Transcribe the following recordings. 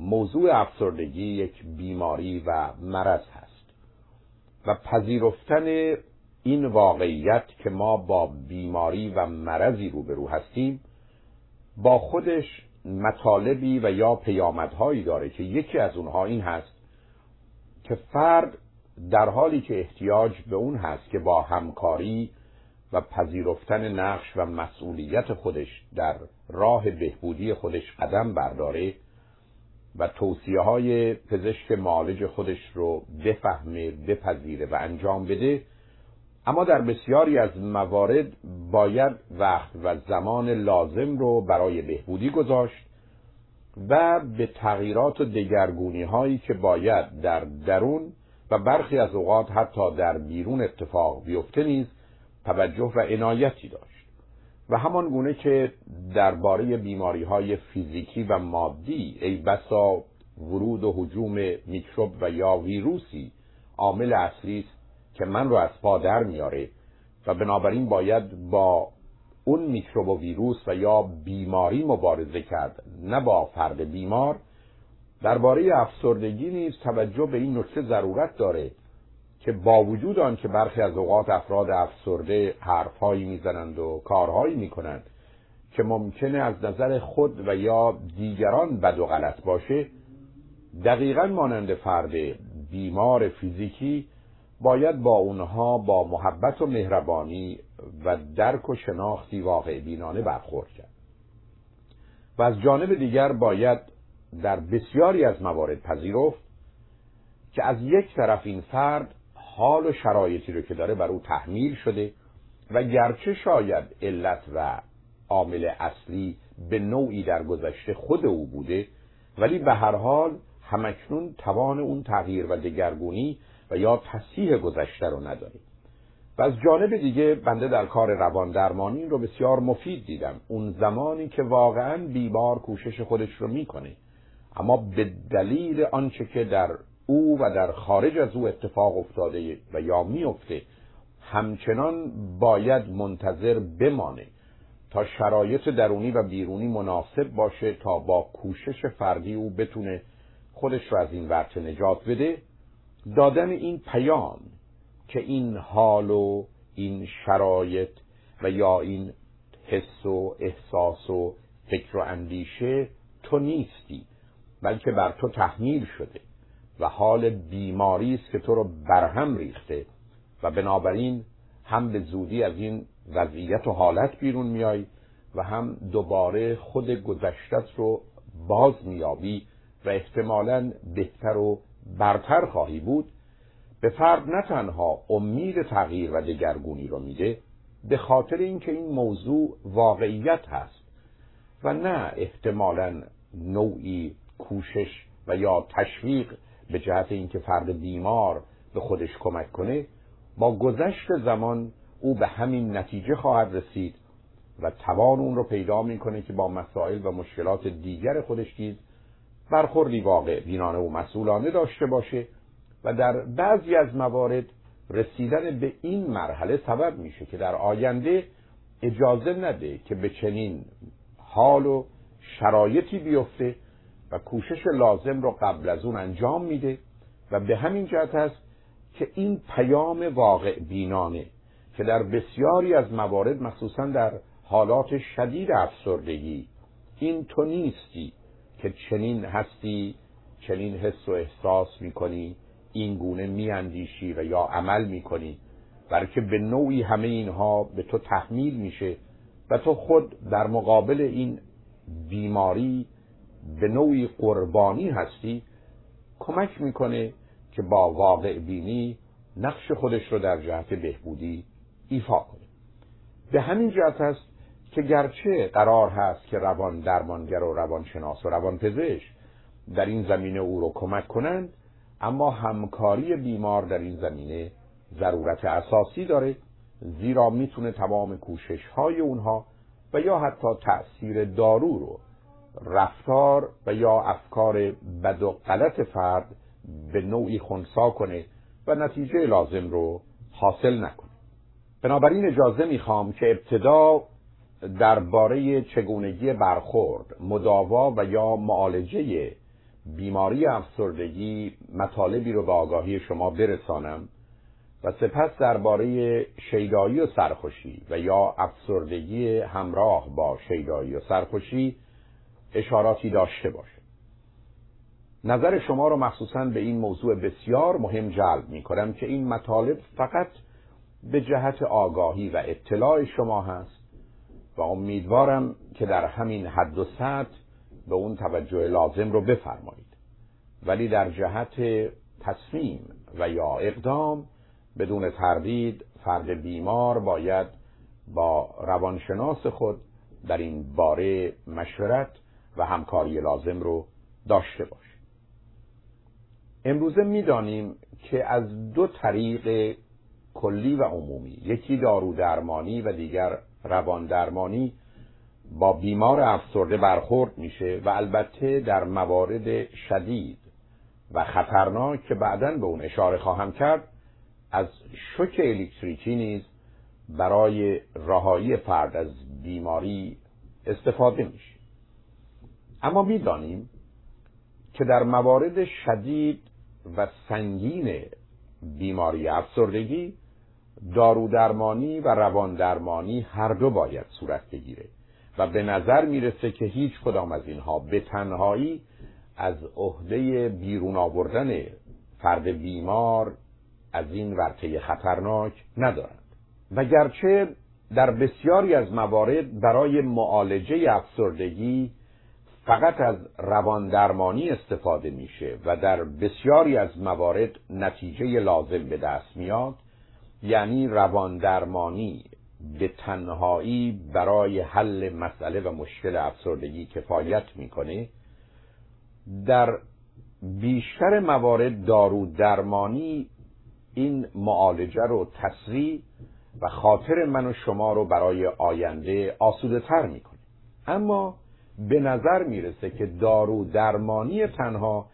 موضوع افسردگی یک بیماری و مرض هست و پذیرفتن این واقعیت که ما با بیماری و مرضی روبرو هستیم با خودش مطالبی و یا پیامدهایی داره که یکی از اونها این هست که فرد در حالی که احتیاج به اون هست که با همکاری و پذیرفتن نقش و مسئولیت خودش در راه بهبودی خودش قدم برداره و توصیه های پزشک معالج خودش رو بفهمه بپذیره و انجام بده. اما در بسیاری از موارد باید وقت و زمان لازم رو برای بهبودی گذاشت و به تغییرات و دگرگونی هایی که باید در درون و برخی از اوقات حتی در بیرون اتفاق بیفته نیز توجه و عنایتی داشت. و همان گونه که درباره بیماری های فیزیکی و مادی ای بسا ورود و حجوم میکروب و یا ویروسی عامل اصلی است که من رو از پا در میاره و بنابراین باید با اون میکروب و ویروس و یا بیماری مبارزه کرد نه با فرد بیمار. درباره افسردگی نیز توجه به این نکته ضرورت داره که با وجود آن که برخی از اوقات افراد افسرده حرفهایی می‌زنند و کارهایی می‌کنند که ممکنه از نظر خود و یا دیگران بد و غلط باشه دقیقا مانند فرد بیمار فیزیکی باید با اونها با محبت و مهربانی و درک و شناختی واقع بینانه برخورد کرد. و از جانب دیگر باید در بسیاری از موارد پذیرفت که از یک طرف این فرد حال و شرایطی رو که داره بر او تحمیل شده و گرچه شاید علت و عامل اصلی به نوعی در گذشته خود او بوده ولی به هر حال همکنون توان اون تغییر و دگرگونی و یا تصحیح گذشته رو نداریم و از جانب دیگه بنده در کار روان درمانی رو بسیار مفید دیدم. اون زمانی که واقعا بیمار کوشش خودش رو می‌کنه اما به دلیل آنچه که در او و در خارج از او اتفاق افتاده و یا میفته همچنان باید منتظر بمانه تا شرایط درونی و بیرونی مناسب باشه تا با کوشش فردی او بتونه خودش رو از این ورطه نجات بده. دادن این پیام که این حال و این شرایط و یا این حس و احساس و فکر و اندیشه تو نیستی بلکه بر تو تحمیل شده. و حال بیماری است که تو رو برهم ریخته و بنابراین هم به زودی از این وضعیت و حالت بیرون میای و هم دوباره خود گذشتت رو باز میابی و احتمالا بهتر و برتر خواهی بود. به فرد نه تنها امید تغییر و دگرگونی رو میده به خاطر اینکه این موضوع واقعیت هست و نه احتمالا نوعی کوشش و یا تشویق به جهت اینکه فرد بیمار به خودش کمک کنه با گذشت زمان او به همین نتیجه خواهد رسید و توان اون رو پیدا می‌کنه که با مسائل و مشکلات دیگر خودش دید برخوردی واقع بینانه و مسئولانه داشته باشه و در بعضی از موارد رسیدن به این مرحله سبب میشه که در آینده اجازه نده که به چنین حال و شرایطی بیفته و کوشش لازم رو قبل از اون انجام میده و به همین جهت است که این پیام واقع بینانه که در بسیاری از موارد مخصوصا در حالات شدید افسردگی این تو نیستی که چنین هستی چنین حس و احساس می‌کنی این گونه میاندیشی و یا عمل می‌کنی بلکه به نوعی همه اینها به تو تحمیل میشه و تو خود در مقابل این بیماری به نوعی قربانی هستی کمک می‌کنه که با واقع بینی نقش خودش رو در جهت بهبودی ایفا کنه. به همین جهت است که گرچه قرار هست که روان درمانگر و روانشناس و روانپزشک در این زمینه او رو کمک کنند اما همکاری بیمار در این زمینه ضرورت اساسی داره زیرا می‌تونه تمام کوشش های اونها و یا حتی تأثیر دارو رو رفتار و یا افکار بد و غلط فرد به نوعی خونسا کنه و نتیجه لازم رو حاصل نکنه. بنابراین اجازه می‌خوام که ابتدا درباره چگونگی برخورد مداوا و یا معالجه بیماری افسردگی مطالبی رو به آگاهی شما برسانم و سپس درباره شیدایی و سرخوشی و یا افسردگی همراه با شیدایی و سرخوشی اشاراتی داشته باشه. نظر شما رو مخصوصا به این موضوع بسیار مهم جلب می کنم که این مطالب فقط به جهت آگاهی و اطلاع شما هست و امیدوارم که در همین حد و سطح به اون توجه لازم رو بفرمایید. ولی در جهت تصمیم و یا اقدام بدون تردید فرد بیمار باید با روانشناس خود در این باره مشورت و همکاری لازم رو داشته باشه امروزه می‌دانیم که از دو طریق کلی و عمومی یکی دارو درمانی و دیگر روان درمانی با بیمار افسرده برخورد میشه و البته در موارد شدید و خطرناک که بعدا به اون اشاره خواهم کرد از شوک الکتریکی نیز برای رهایی فرد از بیماری استفاده میشه. اما می‌دانیم که در موارد شدید و سنگین بیماری افسردگی دارو درمانی و روان درمانی هر دو باید صورت بگیره و به نظر می‌رسه که هیچ کدام از اینها به تنهایی از عهده بیرون آوردن فرد بیمار از این ورطه خطرناک ندارند. و گرچه در بسیاری از موارد برای معالجه افسردگی فقط از روان درمانی استفاده میشه و در بسیاری از موارد نتیجه لازم به دست میاد یعنی روان درمانی به تنهایی برای حل مسئله و مشکل افسردگی کفایت می‌کنه. در بیشتر موارد دارو درمانی این معالجه رو تسریع و خاطر من و شما رو برای آینده آسوده تر می‌کنه. اما به نظر می‌رسه که دارو درمانی تنها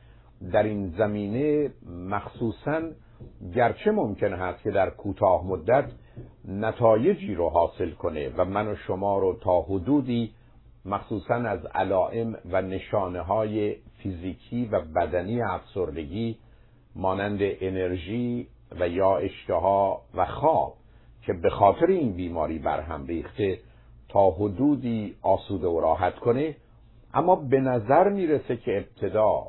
در این زمینه مخصوصا گرچه ممکن هست که در کوتاه مدت نتایجی رو حاصل کنه و من و شما رو تا حدودی مخصوصا از علائم و نشانه های فیزیکی و بدنی افسردگی مانند انرژی و یا اشتها و خواب که به خاطر این بیماری برهم ریخته تا حدودی آسوده و راحت کنه اما به نظر می‌رسه که ابتدا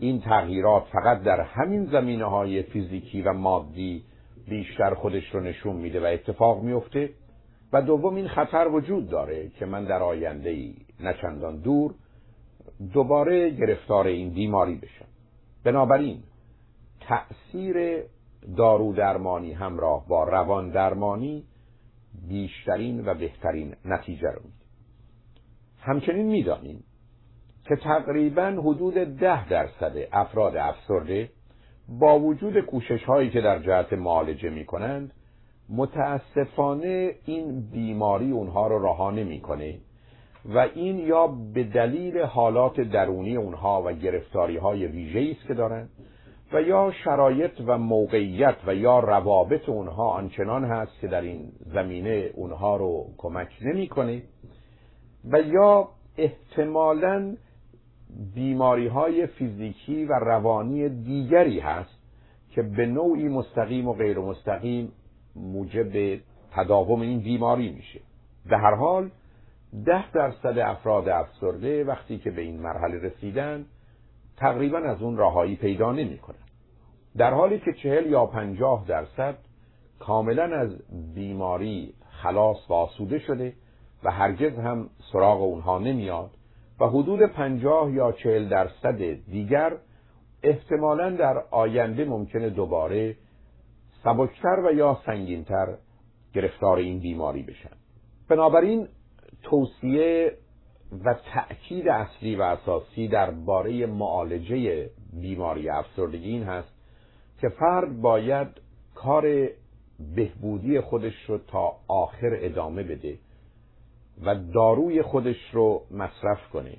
این تغییرات فقط در همین زمینه های فیزیکی و مادی بیشتر خودش رو نشون میده و اتفاق میفته. و دوم این خطر وجود داره که من در آینده ای نچندان دور دوباره گرفتار این بیماری بشم. بنابراین تأثیر دارو درمانی همراه با روان درمانی بیشترین و بهترین نتیجه رو میده همچنین می‌دانیم که تقریبا حدود ده درصد افراد افسرده با وجود کوشش هایی که در جهت معالجه می کنند متاسفانه این بیماری اونها رو رها نمی‌کنه و این یا به دلیل حالات درونی اونها و گرفتاری های ویژه‌ای است که دارند و یا شرایط و موقعیت و یا روابط اونها آنچنان هست که در این زمینه اونها رو کمک نمی‌کنه و یا احتمالا بیماری های فیزیکی و روانی دیگری هست که به نوعی مستقیم و غیر مستقیم موجب تداوم این بیماری میشه. به هر حال ده درصد افراد افسرده وقتی که به این مرحله رسیدن تقریبا از اون راهایی پیدا نمی‌کنن در حالی که چهل یا پنجاه درصد کاملا از بیماری خلاص و آسوده شده و هرگز هم سراغ اونها نمیاد و حدود پنجاه یا چهل درصد دیگر احتمالا در آینده ممکنه دوباره سبکتر و یا سنگینتر گرفتار این بیماری بشن. بنابراین توصیه و تأکید اصلی و اساسی درباره معالجه بیماری افسردگی این هست که فرد باید کار بهبودی خودش رو تا آخر ادامه بده و داروی خودش رو مصرف کنه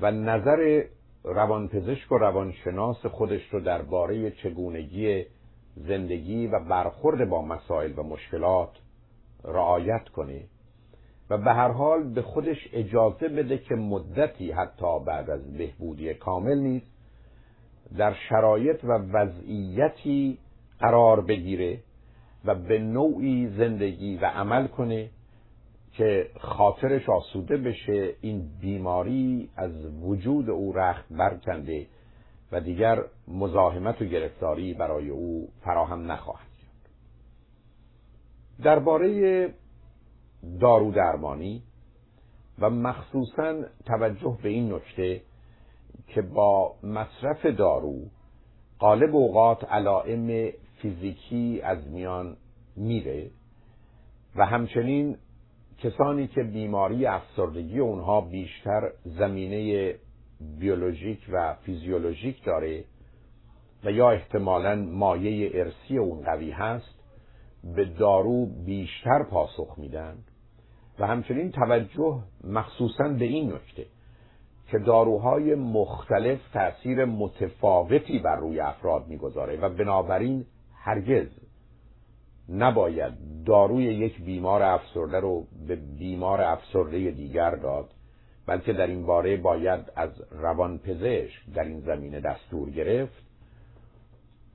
و نظر روانپزشک و روانشناس خودش رو درباره چگونگی زندگی و برخورد با مسائل و مشکلات رعایت کنه. و به هر حال به خودش اجازه بده که مدتی حتی بعد از بهبودی کامل نیست در شرایط و وضعیتی قرار بگیره و به نوعی زندگی و عمل کنه که خاطرش آسوده بشه این بیماری از وجود او رخت برکنده و دیگر مزاحمت و گرفتاری برای او فراهم نخواهد کرد. درباره دارو درمانی و مخصوصا توجه به این نکته که با مصرف دارو قالب اوقات علائم فیزیکی از میان میره و همچنین کسانی که بیماری افسردگی اونها بیشتر زمینه بیولوژیک و فیزیولوژیک داره و یا احتمالا مایه ارسی اون قوی هست به دارو بیشتر پاسخ میدن. و همچنین توجه مخصوصا به این نکته که داروهای مختلف تأثیر متفاوتی بر روی افراد می‌گذاره و بنابراین هرگز نباید داروی یک بیمار افسرده رو به بیمار افسرده دیگر داد بلکه در این باره باید از روانپزشک در این زمینه دستور گرفت.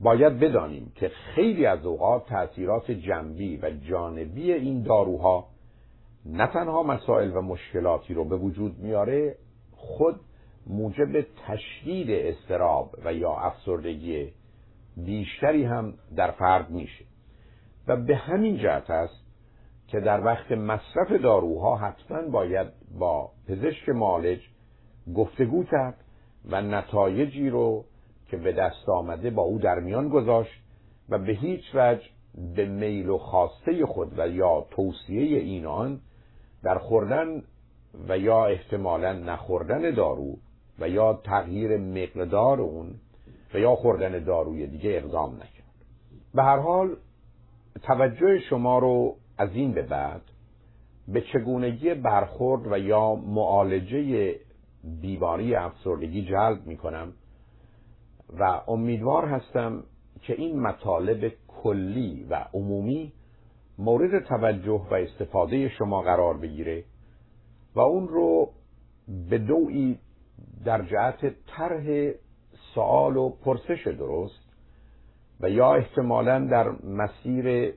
باید بدانیم که خیلی از اوقات تأثیرات جنبی و جانبی این داروها نه تنها مسائل و مشکلاتی رو به وجود میاره خود موجب تشدید استراب و یا افسردگی بیشتری هم در فرد میشه. و به همین جهت است که در وقت مصرف داروها حتما باید با پزشک معالج گفتگو کرد و نتایجی رو که به دست آمده با او در میان گذاشت و به هیچ وجه به میل و خواسته خود و یا توصیه این آن در خوردن و یا احتمالا نخوردن دارو و یا تغییر مقدار اون و یا خوردن داروی دیگه اقدام نکرد. به هر حال توجه شما رو از این به بعد به چگونگی برخورد و یا معالجه بیماری افسردگی جلب می کنم و امیدوار هستم که این مطالب کلی و عمومی مورد توجه و استفاده شما قرار بگیره و اون رو به دوی در جهت طرح سوال و پرسش درست و یا احتمالا در مسیر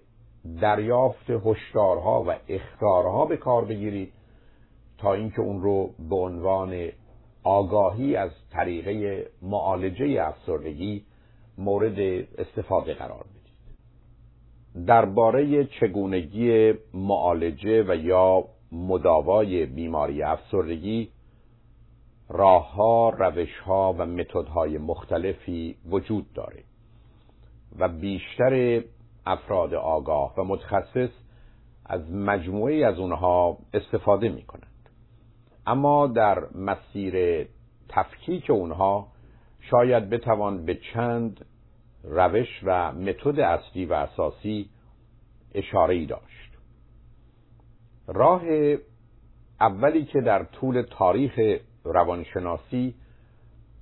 دریافت هشدارها و اختارها به کار بگیرید تا اینکه اون رو به عنوان آگاهی از طریقه معالجه افسردگی مورد استفاده قرار درباره چگونگی معالجه و یا مداوای بیماری افسردگی راهها، روشها و متدهای مختلفی وجود داره و بیشتر افراد آگاه و متخصص از مجموعه از اونها استفاده می کنند اما در مسیر تفکیک اونها شاید بتوان به چند روش و متد اصلی و اساسی اشاره ای داشت. راه اولی که در طول تاریخ روانشناسی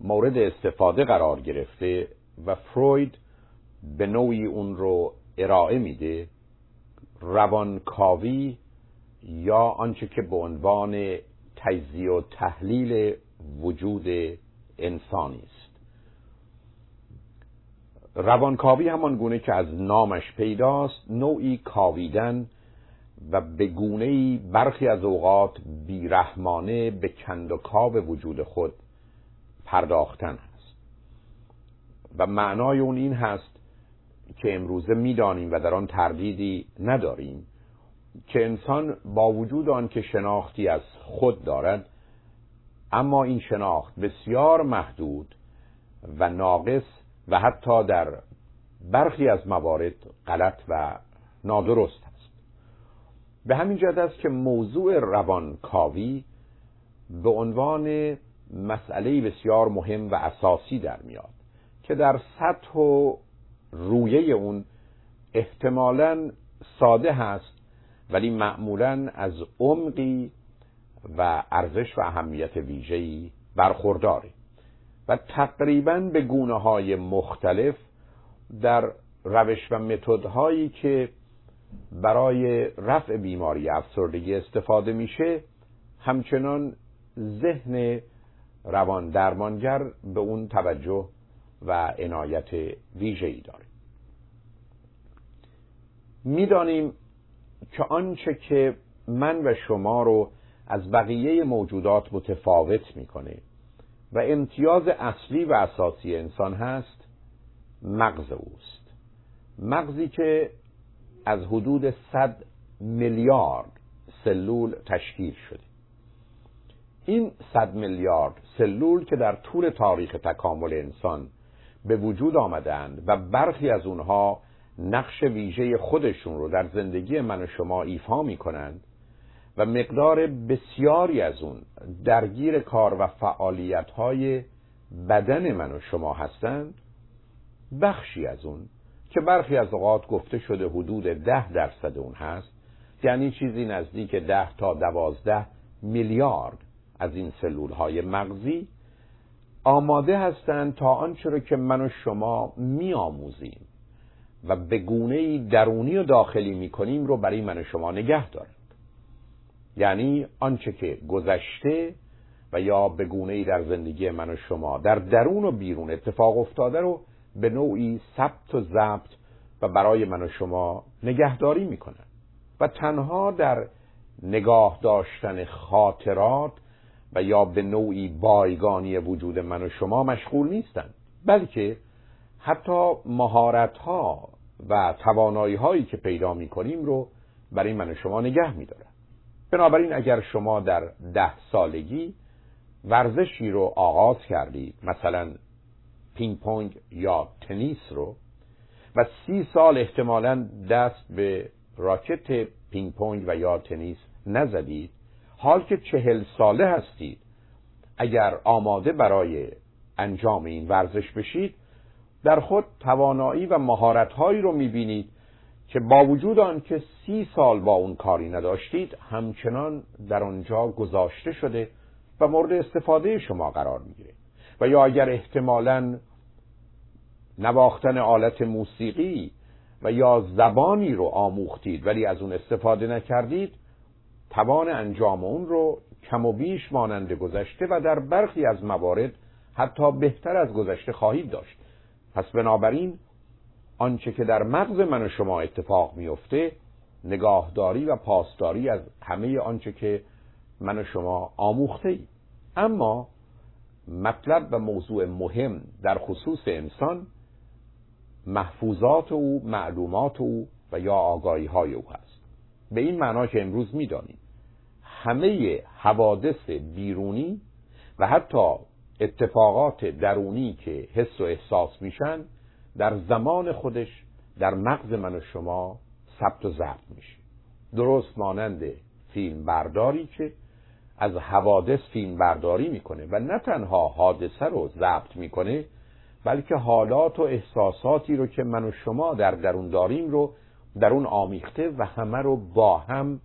مورد استفاده قرار گرفته و فروید به نوعی اون رو ارائه میده روانکاوی یا آنچه که به عنوان تجزیه و تحلیل وجود انسانی است. روانکاوی همان گونه که از نامش پیداست نوعی کاویدن و به گونه برخی از اوقات بیرحمانه به کند و وجود خود پرداختن هست. و معنای اون این هست که امروزه می‌دانیم و در آن تردیدی نداریم که انسان با وجود آن که شناختی از خود دارد اما این شناخت بسیار محدود و ناقص و حتی در برخی از موارد غلط و نادرست است. به همین جهت است که موضوع روانکاوی به عنوان مسئله بسیار مهم و اساسی در میاد که در سطح و رویه اون احتمالا ساده هست ولی معمولا از عمقی و ارزش و اهمیت ویژه‌ای برخورداره. و تقریبا به گونه های مختلف در روش و متدهایی که برای رفع بیماری افسردگی استفاده میشه همچنان ذهن روان درمانگر به اون توجه و عنایت ویژه‌ای داره. می‌دانیم که آنچه که من و شما رو از بقیه موجودات متفاوت می‌کنه و امتیاز اصلی و اساسی انسان هست مغز اوست. مغزی که از حدود 100 میلیارد سلول تشکیل شده. این 100 میلیارد سلول که در طول تاریخ تکامل انسان به وجود آمدند و برخی از اونها نقش ویژه خودشون رو در زندگی من و شما ایفا می کنند و مقدار بسیاری از اون درگیر کار و فعالیت های بدن من و شما هستند. بخشی از اون که برخی از اوقات گفته شده حدود ده درصد اون هست. یعنی چیزی نزدیک ده تا دوازده میلیارد از این سلول های مغزی آماده هستند تا آنچه را که من و شما میآموزیم و به گونه درونی و داخلی می‌کنیم رو برای من و شما نگه دارند یعنی آنچه که گذشته و یا به گونه در زندگی من و شما در درون و بیرون اتفاق افتاده رو به نوعی ثبت و ضبط و برای من و شما نگهداری می‌کنن و تنها در نگاه داشتن خاطرات و یا به نوعی بایگانی وجود من و شما مشغول نیستند بلکه حتی مهارت ها و توانایی هایی که پیدا می کنیم رو برای من و شما نگه می دارن. بنابراین اگر شما در ده سالگی ورزشی رو آغاز کردید مثلا پینگ پونگ یا تنیس رو و سی سال احتمالا دست به راکت پینگ پونگ و یا تنیس نزدید حال که چهل ساله هستید اگر آماده برای انجام این ورزش بشید در خود توانایی و مهارتهایی رو می‌بینید که با وجود آن که سی سال با اون کاری نداشتید همچنان در آنجا گذاشته شده و مورد استفاده شما قرار می‌گیره. و یا اگر احتمالا نواختن آلت موسیقی و یا زبانی رو آموختید ولی از اون استفاده نکردید توان انجام اون رو کم و بیش مانند گذشته و در برخی از موارد حتی بهتر از گذشته خواهید داشت. پس بنابراین آنچه که در مغز من و شما اتفاق میفته نگاهداری و پاسداری از همه آنچه که من و شما آموخته ایم اما مطلب و موضوع مهم در خصوص انسان محفوظات او معلومات او و یا آگاهی های او هست. به این معنا که امروز می‌دانیم همه حوادث بیرونی و حتی اتفاقات درونی که حس و احساس میشن در زمان خودش در مغز من و شما ثبت و ضبط میشه. درست مانند فیلم برداری که از حوادث فیلم برداری می‌کنه و نه تنها حادثه رو ضبط می‌کنه بلکه حالات و احساساتی رو که من و شما در درون داریم رو در اون آمیخته و همه رو با هم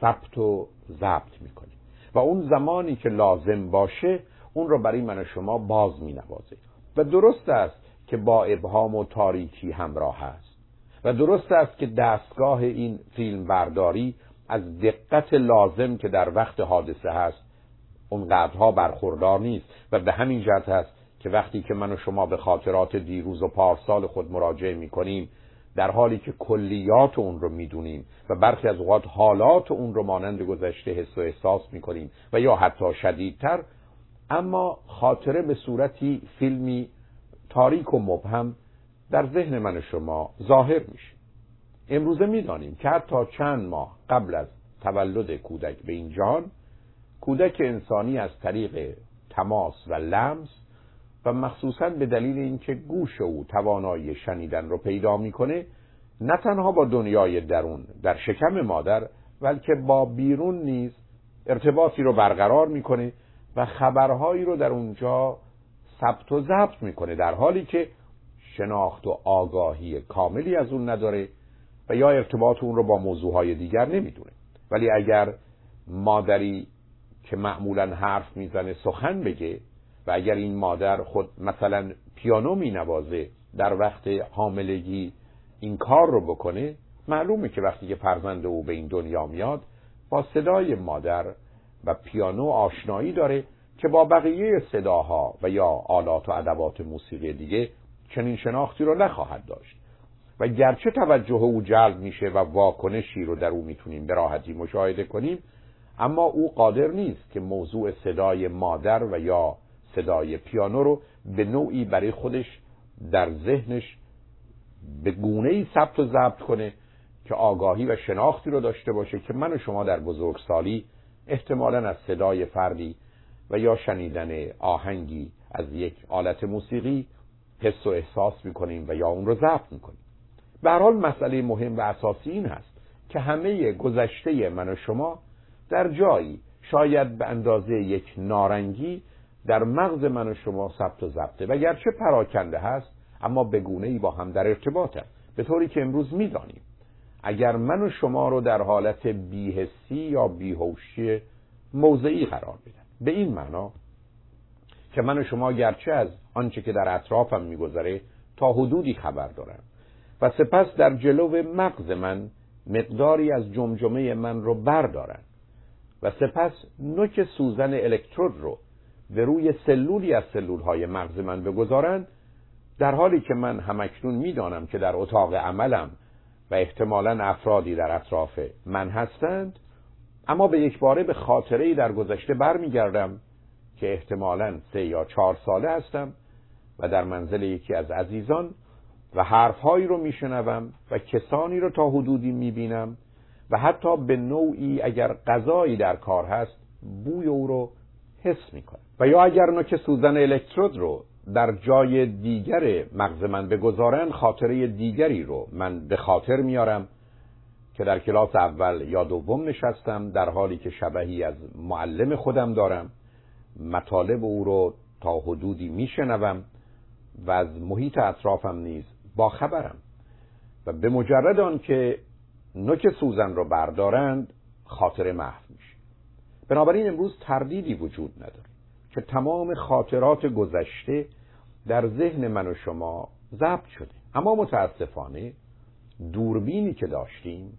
ثبت و ضبط می‌کنه. و اون زمانی که لازم باشه اون رو برای من و شما باز می نوازه و درست است که با ابهام و تاریکی همراه است. و درست است که دستگاه این فیلم برداری از دقت لازم که در وقت حادثه هست اونقدرها برخوردار نیست. و به همین جهت است که وقتی که من و شما به خاطرات دیروز و پارسال خود مراجعه می کنیم در حالی که کلیات اون رو می‌دونیم و برخی از اوقات حالات اون رو مانند گذشته حس و احساس می‌کنیم و یا حتی شدیدتر اما خاطره به صورتی فیلمی تاریک و مبهم در ذهن من و شما ظاهر میشه. امروزه می‌دانیم که حتی چند ماه قبل از تولد کودک به این جان کودک انسانی از طریق تماس و لمس و مخصوصا به دلیل اینکه گوش او توانایی شنیدن رو پیدا می‌کنه نه تنها با دنیای درون در شکم مادر بلکه با بیرون نیز ارتباطی رو برقرار می‌کنه و خبرهایی رو در اونجا ثبت و ضبط می‌کنه در حالی که شناخت و آگاهی کاملی از اون نداره و یا ارتباط اون رو با موضوعهای دیگر نمی‌دونه. ولی اگر مادری که معمولا حرف می‌زنه سخن بگه و اگر این مادر خود مثلا پیانو می نوازه در وقت حاملگی این کار رو بکنه معلومه که وقتی که فرزند او به این دنیا میاد با صدای مادر و پیانو آشنایی داره که با بقیه صداها و یا آلات و ادوات موسیقی دیگه چنین شناختی رو نخواهد داشت. و گرچه توجه او جلب میشه و واکنشی رو در او می‌تونیم به راحتی مشاهده کنیم اما او قادر نیست که موضوع صدای مادر و یا صدای پیانو رو به نوعی برای خودش در ذهنش به گونه ای ثبت و ضبط کنه که آگاهی و شناختی رو داشته باشه که من و شما در بزرگسالی احتمالا از صدای فردی و یا شنیدن آهنگی از یک آلت موسیقی حس و احساس می‌کنیم و یا اون رو ضبط می‌کنیم. به حال مسئله مهم و اساسی این هست که همه گذشته من و شما در جایی شاید به اندازه یک نارنگی در مغز من و شما ثبت و ضبطه و گرچه پراکنده هست اما به گونه ای با هم در ارتباطه به طوری که امروز می‌دانیم اگر من و شما رو در حالت بیهسی یا بیهوشی موضعی قرار بدن به این معنا که من و شما گرچه از آنچه که در اطرافم میگذره تا حدودی خبر دارم. و سپس در جلو مغز من مقداری از جمجمه من رو بردارن. و سپس نوک سوزن الکترود رو به روی سلولی از سلول های مغز من بگذارند در حالی که من همکنون می‌دانم که در اتاق عملم و احتمالا افرادی در اطراف من هستند اما به یک باره به خاطره در گذشته برمیگردم که احتمالا سه یا چهار ساله هستم و در منزل یکی از عزیزان و حرفهایی رو میشنوم و کسانی رو تا حدودی می‌بینم و حتی به نوعی اگر غذایی در کار هست بوی او رو حس می‌کنم. و یا اگر نوک سوزن الکترود رو در جای دیگر مغز من بگذارن خاطره دیگری رو من به خاطر میارم که در کلاس اول یا دوم نشستم در حالی که شبهی از معلم خودم دارم. مطالب او رو تا حدودی میشنوم و از محیط اطرافم نیز با خبرم. و به مجرد آن که نوک سوزن رو بردارند خاطره محو میشه. بنابراین امروز تردیدی وجود نداره که تمام خاطرات گذشته در ذهن من و شما ضبط شده. اما متاسفانه دوربینی که داشتیم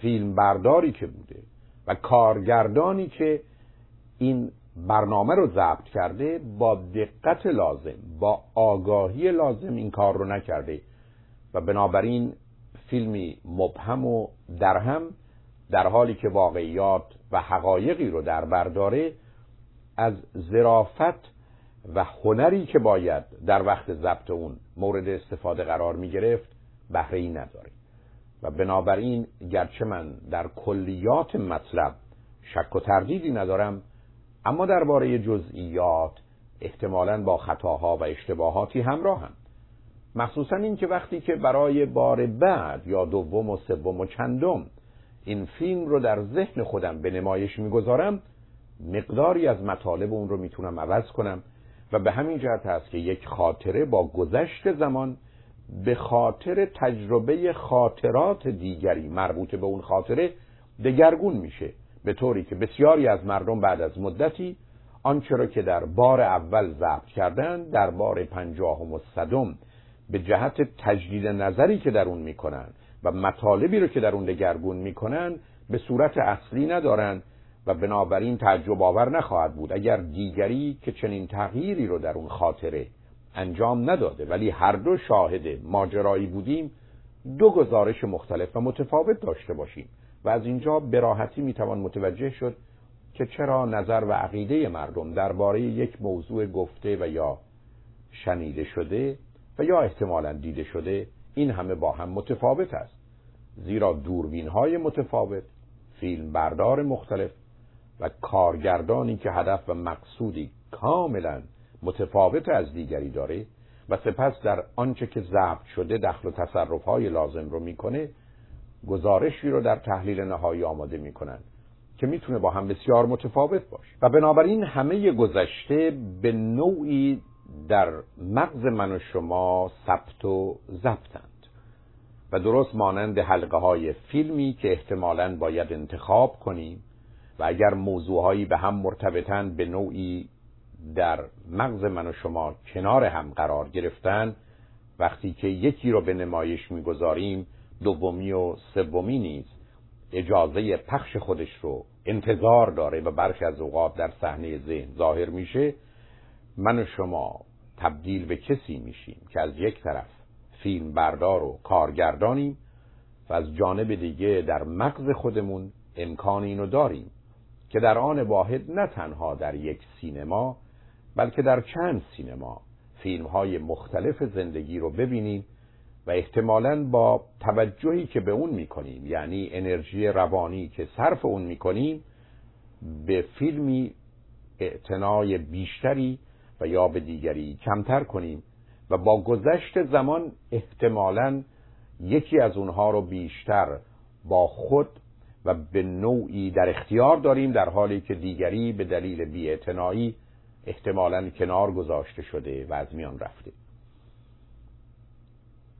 فیلم برداری که بوده و کارگردانی که این برنامه رو ضبط کرده با دقت لازم با آگاهی لازم این کار رو نکرده و بنابراین فیلمی مبهم و درهم در حالی که واقعیات و حقایقی رو در برداره از ظرافت و هنری که باید در وقت ضبط اون مورد استفاده قرار می گرفت بهره ای نداره. و بنابراین گرچه من در کلیات مطلب شک و تردیدی ندارم اما درباره جزئیات احتمالا با خطاها و اشتباهاتی همراه هم مخصوصا اینکه وقتی که برای بار بعد یا دوم و سوم و چندم این فیلم رو در ذهن خودم به نمایش می‌گذارم مقداری از مطالب اون رو می‌تونم عوض کنم و به همین جهت هست که یک خاطره با گذشت زمان به خاطر تجربه خاطرات دیگری مربوط به اون خاطره دگرگون میشه به طوری که بسیاری از مردم بعد از مدتی آنچه را که در بار اول ضبط کردن در بار پنجاهم و صدم به جهت تجدید نظری که در اون می‌کنن و مطالبی رو که در اون دگرگون می‌کنن به صورت اصلی ندارن و بنابراین تعجب آور نخواهد بود. اگر دیگری که چنین تغییری رو در اون خاطره انجام نداده. ولی هر دو شاهد ماجرایی بودیم. دو گزارش مختلف و متفاوت داشته باشیم. و از اینجا براحتی می‌توان متوجه شد که چرا نظر و عقیده مردم درباره یک موضوع گفته و یا شنیده شده و یا احتمالا دیده شده این همه با هم متفاوت است. زیرا دوربین های متفاوت فیلم بردار مختلف و کارگردانی که هدف و مقصودی کاملا متفاوت از دیگری داره و سپس در آنچه که ضبط شده دخل و تصرف های لازم رو می‌کنه گزارشی رو در تحلیل نهایی آماده می‌کنن که می‌تونه با هم بسیار متفاوت باشه. و بنابراین همه گذشته به نوعی در مغز من و شما ثبت و ضبطند و درست مانند حلقه های فیلمی که احتمالا باید انتخاب کنیم و اگر موضوعهایی به هم مرتبطن به نوعی در مغز من و شما کنار هم قرار گرفتن وقتی که یکی رو به نمایش می‌گذاریم دومی و سومی نیز اجازه پخش خودش رو انتظار داره و برخی از اوقات در صحنه ذهن ظاهر میشه من و شما تبدیل به کسی میشیم که از یک طرف فیلم بردار و کارگردانیم و از جانب دیگه در مغز خودمون امکان اینو داریم که در آن واحد نه تنها در یک سینما بلکه در چند سینما فیلم های مختلف زندگی رو ببینیم و احتمالا با توجهی که به اون می‌کنیم یعنی انرژی روانی که صرف اون می‌کنیم به فیلمی اعتنای بیشتری و یا به دیگری کمتر کنیم و با گذشت زمان احتمالا یکی از اونها رو بیشتر با خود و به نوعی در اختیار داریم در حالی که دیگری به دلیل بیاعتنایی احتمالا کنار گذاشته شده و از میان رفته.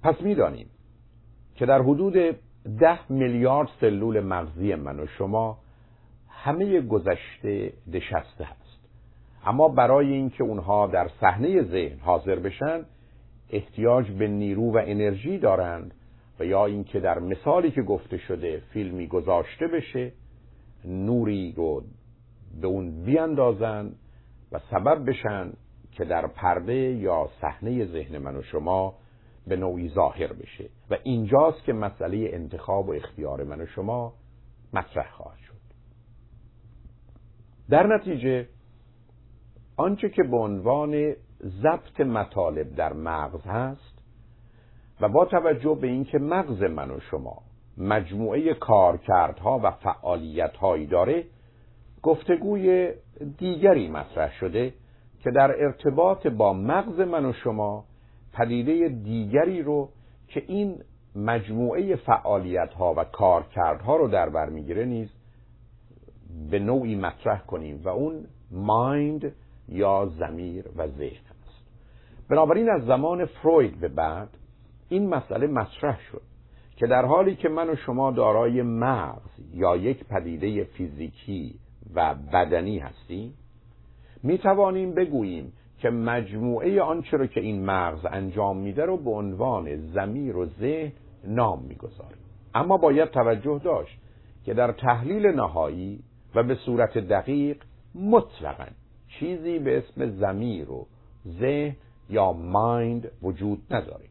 پس می‌دانیم که در حدود ده میلیارد سلول مغزی من و شما همه گذشته نشسته هست. اما برای اینکه اونها در صحنه ذهن حاضر بشن احتیاج به نیرو و انرژی دارند و یا اینکه در مثالی که گفته شده فیلمی گذاشته بشه نوری رو به اون بیاندازند و سبب بشن که در پرده یا صحنه ذهن من و شما به نوعی ظاهر بشه. و اینجاست که مسئله انتخاب و اختیار من و شما مطرح خواهد شد. در نتیجه آنچه که به عنوان ضبط مطالب در مغز هست و با توجه به اینکه مغز من و شما مجموعه کارکردها و فعالیتهایی داره گفتگوی دیگری مطرح شده که در ارتباط با مغز من و شما پدیده دیگری رو که این مجموعه فعالیت ها و کارکردها رو در بر می‌گیره نیز به نوعی مطرح کنیم و اون مایند یا زمیر و ذهن است. بنابراین از زمان فروید به بعد این مسئله مطرح شد که در حالی که من و شما دارای مغز یا یک پدیده فیزیکی و بدنی هستیم می توانیم بگوییم که مجموعه آنچه رو که این مغز انجام میده رو به عنوان زمیر و ذهن نام می‌گذاریم. اما باید توجه داشت که در تحلیل نهایی و به صورت دقیق مطلقا چیزی به اسم زمیر و ذهن یا مایند وجود نداره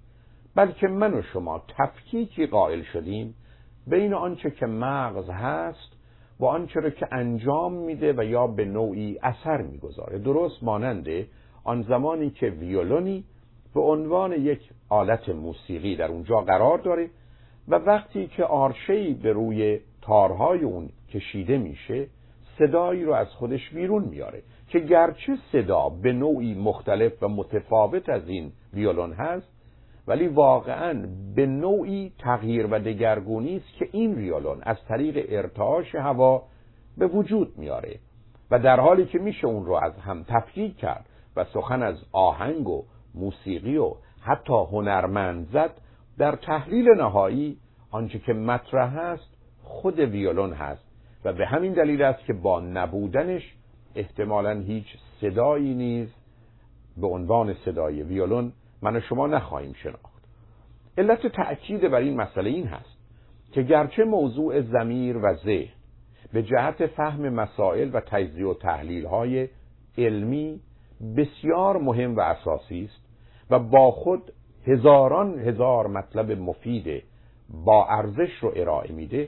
بلکه من و شما تفکیکی قائل شدیم بین آنچه که مغز هست و آنچه را که انجام میده و یا به نوعی اثر می‌گذاره. درست ماننده آن زمانی که ویولونی به عنوان یک آلت موسیقی در اونجا قرار داره و وقتی که آرشهی به روی تارهای اون کشیده میشه صدایی رو از خودش بیرون میاره که گرچه صدا به نوعی مختلف و متفاوت از این ویولون هست ولی واقعا به نوعی تغییر و دگرگونی است که این ویولون از طریق ارتعاش هوا به وجود میاره و در حالی که میشه اون رو از هم تفکیک کرد و سخن از آهنگ و موسیقی و حتی هنرمند زد در تحلیل نهایی آنچه که مطرح است خود ویولون هست و به همین دلیل است که با نبودنش احتمالا هیچ صدایی نیز به عنوان صدای ویولون من و شما نخواهیم شناخت. علت تأکید بر این مسئله این هست که گرچه موضوع زمیر و ذهن به جهت فهم مسائل و تجزیه و تحلیل های علمی بسیار مهم و اساسی است و با خود هزاران هزار مطلب مفید با ارزش رو ارائه میده.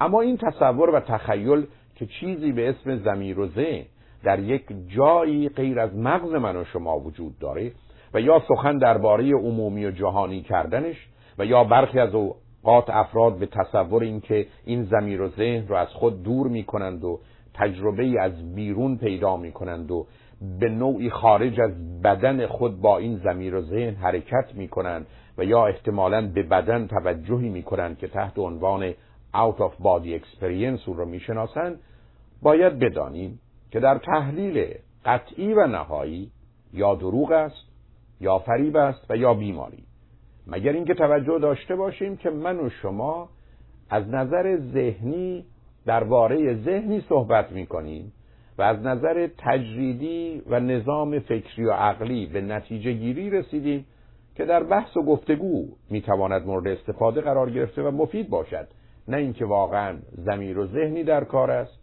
اما این تصور و تخیل که چیزی به اسم زمیر و ذهن در یک جایی غیر از مغز من و شما وجود داره و یا سخن درباره عمومی و جهانی کردنش و یا برخی از اوقات افراد به تصور اینکه این زمیر و ذهن رو از خود دور می کنند و تجربه از بیرون پیدا می کنند و به نوعی خارج از بدن خود با این زمیر و ذهن حرکت می کنند و یا احتمالا به بدن توجهی می کنند که تحت عنوان out of body experience اون رو می‌شناسند باید بدانیم که در تحلیل قطعی و نهایی یا دروغ است یا فریب است و یا بیماری. مگر اینکه توجه داشته باشیم که من و شما از نظر ذهنی درباره ذهنی صحبت می کنیم و از نظر تجریدی و نظام فکری و عقلی به نتیجه گیری رسیدیم که در بحث و گفتگو می‌تواند مورد استفاده قرار گرفته و مفید باشد. نه اینکه واقعا زمیر و ذهنی در کار است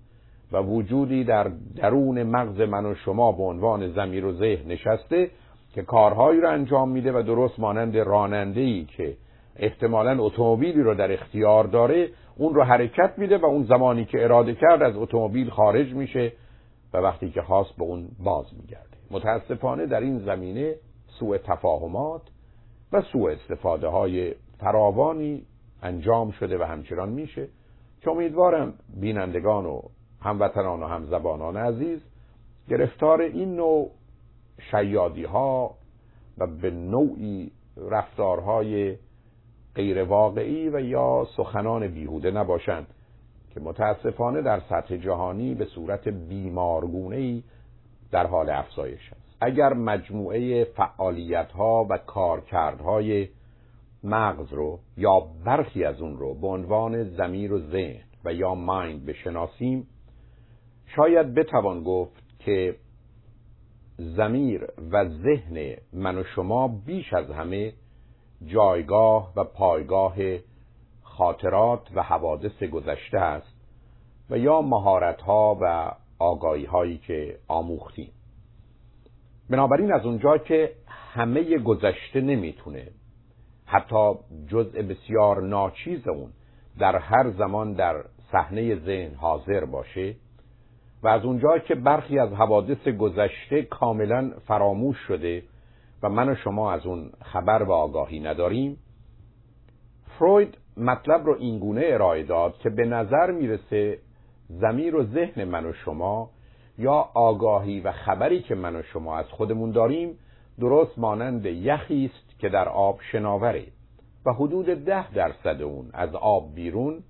و وجودی در درون مغز من و شما به عنوان زمیر و ذهن نشسته که کارهایی رو انجام میده و درست مانند راننده ای که احتمالا اتومبیلی رو در اختیار داره اون رو حرکت میده و اون زمانی که اراده کرد از اتومبیل خارج میشه و وقتی که خواست به اون باز میگرده. متاسفانه در این زمینه سوء تفاهمات و سوء استفاده های فراوانی انجام شده و همچنان میشه که امیدوارم بینندگان و هموطنان و همزبانان عزیز گرفتار این نوع شیادی ها و به نوعی رفتارهای غیر واقعی و یا سخنان بیهوده نباشند که متاسفانه در سطح جهانی به صورت بیمارگونه در حال افزایش است. اگر مجموعه فعالیت ها و کارکردهای مغز رو یا برخی از اون رو به عنوان زمیر و ذهن و یا مایند بشناسیم شاید بتوان گفت که زمیر و ذهن من و شما بیش از همه جایگاه و پایگاه خاطرات و حوادث گذشته است و یا مهارت ها و آگاهی هایی که آموختیم. بنابراین از اونجا که همه گذشته نمی‌تونه حتی جزء بسیار ناچیز اون در هر زمان در صحنه ذهن حاضر باشه و از اونجا که برخی از حوادث گذشته کاملا فراموش شده و من و شما از اون خبر و آگاهی نداریم فروید مطلب رو اینگونه ارائه داد که به نظر می‌رسه زمیر و ذهن من و شما یا آگاهی و خبری که من و شما از خودمون داریم درست مانند یخی است که در آب شناوره و حدود ده درصد اون از آب بیرون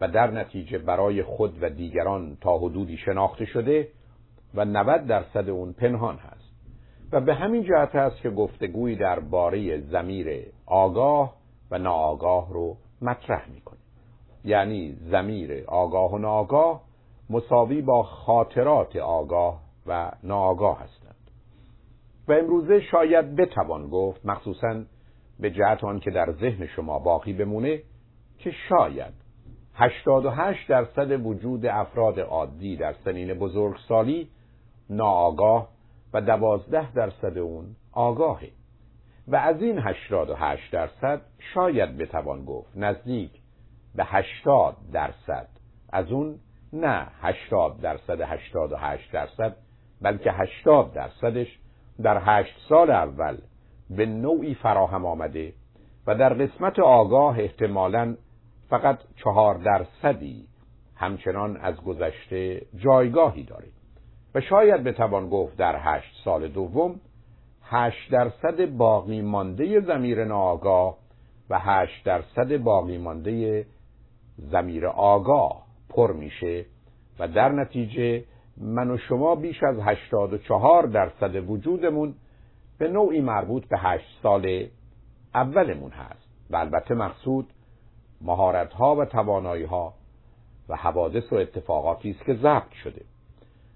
و در نتیجه برای خود و دیگران تا حدودی شناخته شده و 90 درصد اون پنهان هست. و به همین جهت است که گفتگویی باره زمیر آگاه و ناآگاه رو مطرح می‌کنه. یعنی زمیر آگاه و ناآگاه مساوی با خاطرات آگاه و ناآگاه هستند. و امروزه شاید بتوان گفت مخصوصا به جهت آن که در ذهن شما باقی بمونه که شاید 88 درصد وجود افراد عادی در سنین بزرگسالی ناآگاه و 12 درصد اون آگاهه. و از این 88 درصد شاید بتوان گفت نزدیک به 80 درصد. از اون نه 80 درصد 88 درصد بلکه 80 درصدش در 8 سال اول به نوعی فراهم آمده و در قسمت آگاه احتمالاً فقط چهار درصدی همچنان از گذشته جایگاهی داره. و شاید بتوان گفت در هشت سال دوم هشت درصد باقی مانده زمیر ناآگاه و هشت درصد باقی مانده زمیر آگاه پر میشه و در نتیجه من و شما بیش از هشتاد و چهار درصد وجودمون به نوعی مربوط به هشت سال اولمون هست. و البته مقصود مهارت ها و توانایی ها و حوادث و اتفاقاتی است که ضبط شده.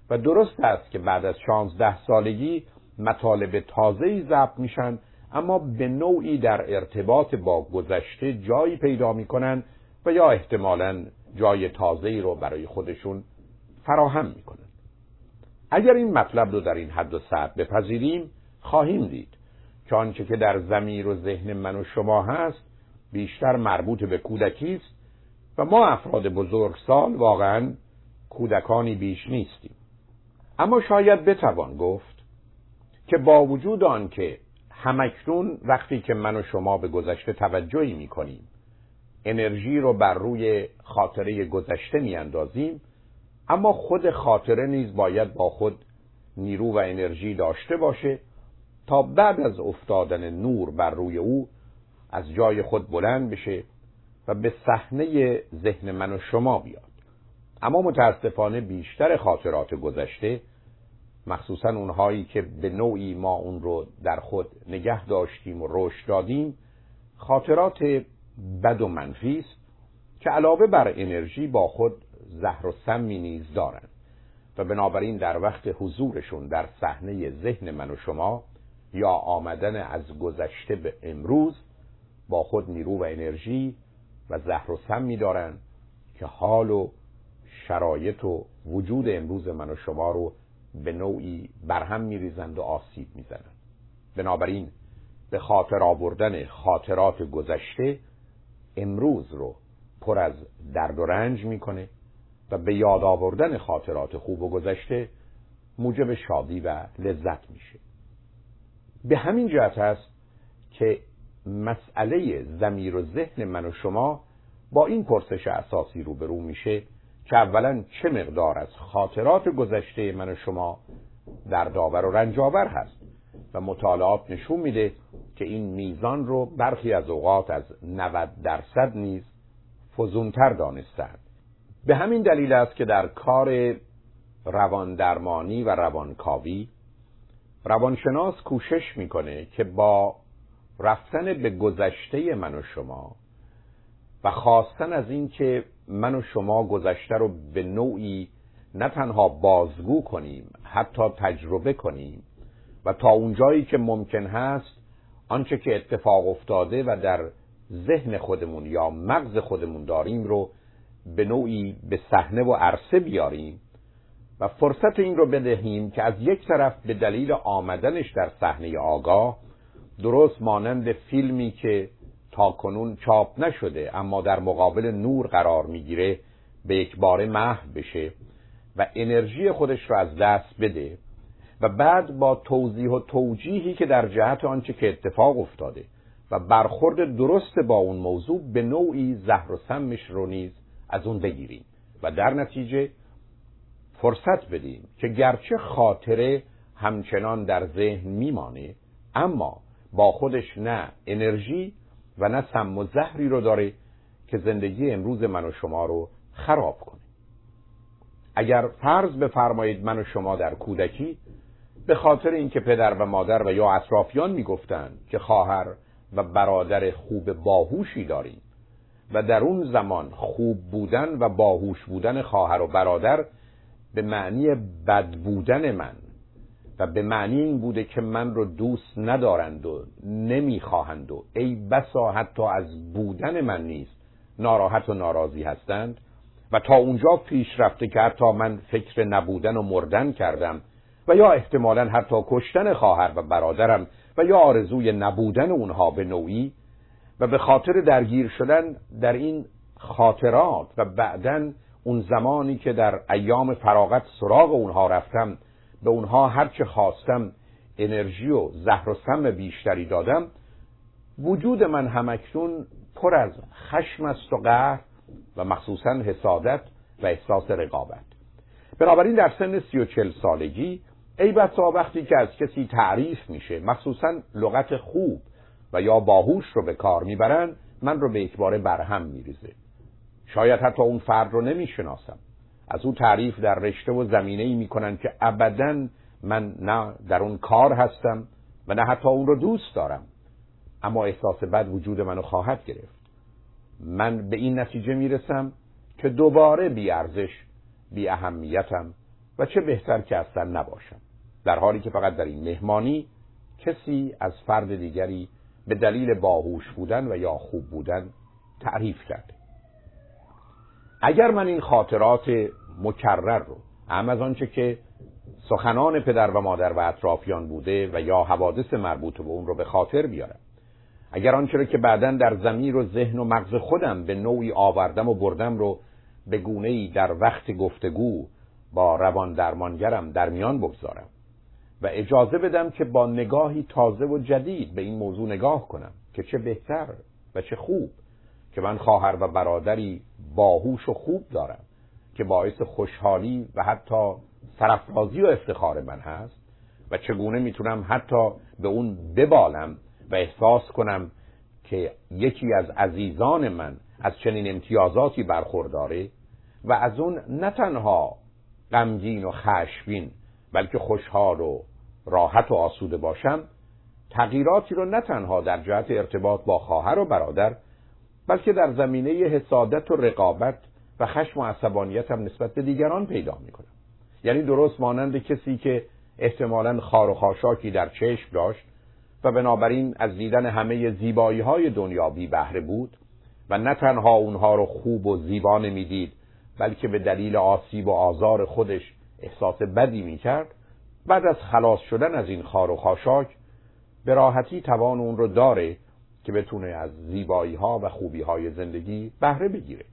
و درست است که بعد از 16 سالگی مطالب تازه‌ای ضبط میشن اما به نوعی در ارتباط با گذشته جایی پیدا می‌کنن و یا احتمالا جای تازه‌ای رو برای خودشون فراهم می‌کنن. اگر این مطلب رو در این حد و سطح بپذیریم خواهیم دید که آنچه که در زمیر و ذهن من و شما هست بیشتر مربوط به کودکی است و ما افراد بزرگسال واقعا کودکانی بیش نیستیم. اما شاید بتوان گفت که با وجود آنکه همکنون وقتی که من و شما به گذشته توجهی می‌کنیم انرژی رو بر روی خاطره گذشته میاندازیم اما خود خاطره نیز باید با خود نیرو و انرژی داشته باشه تا بعد از افتادن نور بر روی او از جای خود بلند بشه و به صحنه ذهن من و شما بیاد. اما متاسفانه بیشتر خاطرات گذشته مخصوصا اونهایی که به نوعی ما اون رو در خود نگه داشتیم و رشد دادیم خاطرات بد و منفی است که علاوه بر انرژی با خود زهر و سمی نیز دارند و بنابراین در وقت حضورشون در صحنه ذهن من و شما یا آمدن از گذشته به امروز با خود نیرو و انرژی و زهر و سم میدارن که حال و شرایط و وجود امروز من و شما رو به نوعی برهم میریزند و آسیب می‌زنند. بنابراین به خاطر آوردن خاطرات گذشته امروز رو پر از درد و رنج می‌کنه و به یاد آوردن خاطرات خوب و گذشته موجب شادی و لذت میشه. به همین جهت است که مسئله زمیر و ذهن من و شما با این پرسش اساسی روبرو میشه که اولا چه مقدار از خاطرات گذشته من و شما در داور و رنجاور هست و مطالعات نشون میده که این میزان رو برخی از اوقات از 90 درصد نیز فزونتر دانستند به همین دلیل است که در کار رواندرمانی و روانکاوی روانشناس کوشش می‌کنه که با رفتن به گذشته من و شما و خواستن از اینکه من و شما گذشته رو به نوعی نه تنها بازگو کنیم حتی تجربه کنیم و تا اونجایی که ممکن هست آنچه که اتفاق افتاده و در ذهن خودمون یا مغز خودمون داریم رو به نوعی به صحنه و عرصه بیاریم و فرصت این رو بدهیم که از یک طرف به دلیل آمدنش در صحنه آگاه درست مانند فیلمی که تا کنون چاپ نشده اما در مقابل نور قرار می‌گیره به یک بار محو بشه و انرژی خودش رو از دست بده و بعد با توضیح و توجیهی که در جهت آنچه که اتفاق افتاده و برخورد درست با اون موضوع به نوعی زهر و سمش رو نیز از اون بگیریم و در نتیجه فرصت بدیم که گرچه خاطره همچنان در ذهن میمانه اما با خودش نه انرژی و نه سم و زهری رو داره که زندگی امروز من و شما رو خراب کنه. اگر فرض بفرمایید من و شما در کودکی به خاطر اینکه پدر و مادر و یا اطرافیان می‌گفتند که خواهر و برادر خوب باهوشی داریم و در اون زمان خوب بودن و باهوش بودن خواهر و برادر به معنی بد بودن من و به معنی این بوده که من رو دوست ندارند و نمی‌خواهند و ای بسا حتی از بودن من نیست ناراحت و ناراضی هستند. و تا اونجا پیش رفته که حتی من فکر نبودن و مردن کردم و یا احتمالا حتی کشتن خواهر و برادرم و یا آرزوی نبودن اونها به نوعی و به خاطر درگیر شدن در این خاطرات و بعدا اون زمانی که در ایام فراغت سراغ اونها رفتم به اونها هرچه خواستم انرژی و زهر و سم بیشتری دادم وجود من همکنون پر از خشم است و قهر و مخصوصا حسادت و احساس رقابت. بنابراین در سن سی و چل سالگی ای بسا وقتی که از کسی تعریف میشه مخصوصا لغت خوب و یا باهوش رو به کار می‌برن من رو به یک برهم میریزه. شاید حتی اون فرد رو نمی‌شناسم. از او تعریف در رشته و زمینه ای می‌کنن که ابدا من نه در اون کار هستم و نه حتی اون رو دوست دارم. اما احساس بد وجود منو خواهد گرفت. من به این نتیجه می‌رسم که دوباره بی ارزش بی اهمیتم و چه بهتر که اصلا نباشم. در حالی که فقط در این مهمانی کسی از فرد دیگری به دلیل باهوش بودن و یا خوب بودن تعریف کرده. اگر من این خاطرات مکرر رو هم از آنچه که سخنان پدر و مادر و اطرافیان بوده و یا حوادث مربوط به اون رو به خاطر بیارم. اگر آنچه که بعدا در زمیر و ذهن و مغز خودم به نوعی آوردم و بردم رو به گونه ای در وقت گفتگو با روان درمانگرم در میان بگذارم. و اجازه بدم که با نگاهی تازه و جدید به این موضوع نگاه کنم که چه بهتر و چه خوب. که من خواهر و برادری باهوش و خوب دارم که باعث خوشحالی و حتی سرفرازی و افتخار من هست و چگونه می‌تونم حتی به اون ببالم و احساس کنم که یکی از عزیزان من از چنین امتیازاتی برخورداره و از اون نه تنها غمگین و خشبین بلکه خوشحال و راحت و آسوده باشم تغییراتی رو نه تنها در جهت ارتباط با خواهر و برادر بلکه در زمینه حسادت و رقابت و خشم و عصبانیت هم نسبت به دیگران پیدا می‌کنم یعنی درست مانند کسی که احتمالا خار و خاشاکی در چشم داشت و بنابراین از دیدن همه زیبایی های دنیا بی بهره بود و نه تنها اونها رو خوب و زیبا نمی‌دید بلکه به دلیل آسیب و آزار خودش احساس بدی می‌کرد. بعد از خلاص شدن از این خار و خاشاک به راحتی توان اون رو داره که بتونه از زیبایی ها و خوبی های زندگی بهره بگیره.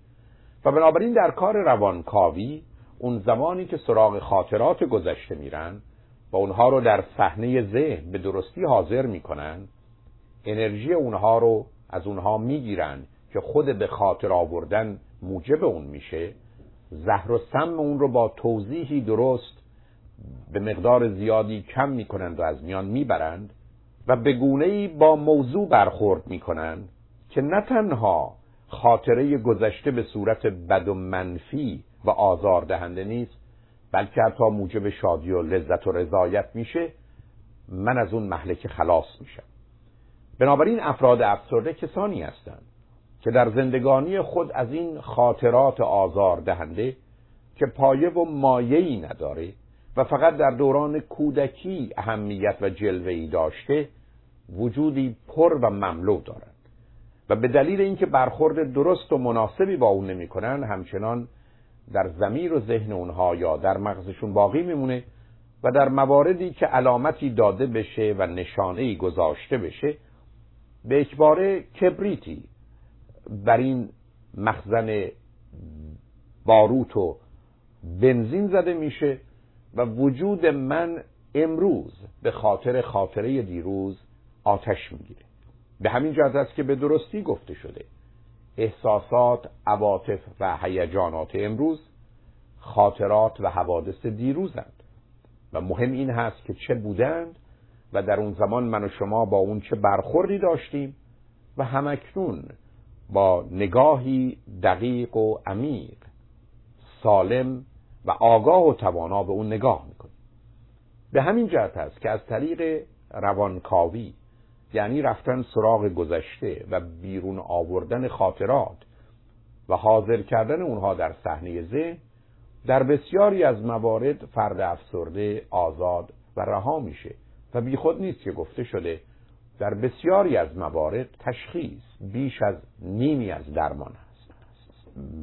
و بنابراین در کار روانکاوی اون زمانی که سراغ خاطرات گذشته میرن و اونها رو در صحنه ذهن به درستی حاضر می‌کنن انرژی اونها رو از اونها می‌گیرن که خود به خاطر آوردن موجب اون میشه. زهر و سم اون رو با توضیحی درست به مقدار زیادی کم می‌کنند و از میان می‌برند. و به گونه با موضوع برخورد می‌کنند که نه تنها خاطره گذشته به صورت بد و منفی و آزاردهنده نیست بلکه حتی موجب شادی و لذت و رضایت میشه من از اون محلک خلاص میشم. بنابراین افراد افسرده کسانی هستند که در زندگانی خود از این خاطرات آزار دهنده که پایه و مایه‌ای نداره و فقط در دوران کودکی اهمیت و جلوه‌ای داشته وجودی پر و مملو دارند و به دلیل اینکه برخورد درست و مناسبی با اون نمی‌کنن همچنان در زمیر و ذهن اونها یا در مغزشون باقی میمونه و در مواردی که علامتی داده بشه و نشانه گذاشته بشه به اکباره کبریتی بر این مخزن باروت و بنزین زده میشه و وجود من امروز به خاطر خاطره دیروز آتش می‌گیره. به همین جهت است که به درستی گفته شده. احساسات، عواطف و هیجانات امروز خاطرات و حوادث دیروزند. و مهم این هست که چه بودند و در اون زمان من و شما با اون چه برخوردی داشتیم و همکنون با نگاهی دقیق و عمیق سالم و آگاه و توانا به اون نگاه می‌کنیم به همین جهت است که از طریق روانکاوی یعنی رفتن سراغ گذشته و بیرون آوردن خاطرات و حاضر کردن اونها در صحنه ذهن در بسیاری از موارد فرد افسرده آزاد و رها میشه و بیخود نیست که گفته شده در بسیاری از موارد تشخیص بیش از نیمی از درمان است.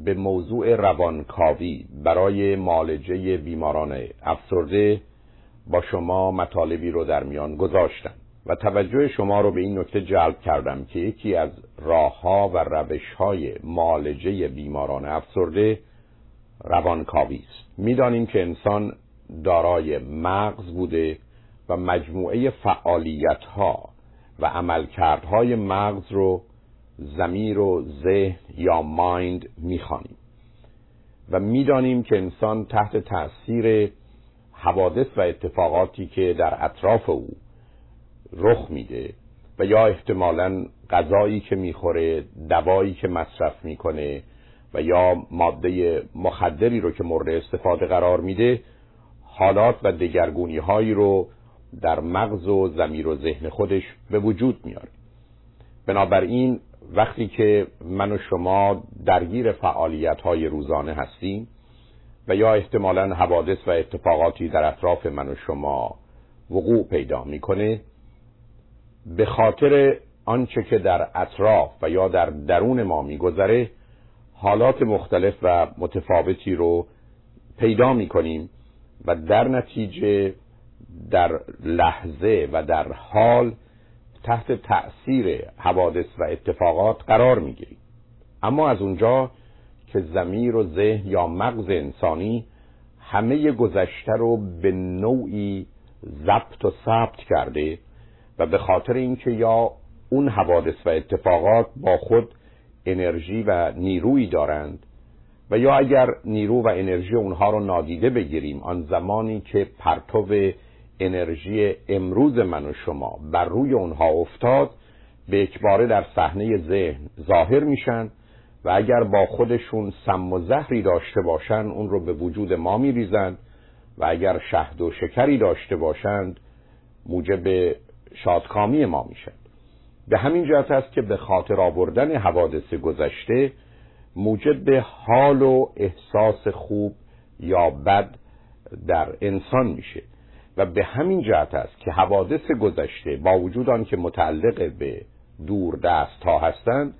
به موضوع روانکاوی برای معالجه بیماران افسرده با شما مطالبی رو در میان گذاشتم و توجه شما رو به این نکته جلب کردم که یکی از راهها و روشهای معالجه بیماران افسرده روانکاوی است. می‌دانیم که انسان دارای مغز بوده و مجموعه فعالیت ها و عملکردهای مغز رو زمیر و ذهن یا مایند می‌خوانیم. و می‌دانیم که انسان تحت تاثیر حوادث و اتفاقاتی که در اطراف او رخ میده و یا احتمالا غذایی که می‌خوره دوایی که مصرف می‌کنه و یا ماده مخدری رو که مورد استفاده قرار میده حالات و دگرگونی هایی رو در مغز و زمیر و ذهن خودش به وجود میاره بنابراین وقتی که من و شما درگیر فعالیت های روزانه هستیم و یا احتمالا حوادث و اتفاقاتی در اطراف من و شما وقوع پیدا می‌کنه به خاطر آنچه که در اطراف و یا در درون ما میگذره حالات مختلف و متفاوتی رو پیدا می‌کنیم و در نتیجه در لحظه و در حال تحت تأثیر حوادث و اتفاقات قرار می‌گیریم. اما از اونجا که زمیر و ذهن یا مغز انسانی همه گذشته رو به نوعی ضبط و ثبت کرده و به خاطر اینکه یا اون حوادث و اتفاقات با خود انرژی و نیرویی دارند و یا اگر نیرو و انرژی اونها رو نادیده بگیریم آن زمانی که پرتو انرژی امروز من و شما بر روی اونها افتاد به اکباره در صحنه ذهن ظاهر میشن و اگر با خودشون سم و زهری داشته باشند اون رو به وجود ما میریزند و اگر شهد و شکری داشته باشند موجب شادکامی ما میشن. به همین جهت است که به خاطر آوردن حوادث گذشته موجب حال و احساس خوب یا بد در انسان میشه. و به همین جهت است که حوادث گذشته با وجود آن که متعلق به دور دست ها هستند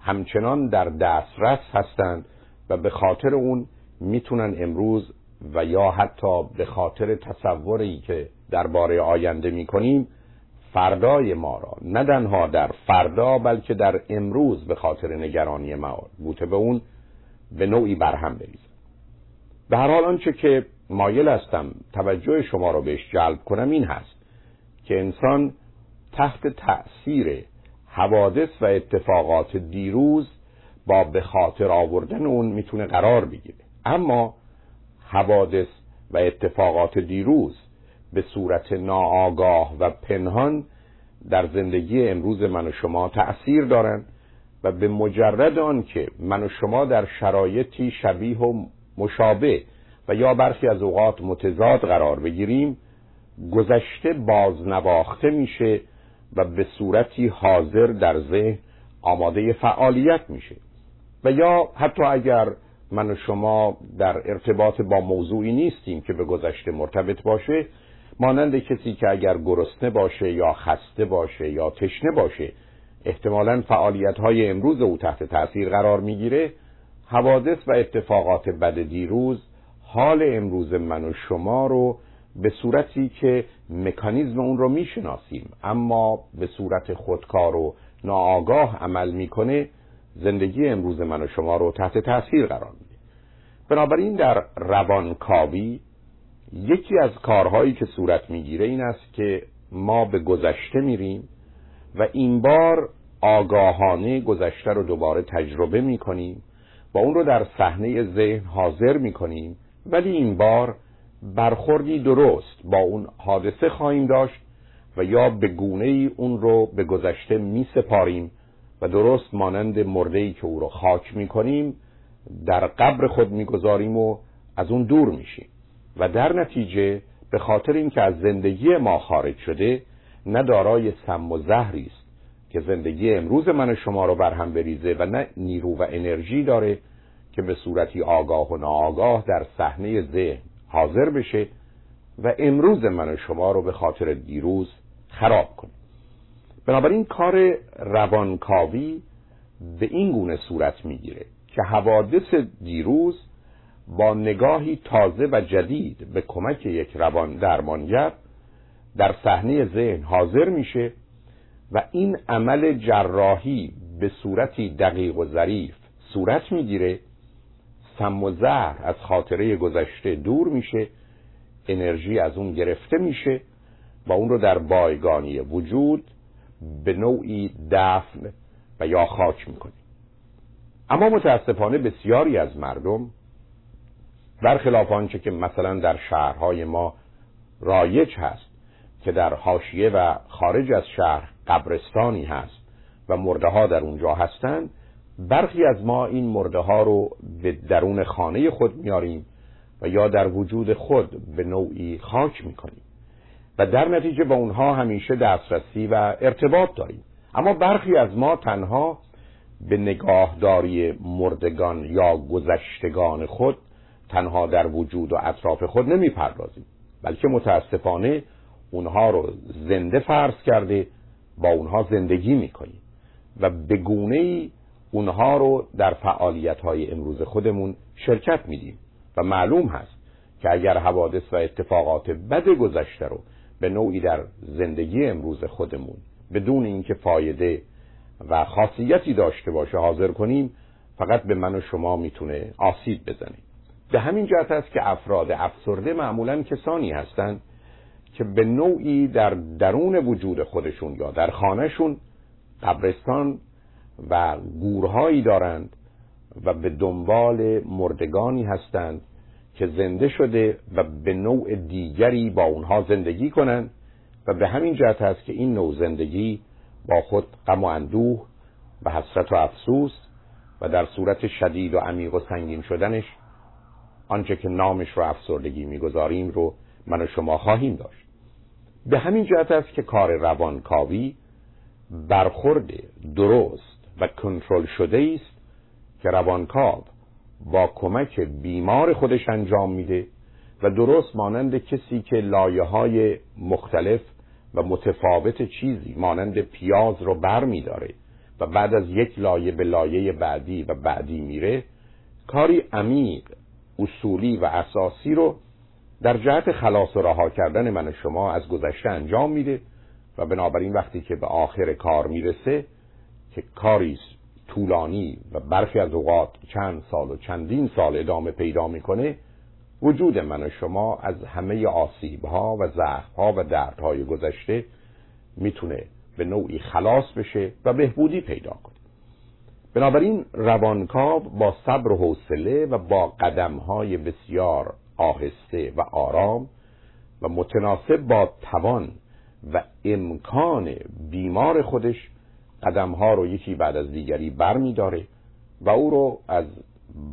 همچنان در دسترس هستند و به خاطر اون می‌تونن امروز و یا حتی به خاطر تصوری که درباره آینده می‌کنیم فردای ما را نه تنها در فردا بلکه در امروز به خاطر نگرانی ما بوته به اون به نوعی برهم بریزن به هر حال آنچه که مایل هستم توجه شما را بهش جلب کنم این هست که انسان تحت تأثیر حوادث و اتفاقات دیروز با به خاطر آوردن اون می‌تونه قرار بگیره. اما حوادث و اتفاقات دیروز به صورت ناآگاه و پنهان در زندگی امروز من و شما تأثیر دارند و به مجرد آن که من و شما در شرایطی شبیه و مشابه و یا برخی از اوقات متضاد قرار بگیریم گذشته بازنواخته میشه و به صورتی حاضر در ذهن آماده فعالیت میشه. و یا حتی اگر من و شما در ارتباط با موضوعی نیستیم که به گذشته مرتبط باشه مانند کسی که اگر گرسنه باشه یا خسته باشه یا تشنه باشه احتمالا فعالیت های امروز او تحت تاثیر قرار می‌گیره حوادث و اتفاقات بد دیروز حال امروز من و شما رو به صورتی که مکانیزم اون رو می‌شناسیم اما به صورت خودکار و ناآگاه عمل می‌کنه زندگی امروز من و شما رو تحت تاثیر قرار میده. بنابراین در روانکاوی یکی از کارهایی که صورت می‌گیره این است که ما به گذشته میریم و این بار آگاهانه گذشته رو دوباره تجربه می‌کنیم و اون رو در صحنه ذهن حاضر می‌کنیم ولی این بار برخوردی درست با اون حادثه خواهیم داشت و یا به گونه ای اون رو به گذشته می سپاریم و درست مانند مرده ای که او رو خاک می کنیم در قبر خود می گذاریم و از اون دور میشیم. و در نتیجه به خاطر اینکه از زندگی ما خارج شده نه دارای سم و زهری است که زندگی امروز من و شما رو برهم بریزه و نه نیرو و انرژی داره که به صورتی آگاه و ناآگاه در صحنه ذهن حاضر بشه و امروز من و شما رو به خاطر دیروز خراب کنه بنابراین کار روانکاوی به این گونه صورت می‌گیره که حوادث دیروز با نگاهی تازه و جدید به کمک یک روان درمانگر در صحنه ذهن حاضر میشه و این عمل جراحی به صورتی دقیق و ظریف صورت می‌گیره سم و زهر از خاطره گذشته دور میشه انرژی از اون گرفته میشه و اون رو در بایگانی وجود به نوعی دفن و یا خاک می‌کنیم اما متاسفانه بسیاری از مردم برخلاف آنچه که مثلا در شهرهای ما رایج هست که در حاشیه و خارج از شهر قبرستانی هست و مرده ها در اونجا هستند برخی از ما این مرده ها رو به درون خانه خود میاریم و یا در وجود خود به نوعی خاک می‌کنیم و در نتیجه با اونها همیشه دسترسی و ارتباط داریم. اما برخی از ما تنها به نگاهداری مردگان یا گذشتگان خود تنها در وجود و اطراف خود نمی‌پردازیم بلکه متاسفانه اونها رو زنده فرض کرده با اونها زندگی می‌کنیم و به گونه ای اونها رو در فعالیت های امروز خودمون شرکت میدیم. و معلوم هست که اگر حوادث و اتفاقات بد گذشته رو به نوعی در زندگی امروز خودمون بدون اینکه فایده و خاصیتی داشته باشه حاضر کنیم فقط به من و شما می‌تونه آسیب بزنه. به همین جهت است که افراد افسرده معمولا کسانی هستند که به نوعی در درون وجود خودشون یا در خانهشون قبرستان و گورهایی دارند و به دنبال مردگانی هستند که زنده شده و به نوع دیگری با اونها زندگی کنند و به همین جهت است که این نوع زندگی با خود غم و اندوه و حسرت و افسوس و در صورت شدید و عمیق و سنگین شدنش آنچه که نامش رو افسردگی می‌گذاریم رو من و شما خواهیم داشت. به همین جهت است که کار روانکاوی برخورد درست و کنترل شده است که روانکاو با کمک بیمار خودش انجام میده و درست مانند کسی که لایه های مختلف و متفاوت چیزی مانند پیاز رو بر می داره و بعد از یک لایه به لایه بعدی و بعدی میره کاری عمیق اصولی و اساسی رو در جهت خلاص و رها کردن من شما از گذشته انجام میده و بنابراین وقتی که به آخر کار می‌رسه که کاری طولانی و برخی از اوقات چند سال و چندین سال ادامه پیدا می‌کنه وجود من و شما از همه آسیب ها و ضعف ها و دردهای گذشته می‌تونه به نوعی خلاص بشه و بهبودی پیدا کنه. بنابراین روانکاو با صبر و حوصله و با قدم های بسیار آهسته و آرام و متناسب با توان و امکان بیمار خودش قدم ها رو یکی بعد از دیگری بر می داره و او رو از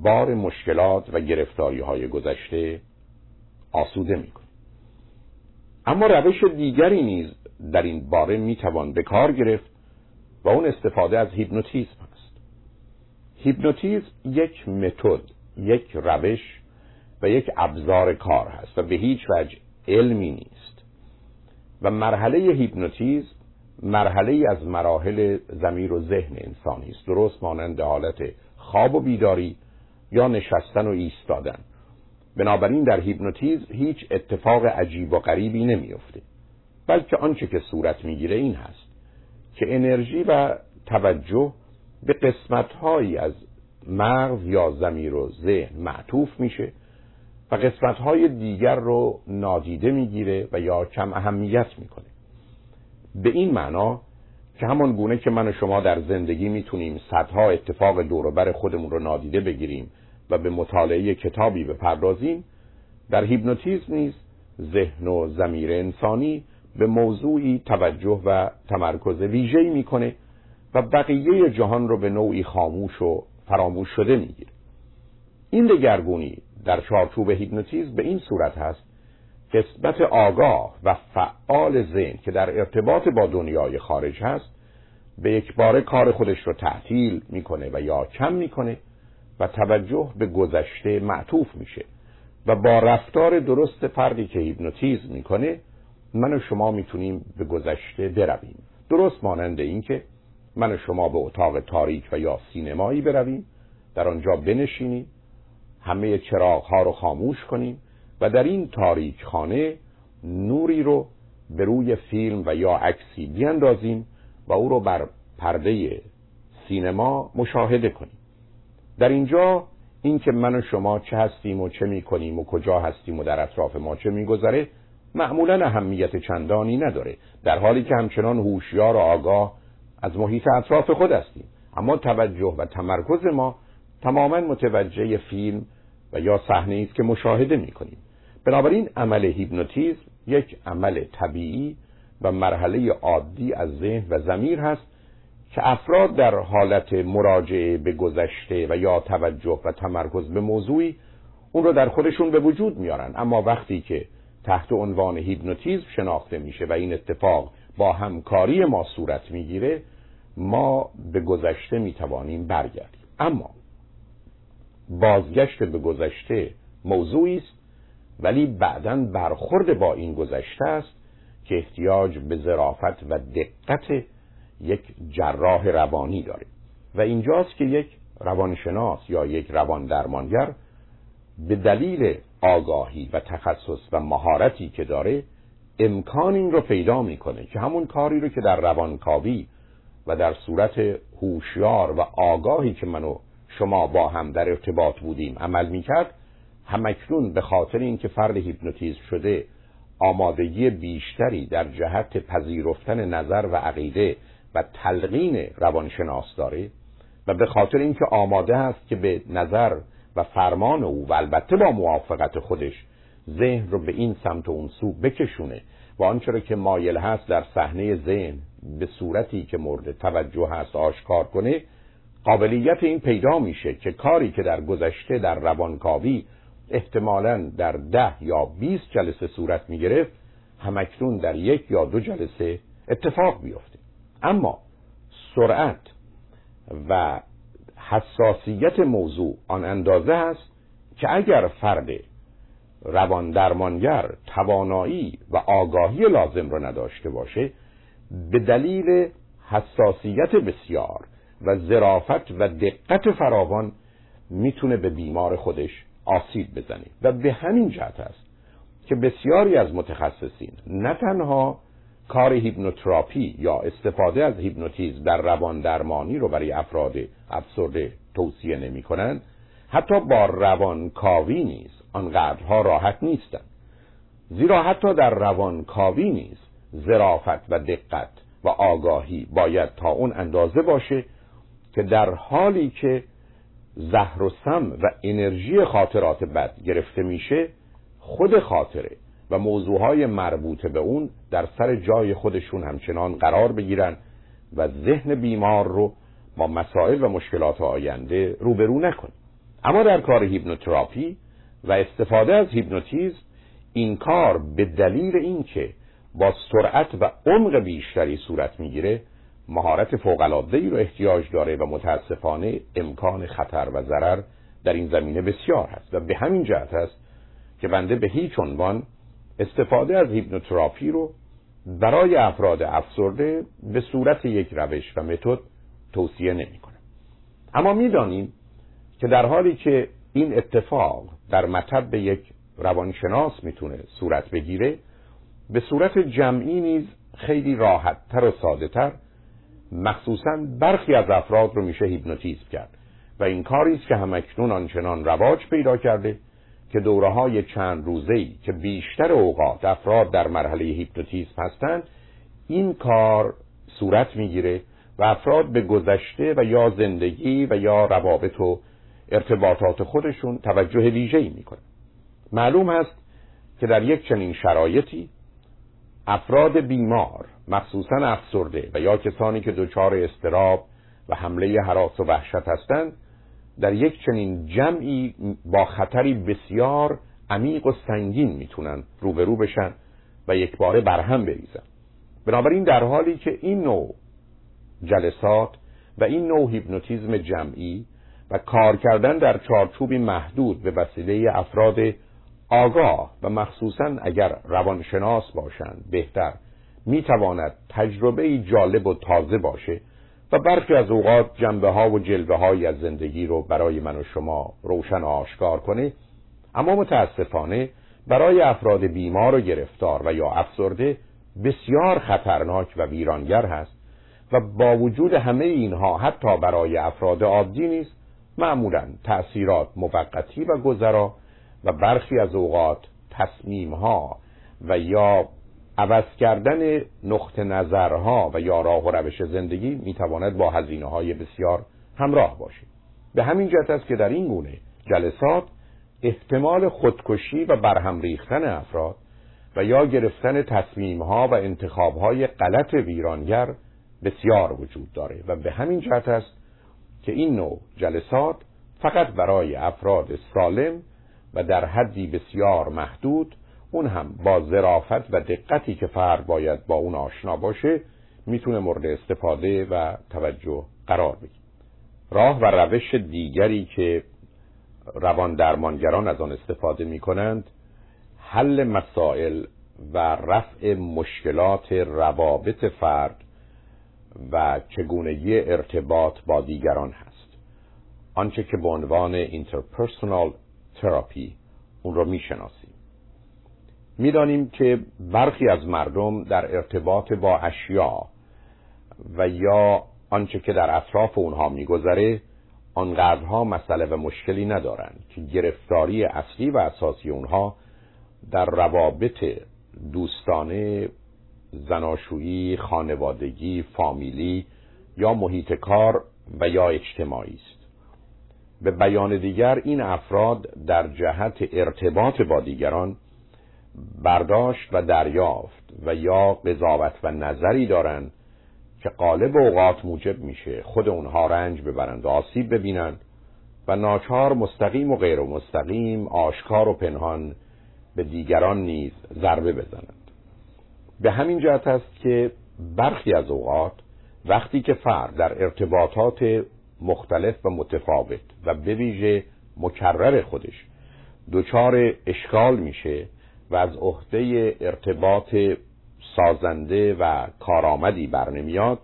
بار مشکلات و گرفتاری های گذشته آسوده می‌کنه. اما روش دیگری نیز در این باره می‌توان به کار گرفت و اون استفاده از هیپنوتیزم است. هیپنوتیزم یک متد یک روش و یک ابزار کار هست و به هیچ وجه علمی نیست. و مرحله هیپنوتیزم مرحله از مراحل زمیر و ذهن انسانی است. درست مانند حالت خواب و بیداری یا نشستن و ایستادن. بنابراین در هیپنوتیزم هیچ اتفاق عجیب و غریبی نمیافته. بلکه آنچه که صورت می‌گیره این هست که انرژی و توجه به قسمتهایی از مغز یا زمیر و ذهن معطوف میشه و قسمتهای دیگر رو نادیده می‌گیره و یا کم اهمیت می‌کنه. به این معنا که همان گونه که من و شما در زندگی می‌تونیم صدها اتفاق دوروبر خودمون رو نادیده بگیریم و به مطالعه کتابی بپردازیم در هیپنوتیزم نیز ذهن و زمیر انسانی به موضوعی توجه و تمرکز ویژه‌ای می‌کنه و بقیه جهان رو به نوعی خاموش و فراموش شده می‌گیره. این دگرگونی در چارچوب هیپنوتیزم به این صورت هست قسمت آگاه و فعال ذهن که در ارتباط با دنیای خارج هست به یک بار کار خودش رو تعطیل می‌کنه و یا کم می‌کنه و توجه به گذشته معطوف میشه و با رفتار درست فردی که هیپنوتیزم می‌کنه من و شما می‌تونیم به گذشته برویم. درست مانند این که من و شما به اتاق تاریک و یا سینمایی برویم در آنجا بنشینیم همه چراغ ها رو خاموش کنیم و در این تاریک خانه نوری رو به روی فیلم و یا عکسی بیاندازیم و او رو بر پرده سینما مشاهده کنیم. در اینجا این که من و شما چه هستیم و چه می‌کنیم و کجا هستیم و در اطراف ما چه میگذره معمولا اهمیت چندانی نداره. در حالی که همچنان هوشیار و آگاه از محیط اطراف خود هستیم. اما توجه و تمرکز ما تماما متوجه فیلم و یا صحنه است که مشاهده می‌کنیم. بنابراین عمل هیپنوتیزم یک عمل طبیعی و مرحله عادی از ذهن و زمیر هست که افراد در حالت مراجعه به گذشته و یا توجه و تمرکز به موضوعی اون رو در خودشون به وجود میارن. اما وقتی که تحت عنوان هیپنوتیزم شناخته میشه و این اتفاق با همکاری ما صورت می‌گیره ما به گذشته می‌توانیم برگردیم. اما بازگشت به گذشته موضوعی است ولی بعدا برخورد با این گذشته است که احتیاج به ظرافت و دقت یک جراح روانی داره. و اینجاست که یک روانشناس یا یک روان درمانگر به دلیل آگاهی و تخصص و مهارتی که داره امکان این رو پیدا می‌کنه که همون کاری رو که در روانکاوی و در صورت هوشیار و آگاهی که منو شما با هم در ارتباط بودیم عمل می‌کرد همکنون به خاطر اینکه فرد هیپنوتیزم شده آمادگی بیشتری در جهت پذیرفتن نظر و عقیده و تلقین روانشناس داره و به خاطر اینکه آماده است که به نظر و فرمان او و البته با موافقت خودش ذهن رو به این سمت و اون سو بکشونه و آنچه که مایل هست در صحنه ذهن به صورتی که مورد توجه هست آشکار کنه قابلیت این پیدا میشه که کاری که در گذشته در روانکاوی احتمالا در ده یا بیست جلسه صورت می‌گرفت همکنون در یک یا دو جلسه اتفاق بیفته. اما سرعت و حساسیت موضوع آن اندازه است که اگر فرد روان درمانگر توانایی و آگاهی لازم را نداشته باشه به دلیل حساسیت بسیار و ظرافت و دقت فراوان می‌تونه به بیمار خودش آسیب بزنه و به همین جهت است که بسیاری از متخصصین نه تنها کار هیپنوتراپی یا استفاده از هیپنوتیزم در روان درمانی رو برای افراد افسرده توصیه نمی کنند حتی با روان کاوی نیز آنقدرها راحت نیستند. زیرا حتی در روان کاوی نیز ظرافت و دقت و آگاهی باید تا اون اندازه باشه که در حالی که زهر و سم و انرژی خاطرات بد گرفته میشه خود خاطره و موضوعهای مربوط به اون در سر جای خودشون همچنان قرار بگیرن و ذهن بیمار رو با مسائل و مشکلات آینده روبرو نکنه اما در کار هیپنوتراپی و استفاده از هیپنوتیزم این کار به دلیل اینکه با سرعت و عمق بیشتری صورت می‌گیره مهارت فوق ای رو احتیاج داره و متاسفانه امکان خطر و ضرر در این زمینه بسیار هست و به همین جهت است که بنده به هیچ عنوان استفاده از هیپنوتراپی رو برای افراد افسرده به صورت یک روش و متد توصیه نمی کنم. اما می‌دانیم که در حالی که این اتفاق در مطب یک روانشناس می‌تونه صورت بگیره به صورت جمعی نیز خیلی راحت تر و ساده تر مخصوصا برخی از افراد رو میشه هیپنوتیزم کرد. و این کاری است که همکنون آنچنان رواج پیدا کرده که دوره های چند روزه که بیشتر اوقات افراد در مرحله هیپنوتیزم هستند این کار صورت می‌گیره و افراد به گذشته و یا زندگی و یا روابط و ارتباطات خودشون توجه ویژه‌ای می‌کنه معلوم است که در یک چنین شرایطی افراد بیمار مخصوصا افسرده و یا کسانی که دچار استراب و حمله حراس و وحشت هستند در یک چنین جمعی با خطری بسیار عمیق و سنگین می‌تونن روبرو بشن و یک باره برهم بریزن. بنابراین در حالی که این نوع جلسات و این نوع هیپنوتیزم جمعی و کار کردن در چارچوبی محدود به وسیله افراد آگاه و مخصوصا اگر روانشناس باشند بهتر می‌تواند تجربه جالب و تازه باشه و برخی از اوقات جنبه ها و جلوه های از زندگی رو برای من و شما روشن و آشکار کنه اما متاسفانه برای افراد بیمار و گرفتار و یا افسرده بسیار خطرناک و ویرانگر هست و با وجود همه اینها حتی برای افراد عادی نیست معمولا تأثیرات موقتی و گذرا و برخی از اوقات تصمیم ها و یا عوض کردن نقط نظرها و یا راه و روش زندگی می‌تواند با هزینه های بسیار همراه باشد. به همین جهت است که در این گونه جلسات احتمال خودکشی و برهم ریختن افراد و یا گرفتن تصمیم ها و انتخاب های غلط ویرانگر بسیار وجود داره و به همین جهت است که این نوع جلسات فقط برای افراد سالم و در حدی بسیار محدود اون هم با ظرافت و دقتی که فرد باید با اون آشنا باشه می‌تونه مورد استفاده و توجه قرار بگیره. راه و روش دیگری که روان درمانگران از آن استفاده می کنند حل مسائل و رفع مشکلات روابط فرد و چگونگی ارتباط با دیگران هست. آنچه که به عنوان interpersonal therapy اون رو می‌شناسیم. می‌دانیم که برخی از مردم در ارتباط با اشیا و یا آنچه که در اطراف اونها میگذره آنقدرها مسئله و مشکلی ندارند که گرفتاری اصلی و اساسی اونها در روابط دوستانه زناشویی خانوادگی فامیلی یا محیط کار و یا اجتماعی است. به بیان دیگر این افراد در جهت ارتباط با دیگران برداشت و دریافت و یا قضاوت و نظری دارند که قالب اوقات موجب میشه خود اونها رنج ببرند و آسیب ببینند و ناچار مستقیم و غیر مستقیم آشکار و پنهان به دیگران نیز ضربه بزنند. به همین جهت است که برخی از اوقات وقتی که فرد در ارتباطات مختلف و متفاوت و به ویژه مکرر خودش دچار اشکال میشه و از عهده ارتباط سازنده و کارآمدی برنمیاد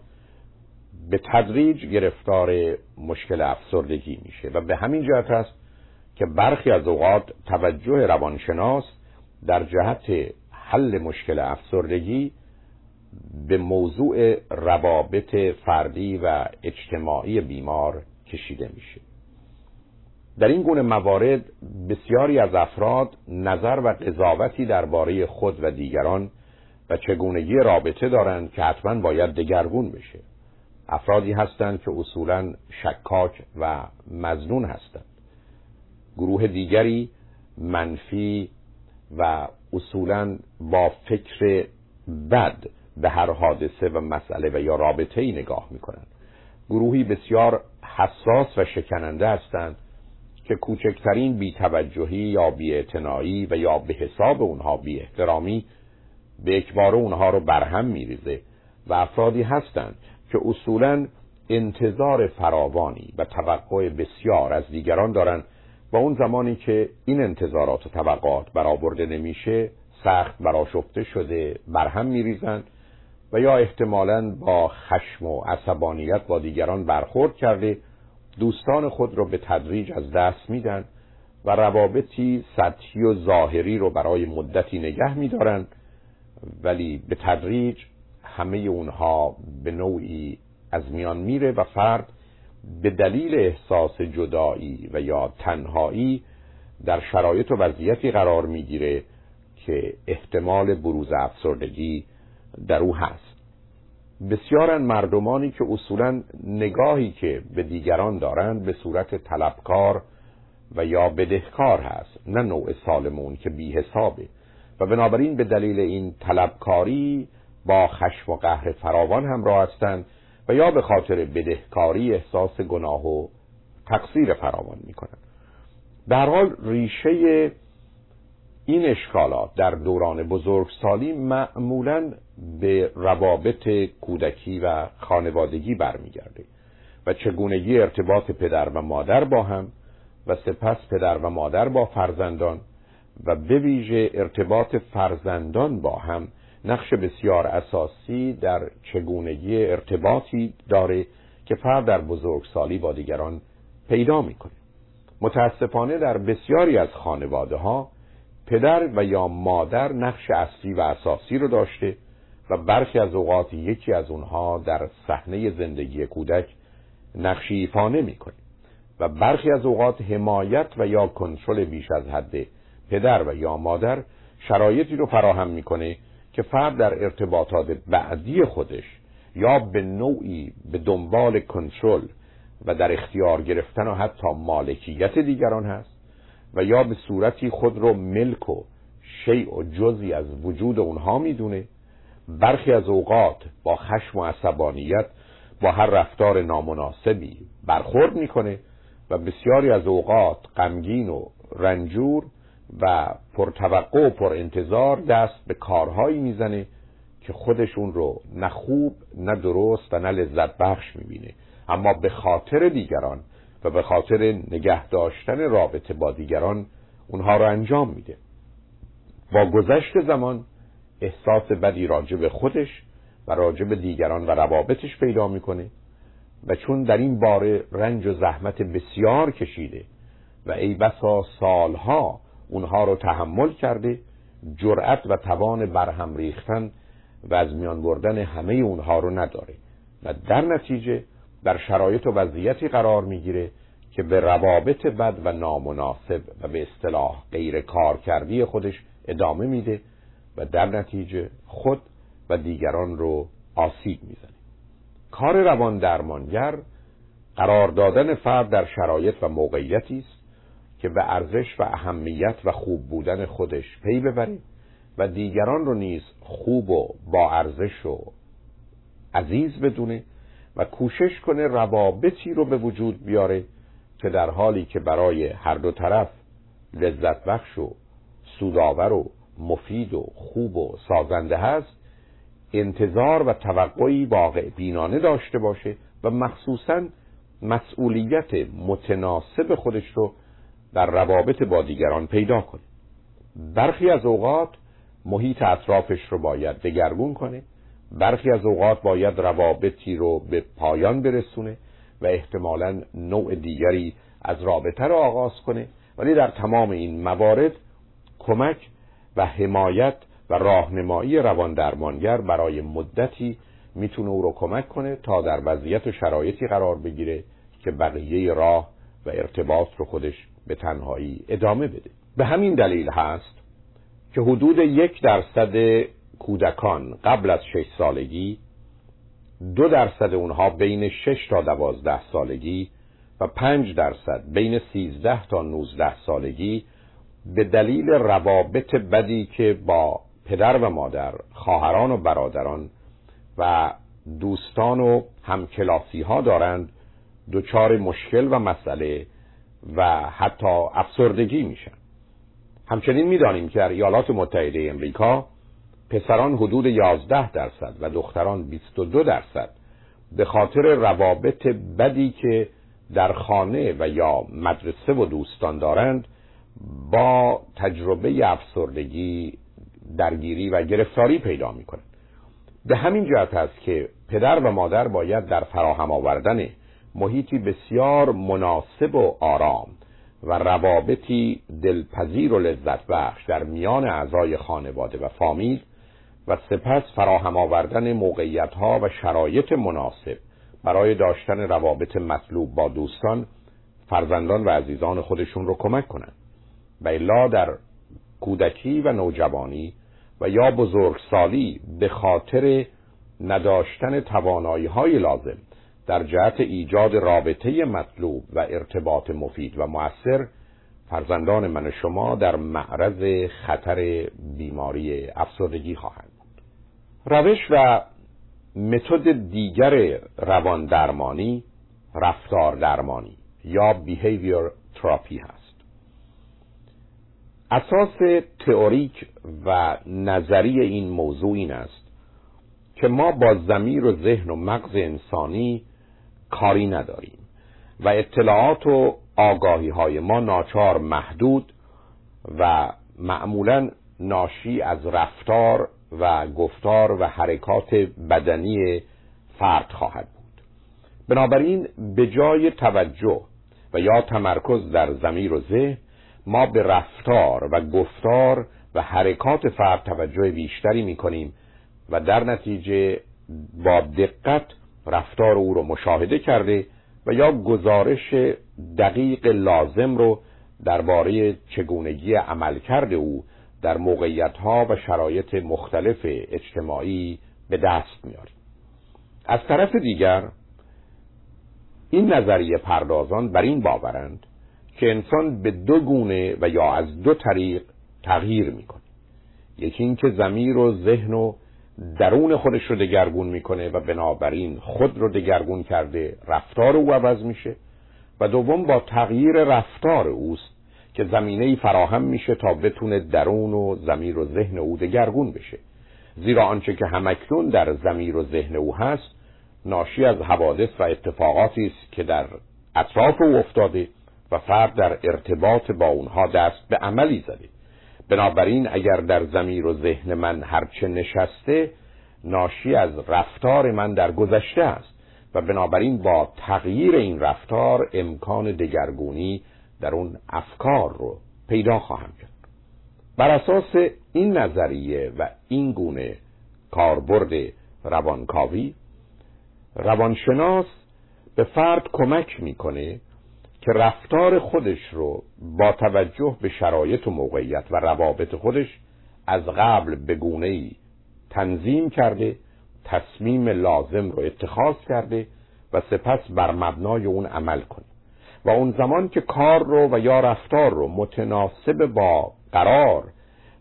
به تدریج گرفتار مشکل افسردگی میشه و به همین جهت است که برخی از اوقات توجه روانشناس در جهت حل مشکل افسردگی به موضوع روابط فردی و اجتماعی بیمار کشیده میشه. در این گونه موارد بسیاری از افراد نظر و قضاوتی درباره خود و دیگران و چگونگی رابطه دارند که حتما باید دگرگون بشه. افرادی هستند که اصولا شکاک و مزنون هستند. گروه دیگری منفی و اصولا با فکر بد به هر حادثه و مسئله و یا رابطه ای نگاه می‌کنند. گروهی بسیار حساس و شکننده هستند که کوچکترین بیتوجهی یا بیاعتنایی و یا به حساب اونها بی احترامی به اکبار اونها رو برهم میریزه و افرادی هستند که اصولا انتظار فراوانی و توقع بسیار از دیگران دارند و اون زمانی که این انتظارات و توقعات برآورده نمیشه سخت براشفته شده برهم میریزند و یا احتمالا با خشم و عصبانیت با دیگران برخورد کرده دوستان خود رو به تدریج از دست میدن و روابطی سطحی و ظاهری رو برای مدتی نگه میدارند ولی به تدریج همه اونها به نوعی از میان میره و فرد به دلیل احساس جدایی و یا تنهایی در شرایط و وضعیتی قرار می‌گیره که احتمال بروز افسردگی در او هست. بسیارن مردمانی که اصولا نگاهی که به دیگران دارند به صورت طلبکار و یا بدهکار هست نه نوع سالمون که بی حسابه. و بنابراین به دلیل این طلبکاری با خشم و قهر فراوان همراه هستند و یا به خاطر بدهکاری احساس گناه و تقصیر فراوان می‌کنند. در حال ریشه این اشکالات در دوران بزرگسالی معمولا به روابط کودکی و خانوادگی برمیگرده و چگونگی ارتباط پدر و مادر با هم و سپس پدر و مادر با فرزندان و به ویژه ارتباط فرزندان با هم نقش بسیار اساسی در چگونگی ارتباطی داره که فرد در بزرگسالی با دیگران پیدا می‌کنه. متاسفانه در بسیاری از خانواده ها پدر و یا مادر نقش اصلی و اساسی رو داشته و برخی از اوقات یکی از اونها در صحنه زندگی کودک نقشی ایفا نمی‌کنه و برخی از اوقات حمایت و یا کنترل بیش از حد پدر و یا مادر شرایطی رو فراهم می‌کنه که فرد در ارتباطات بعدی خودش یا به نوعی به دنبال کنترل و در اختیار گرفتن و حتی مالکیت دیگران هست و یا به صورتی خود رو ملک و شیء و جزی از وجود اونها می‌دونه برخی از اوقات با خشم و عصبانیت با هر رفتار نامناسبی برخورد می‌کنه و بسیاری از اوقات غمگین و رنجور و پرتوقع و پر انتظار دست به کارهایی می‌زنه که خودشون رو نه خوب نه درست و نه لذت بخش می‌بینه. اما به خاطر دیگران و به خاطر نگه داشتن رابطه با دیگران اونها رو انجام میده. با گذشت زمان احساس بدی راجع خودش و راجع دیگران و روابطش پیدا می‌کنه و چون در این باره رنج و زحمت بسیار کشیده و ای بسا سالها اونها رو تحمل کرده جرأت و توان برهم ریختن و از میان بردن همه اونها رو نداره و در نتیجه در شرایط و وضعیتی قرار می‌گیره که به روابط بد و نامناسب و به اصطلاح غیر کار کردی خودش ادامه میده و در نتیجه خود و دیگران رو آسیب می‌زنه. کار روان درمانگر قرار دادن فرد در شرایط و موقعیتی است که به ارزش و اهمیت و خوب بودن خودش پی ببره و دیگران رو نیز خوب و با ارزش و عزیز بدونه و کوشش کنه روابطی رو به وجود بیاره که در حالی که برای هر دو طرف لذت بخش و سودآور و مفید و خوب و سازنده هست انتظار و توقعی واقع بینانه داشته باشه و مخصوصا مسئولیت متناسب خودش رو در روابط با دیگران پیدا کنه. برخی از اوقات محیط اطرافش رو باید دگرگون کنه برخی از اوقات باید روابطی رو به پایان برسونه و احتمالا نوع دیگری از رابطه رو آغاز کنه. ولی در تمام این موارد کمک و حمایت و راهنمایی روان درمانگر برای مدتی می‌تونه او رو کمک کنه تا در وضعیت و شرایطی قرار بگیره که بقیه راه و ارتباط رو خودش به تنهایی ادامه بده. به همین دلیل هست که حدود یک درصد کودکان قبل از شش سالگی دو درصد اونها بین شش تا دوازده سالگی و پنج درصد بین سیزده تا نوزده سالگی به دلیل روابط بدی که با پدر و مادر خواهران و برادران و دوستان و همکلاسی ها دارند دچار مشکل و مسئله و حتی افسردگی میشن. همچنین می‌دانیم که در ایالات متحده امریکا پسران حدود 11 درصد و دختران 22 درصد به خاطر روابط بدی که در خانه و یا مدرسه و دوستان دارند با تجربه افسردگی درگیری و گرفتاری پیدا می‌کنند به همین جهت است که پدر و مادر باید در فراهم آوردن محیطی بسیار مناسب و آرام و روابطی دلپذیر و لذت بخش در میان اعضای خانواده و فامیل و سپس فراهم آوردن موقعیت ها و شرایط مناسب برای داشتن روابط مطلوب با دوستان فرزندان و عزیزان خودشون رو کمک کنند. و الا در کودکی و نوجوانی و یا بزرگسالی به خاطر نداشتن توانایی های لازم در جهت ایجاد رابطه مطلوب و ارتباط مفید و مؤثر فرزندان من و شما در معرض خطر بیماری افسردگی خواهند بود. روش و متد دیگر روان درمانی رفتار درمانی یا behavior therapy هست. اساس تئوریک و نظری این موضوع این است که ما با زمیر و ذهن و مغز انسانی کاری نداریم و اطلاعات و آگاهی های ما ناچار محدود و معمولا ناشی از رفتار و گفتار و حرکات بدنی فرد خواهد بود. بنابراین به جای توجه و یا تمرکز در زمیر و ذهن ما به رفتار و گفتار و حرکات فرد توجه بیشتری می کنیم و در نتیجه با دقت رفتار او رو مشاهده کرده و یا گزارش دقیق لازم رو درباره چگونگی عملکرد او در موقعیت ها و شرایط مختلف اجتماعی به دست میاریم از طرف دیگر این نظریه پردازان بر این باورند که انسان به دو گونه و یا از دو طریق تغییر می‌کنه. یکی اینکه زمیر و ذهن و درون خودش رو دگرگون می‌کنه و بنابراین خود رو دگرگون کرده رفتار او عوض میشه. و دوم با تغییر رفتار اوست که زمینه ای فراهم میشه تا بتونه درون و زمیر و ذهن او دگرگون بشه. زیرا آنچه که همکنون در زمیر و ذهن او هست ناشی از حوادث و اتفاقاتی است که در اطراف او افتاده و فرد در ارتباط با اونها دست به عملی زده. بنابراین اگر در زمیر و ذهن من هرچه نشسته ناشی از رفتار من در گذشته است و بنابراین با تغییر این رفتار امکان دگرگونی در اون افکار رو پیدا خواهم کرد. بر اساس این نظریه و این گونه کاربرد روانکاوی روانشناس به فرد کمک می‌کنه که رفتار خودش رو با توجه به شرایط و موقعیت و روابط خودش از قبل به گونه ای تنظیم کرده تصمیم لازم رو اتخاذ کرده و سپس بر مبنای اون عمل کنه. و اون زمان که کار رو و یا رفتار رو متناسب با قرار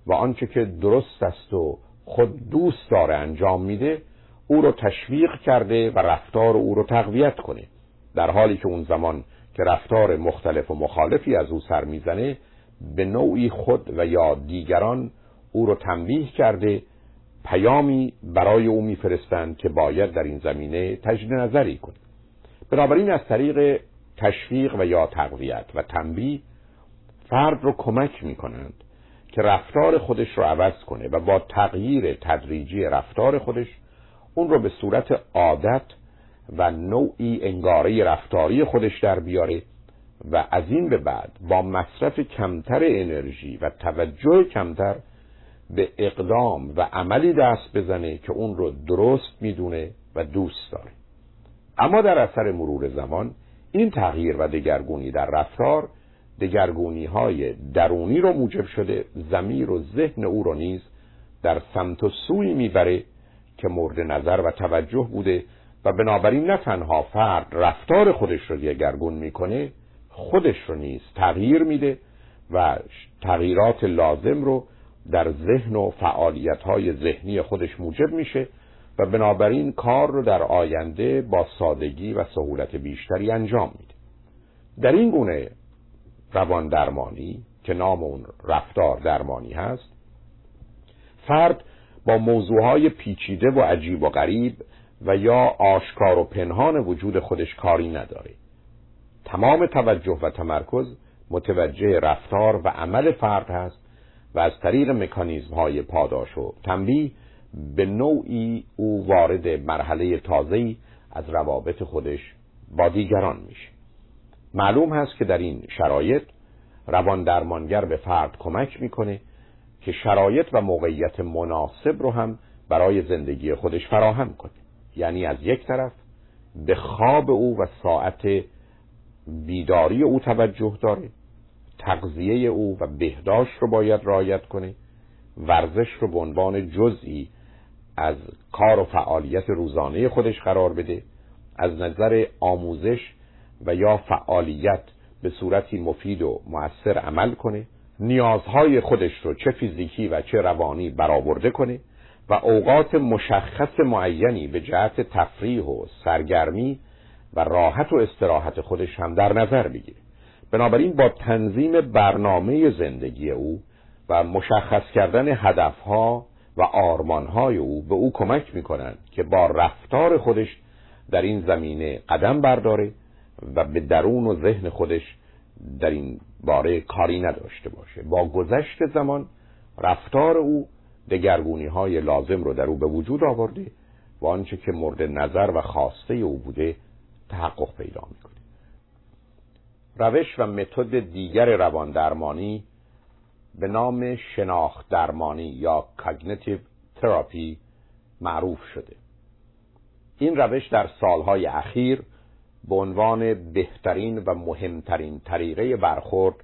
و آنچه که درست است و خود دوست داره انجام میده او رو تشویق کرده و رفتار او رو تقویت کنه. در حالی که اون زمان که رفتار مختلف و مخالفی از او سر می‌زنه به نوعی خود و یا دیگران او رو تنبیه کرده پیامی برای او میفرستند که باید در این زمینه تجدید نظری کنه. بنابراین از طریق تشویق و یا تقویت و تنبیه فرد رو کمک می‌کنند که رفتار خودش رو عوض کنه و با تغییر تدریجی رفتار خودش اون رو به صورت عادت و نوعی انگاره رفتاری خودش در بیاره و از این به بعد با مصرف کمتر انرژی و توجه کمتر به اقدام و عملی دست بزنه که اون رو درست می‌دونه و دوست داره. اما در اثر مرور زمان این تغییر و دگرگونی در رفتار دگرگونی های درونی رو موجب شده زمیر و ذهن او رو نیز در سمت و سوی می‌بره که مورد نظر و توجه بوده و بنابراین نه تنها فرد رفتار خودش رو دگرگون می‌کنه خودش رو نیز تغییر میده و تغییرات لازم رو در ذهن و فعالیت های ذهنی خودش موجب میشه و بنابراین کار رو در آینده با سادگی و سهولت بیشتری انجام میده. در این گونه روان درمانی که نام اون رفتار درمانی هست فرد با موضوعهای پیچیده و عجیب و غریب و یا آشکار و پنهان وجود خودش کاری نداره. تمام توجه و تمرکز متوجه رفتار و عمل فرد هست و از طریق مکانیزم های پاداش و تنبیه به نوعی او وارد مرحله تازه‌ای از روابط خودش با دیگران میشه. معلوم هست که در این شرایط روان درمانگر به فرد کمک می‌کنه که شرایط و موقعیت مناسب رو هم برای زندگی خودش فراهم کنه. یعنی از یک طرف به خواب او و ساعت بیداری او توجه داره تغذیه او و بهداشت رو باید رعایت کنه ورزش رو به عنوان جزئی از کار و فعالیت روزانه خودش قرار بده از نظر آموزش و یا فعالیت به صورتی مفید و مؤثر عمل کنه نیازهای خودش رو چه فیزیکی و چه روانی برآورده کنه و اوقات مشخص معینی به جهت تفریح و سرگرمی و راحت و استراحت خودش هم در نظر بگیره بنابراین با تنظیم برنامه زندگی او و مشخص کردن هدفها و آرمانهای او به او کمک می‌کنند که با رفتار خودش در این زمینه قدم برداره و به درون و ذهن خودش در این باره کاری نداشته باشه. با گذشت زمان رفتار او دگرگونی های لازم رو در او به وجود آورده و آنچه که مورد نظر و خواسته او بوده تحقق پیدا می‌کنه. روش و متد دیگر روان درمانی به نام شناخت درمانی یا کاگنیتیو تراپی معروف شده. این روش در سالهای اخیر به عنوان بهترین و مهمترین طریقه برخورد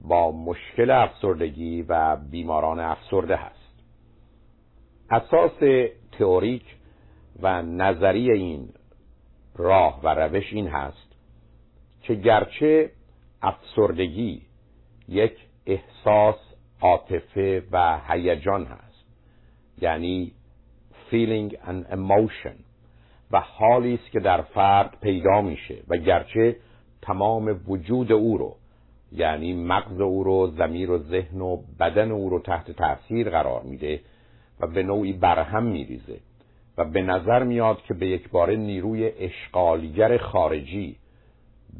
با مشکل افسردگی و بیماران افسرده هست اساس تئوریک و نظری این راه و روش این هست که گرچه افسردگی یک احساس عاطفه و هیجان هست یعنی feeling and emotion و حالی است که در فرد پیدا میشه و گرچه تمام وجود او رو یعنی مغز او رو زمیر و ذهن و بدن او رو تحت تاثیر قرار میده و به نوعی برهم میریزه و به نظر میاد که به یک بار نیروی اشغالگر خارجی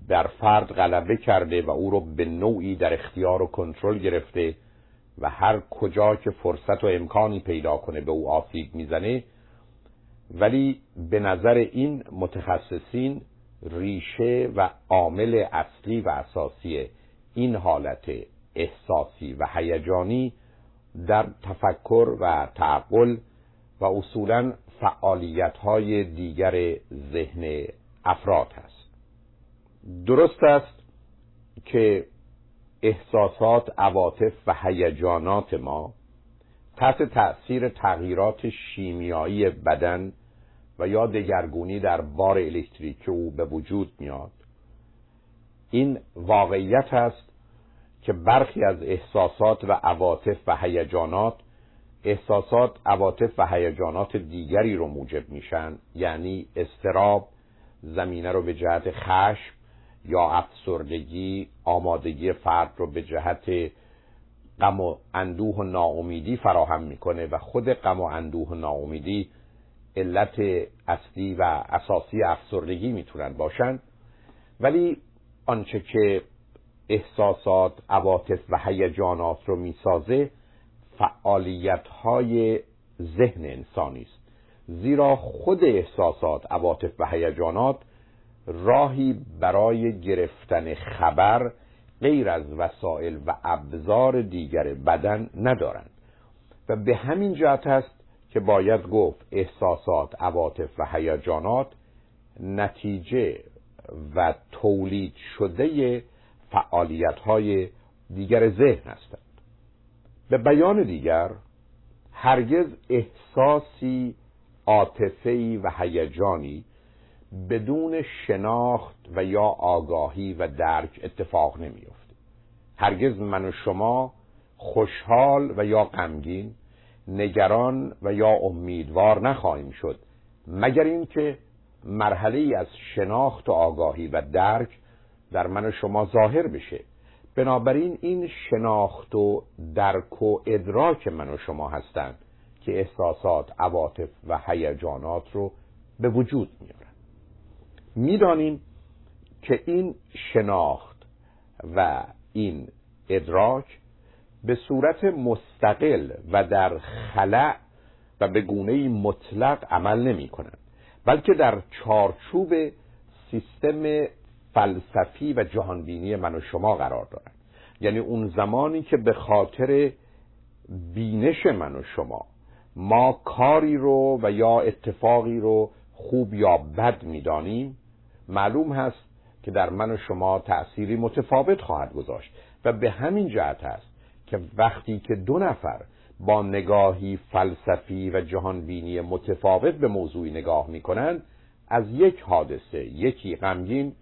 بر فرد غلبه کرده و او رو به نوعی در اختیار و کنترل گرفته و هر کجا که فرصت و امکانی پیدا کنه به او آسیب می‌زنه. ولی به نظر این متخصصین ریشه و عامل اصلی و اساسی این حالت احساسی و هیجانی در تفکر و تعقل و اصولا فعالیت های دیگر ذهن افراد هست. درست است که احساسات عواطف و هیجانات ما تحت تأثیر تغییرات شیمیایی بدن و یا دگرگونی در بار الکتریک او به وجود میاد. این واقعیت است که برخی از احساسات و عواطف و هیجانات احساسات عواطف و هیجانات دیگری رو موجب میشن یعنی استراب زمینه رو به جهت خشم یا افسردگی آمادگی فرد رو به جهت غم و اندوه و ناامیدی فراهم می‌کنه و خود غم و اندوه و ناامیدی علت اصلی و اساسی افسردگی می‌تونن باشن. ولی آنچه که احساسات عواطف و هیجانات رو می‌سازه فعالیت های ذهن انسانی است. زیرا خود احساسات عواطف و هیجانات راهی برای گرفتن خبر غیر از وسایل و ابزار دیگر بدن ندارند. و به همین جهت است که باید گفت احساسات عواطف و هیجانات نتیجه و تولید شده فعالیت های دیگر ذهن هستند. به بیان دیگر هرگز احساسی عاطفه‌ای و هیجانی بدون شناخت و یا آگاهی و درک اتفاق نمیافته. هرگز من و شما خوشحال و یا غمگین نگران و یا امیدوار نخواهیم شد مگر اینکه مرحله از شناخت و آگاهی و درک در من و شما ظاهر بشه. بنابراین این شناخت و درک و ادراک من و شما هستند که احساسات عواطف و هیجانات رو به وجود میارن. می‌دانیم که این شناخت و این ادراک به صورت مستقل و در خلع و به گونه مطلق عمل نمی کنند بلکه در چارچوب سیستم فلسفی و جهانبینی من و شما قرار دارند یعنی اون زمانی که به خاطر بینش من و شما ما کاری رو و یا اتفاقی رو خوب یا بد می‌دانیم معلوم هست که در من و شما تأثیری متفاوت خواهد گذاشت و به همین جهت است که وقتی که دو نفر با نگاهی فلسفی و جهانبینی متفاوت به موضوعی نگاه می‌کنند از یک حادثه یکی غمگین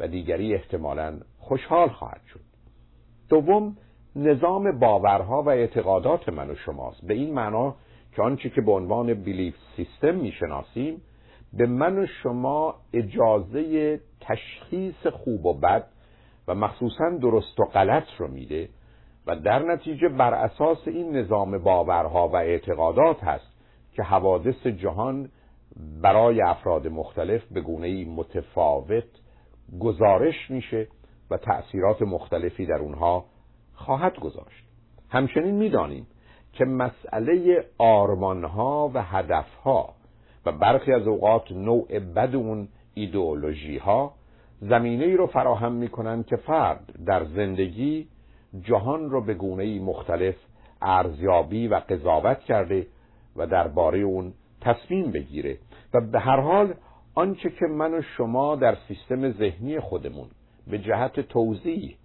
و دیگری احتمالا خوشحال خواهد شد. دوم نظام باورها و اعتقادات من و شماست. به این معنا که آنچه که به عنوان بیلیف سیستم می‌شناسیم به من و شما اجازه تشخیص خوب و بد و مخصوصا درست و غلط رو میده و در نتیجه بر اساس این نظام باورها و اعتقادات هست که حوادث جهان برای افراد مختلف به گونه متفاوت گزارش میشه و تأثیرات مختلفی در اونها خواهد گذاشت. همچنین می‌دانیم که مسئله آرمانها و هدفها و برخی از اوقات نوع بد اون ایدئولوژی ها زمینه ای رو فراهم می‌کنن که فرد در زندگی جهان رو به گونه مختلف ارزیابی و قضاوت کرده و درباره اون تصمیم بگیره و به هر حال آنچه که من و شما در سیستم ذهنی خودمون به جهت توضیح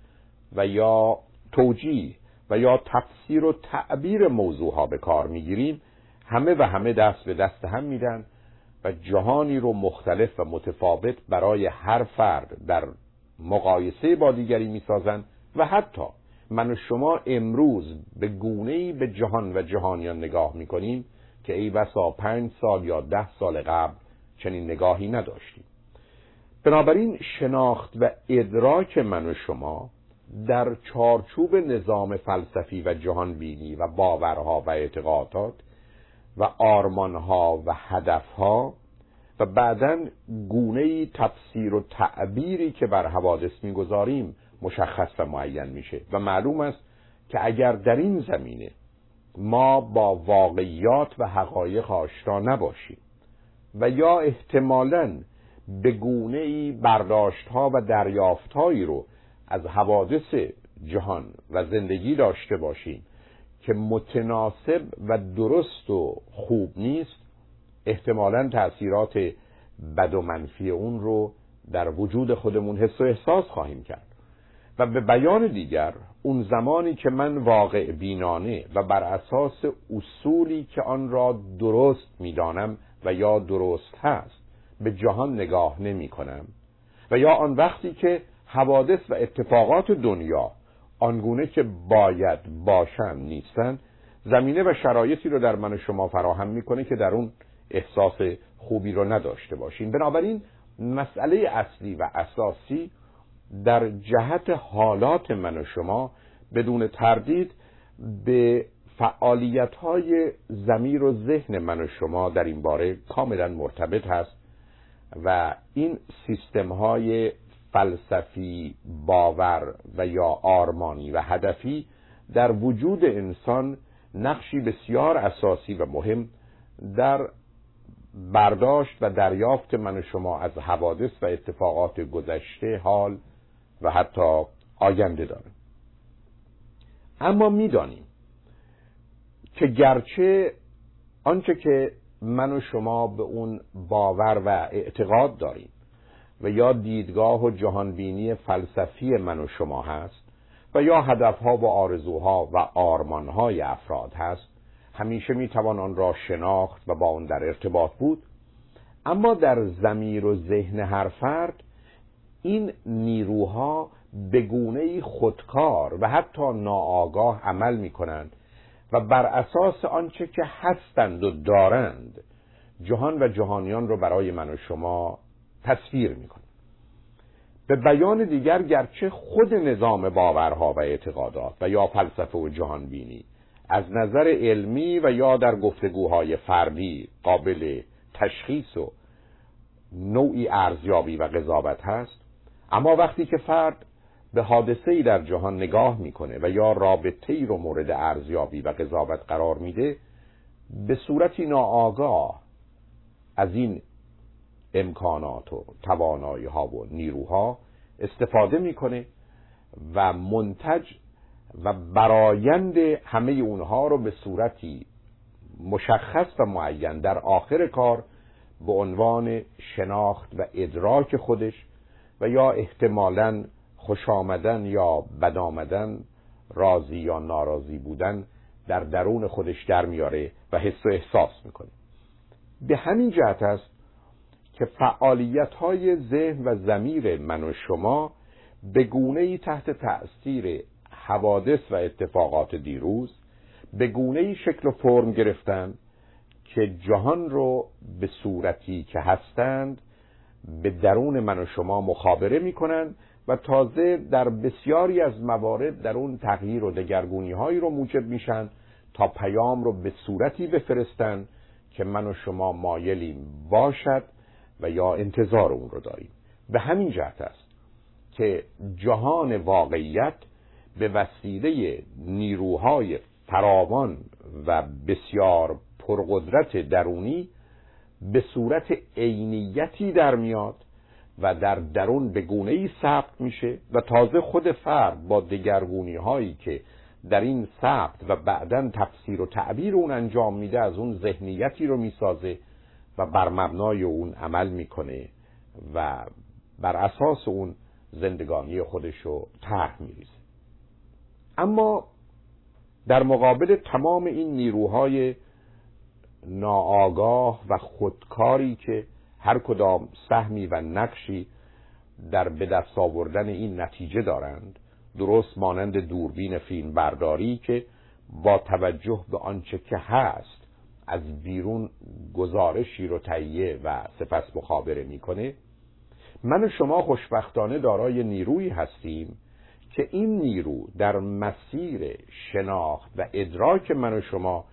و یا توجیه و یا تفسیر و تعبیر موضوع ها به کار می‌گیریم همه و همه دست به دست هم میدن و جهانی رو مختلف و متفاوت برای هر فرد در مقایسه با دیگری می‌سازند و حتی من و شما امروز به گونه به جهان و جهانیان نگاه می‌کنیم که ای بسا پنج سال یا ده سال قبل چنین نگاهی نداشتیم. بنابراین شناخت و ادراک من و شما در چارچوب نظام فلسفی و جهان بینی و باورها و اعتقادات و آرمانها و هدفها و بعدا گونه تفسیر و تعبیری که بر حوادث می‌گذاریم مشخص و معین میشه و معلوم است که اگر در این زمینه ما با واقعیات و حقایق آشنا نباشیم. و یا احتمالا به گونه ای برداشت ها و دریافت هایی رو از حوادث جهان و زندگی داشته باشیم که متناسب و درست و خوب نیست احتمالا تأثیرات بد و منفی اون رو در وجود خودمون حس و احساس خواهیم کرد. و به بیان دیگر اون زمانی که من واقع بینانه و بر اساس اصولی که آن را درست می‌دانم و یا درست هست به جهان نگاه نمی کنم. و یا آن وقتی که حوادث و اتفاقات دنیا آنگونه که باید باشند نیستن زمینه و شرایطی رو در من شما فراهم می‌کنه که در اون احساس خوبی رو نداشته باشین بنابراین مسئله اصلی و اساسی در جهت حالات من و شما بدون تردید به فعالیت های زمیر و ذهن من و شما در این باره کاملا مرتبط هست و این سیستم های فلسفی باور و یا آرمانی و هدفی در وجود انسان نقشی بسیار اساسی و مهم در برداشت و دریافت من و شما از حوادث و اتفاقات گذشته حال و حتی آینده داره اما می‌دانیم که گرچه آنچه که من و شما به اون باور و اعتقاد داریم و یا دیدگاه و جهانبینی فلسفی من و شما هست و یا هدفها و آرزوها و آرمانهای افراد هست همیشه می‌توان آن را شناخت و با آن در ارتباط بود. اما در زمیر و ذهن هر فرد این نیروها به گونه خودکار و حتی ناآگاه عمل می کنند و بر اساس آنچه که هستند و دارند جهان و جهانیان رو برای من و شما تصویر می کنند به بیان دیگر گرچه خود نظام باورها و اعتقادات و یا فلسفه و جهان بینی از نظر علمی و یا در گفتگوهای فردی قابل تشخیص و نوعی ارزیابی و قضاوت هست اما وقتی که فرد به حادثه ای در جهان نگاه می‌کنه و یا رابطه ای رو مورد ارزیابی و قضاوت قرار میده به صورتی ناآگاه از این امکانات و توانایی ها و نیروها استفاده می‌کنه و منتج و برایند همه اونها رو به صورتی مشخص و معین. در آخر کار به عنوان شناخت و ادراک خودش و یا احتمالا خوش آمدن یا بد آمدن راضی یا ناراضی بودن در درون خودش در میاره و حس و احساس می‌کنه. به همین جهت است که فعالیت های ذهن و زمیر من و شما به گونه ای تحت تأثیر حوادث و اتفاقات دیروز به گونه ای شکل و فرم گرفتن که جهان رو به صورتی که هستند به درون من و شما مخابره می‌کنند و تازه در بسیاری از موارد در اون تغییر و دگرگونی هایی رو موجب میشن تا پیام رو به صورتی بفرستن که من و شما مایلیم باشد و یا انتظار اون رو داریم. به همین جهت است که جهان واقعیت به وسیله نیروهای فراوان و بسیار پرقدرت درونی به صورت عینیتی در میاد و در درون به گونه ای ثبت میشه و تازه خود فرد با دگرگونی هایی که در این ثبت و بعدا تفسیر و تعبیر اون انجام میده از اون ذهنیتی رو می‌سازه و بر مبنای اون عمل می‌کنه و بر اساس اون زندگانی خودش رو طرح میریزه. اما در مقابل تمام این نیروهای ناآگاه و خودکاری که هر کدام سهمی و نقشی در به دست آوردن این نتیجه دارند درست مانند دوربین فیلم برداری که با توجه به آنچه که هست از بیرون گزارشی رو تهیه و سپس مخابره می‌کنه. من و شما خوشبختانه دارای نیرویی هستیم که این نیرو در مسیر شناخت و ادراک من و شما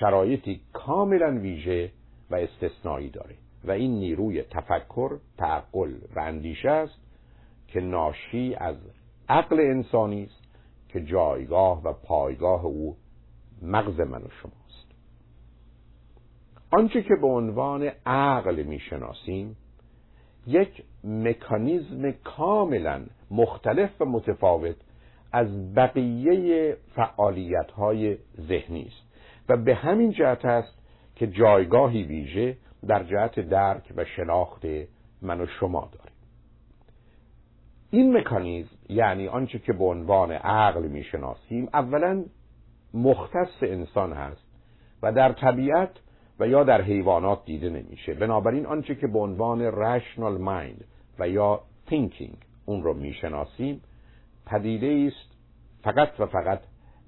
شرایطی کاملا ویژه و استثنایی داره. و این نیروی تفکر، تعقل و اندیشه است که ناشی از عقل انسانی است که جایگاه و پایگاه او مغز من و شماست. آنچه که به عنوان عقل می‌شناسیم یک مکانیزم کاملا مختلف و متفاوت از بقیه فعالیت های ذهنی است و به همین جهت است که جایگاهی ویژه در جهت درک و شناخت من و شما داره این مکانیزم یعنی آنچه که به عنوان عقل می‌شناسیم اولا مختص انسان هست و در طبیعت و یا در حیوانات دیده نمیشه. بنابراین آنچه که به عنوان rational mind و یا thinking اون رو می‌شناسیم پدیده است فقط و فقط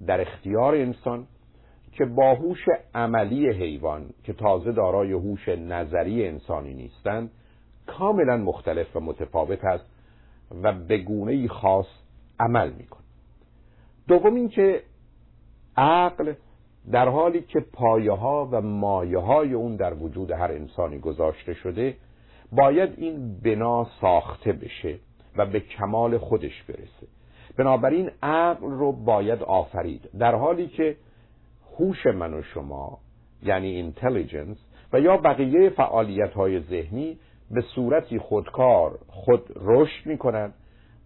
در اختیار انسان که با هوش عملی حیوان که تازه دارای هوش نظری انسانی نیستند کاملا مختلف و متفاوت است و به گونه خاص عمل میکن. دوم اینکه عقل در حالی که پایه ها و مایه های اون در وجود هر انسانی گذاشته شده باید این بنا ساخته بشه و به کمال خودش برسه. بنابراین عقل رو باید آفرید. در حالی که هوش من و شما یعنی اینتلیجنس و یا بقیه فعالیت های ذهنی به صورتی خودکار خود رشد می‌کنن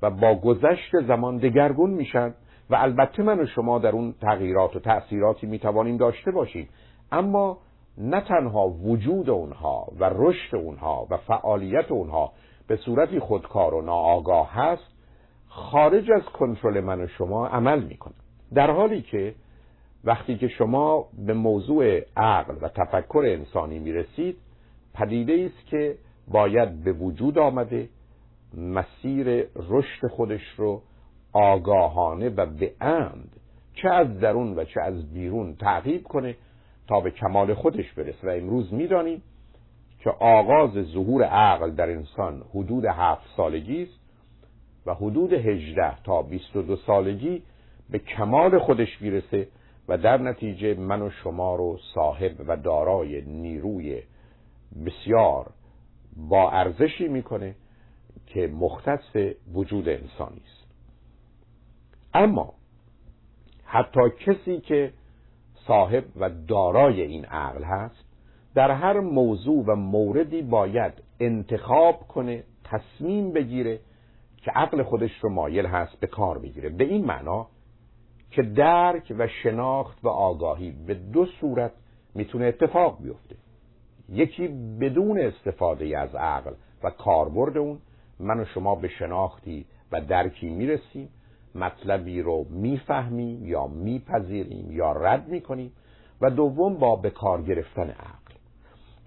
و با گذشت زمان دگرگون میشن و البته من و شما در اون تغییرات و تأثیراتی می‌توانیم داشته باشیم. اما نه تنها وجود اونها و رشد اونها و فعالیت اونها به صورتی خودکار و ناآگاه هست خارج از کنترل من و شما عمل می‌کنه. در حالی که وقتی که شما به موضوع عقل و تفکر انسانی می‌رسید پدیده است که باید به وجود آمده مسیر رشد خودش رو آگاهانه و به عمد چه از درون و چه از بیرون تعقیب کنه تا به کمال خودش برسه. و امروز می‌دانیم که آغاز ظهور عقل در انسان حدود هفت سالگی است و حدود هجده تا بیست و دو سالگی به کمال خودش می‌رسه و در نتیجه من و شما رو صاحب و دارای نیروی بسیار با ارزشی می‌کنه که مختص وجود انسانی است. اما حتی کسی که صاحب و دارای این عقل هست در هر موضوع و موردی باید انتخاب کنه تصمیم بگیره که عقل خودش رو مایل هست به کار بگیره. به این معنا که درک و شناخت و آگاهی به دو صورت می‌تونه اتفاق بیفته. یکی بدون استفاده از عقل و کاربرد اون من و شما به شناختی و درکی می‌رسیم مطلبی رو می‌فهمیم یا میپذیریم یا رد می‌کنیم و دوم با به کار گرفتن عقل.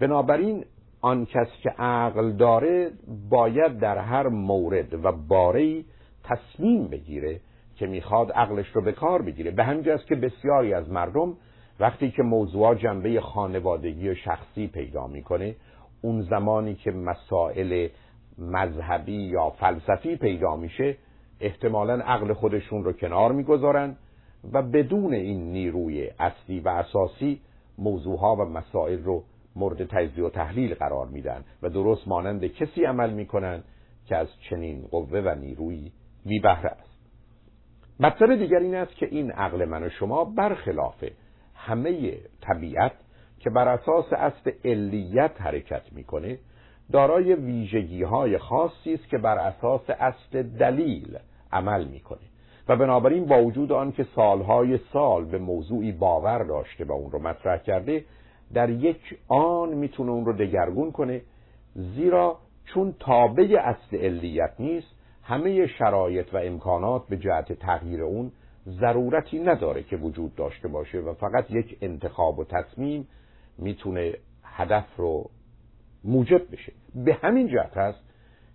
بنابراین آن کس که عقل داره باید در هر مورد و باره تصمیم بگیره که می‌خواد عقلش رو به کار بگیره. به همینجاست که بسیاری از مردم وقتی که موضوع جنبه خانوادگی و شخصی پیدا می‌کنه اون زمانی که مسائل مذهبی یا فلسفی پیدا میشه احتمالا عقل خودشون رو کنار می‌گذارن و بدون این نیروی اصلی و اساسی موضوعها و مسائل رو مورد تجزیه و تحلیل قرار میدن و درست مانند کسی عمل می‌کنن که از چنین قوه و نیروی بی بهره است. مطلب دیگر این است که این عقل من و شما برخلاف همه طبیعت که بر اساس اصل علیت حرکت می‌کنه دارای ویژگی های خاصی است که بر اساس اصل دلیل عمل می‌کنه. و بنابراین با وجود آن که سالهای سال به موضوعی باور داشته و اون رو مطرح کرده در یک آن می‌تونه اون رو دگرگون کنه زیرا چون تابع اصل علیت نیست همه شرایط و امکانات به جهت تغییر اون ضرورتی نداره که وجود داشته باشه و فقط یک انتخاب و تصمیم می‌تونه هدف رو موجب بشه. به همین جهت هست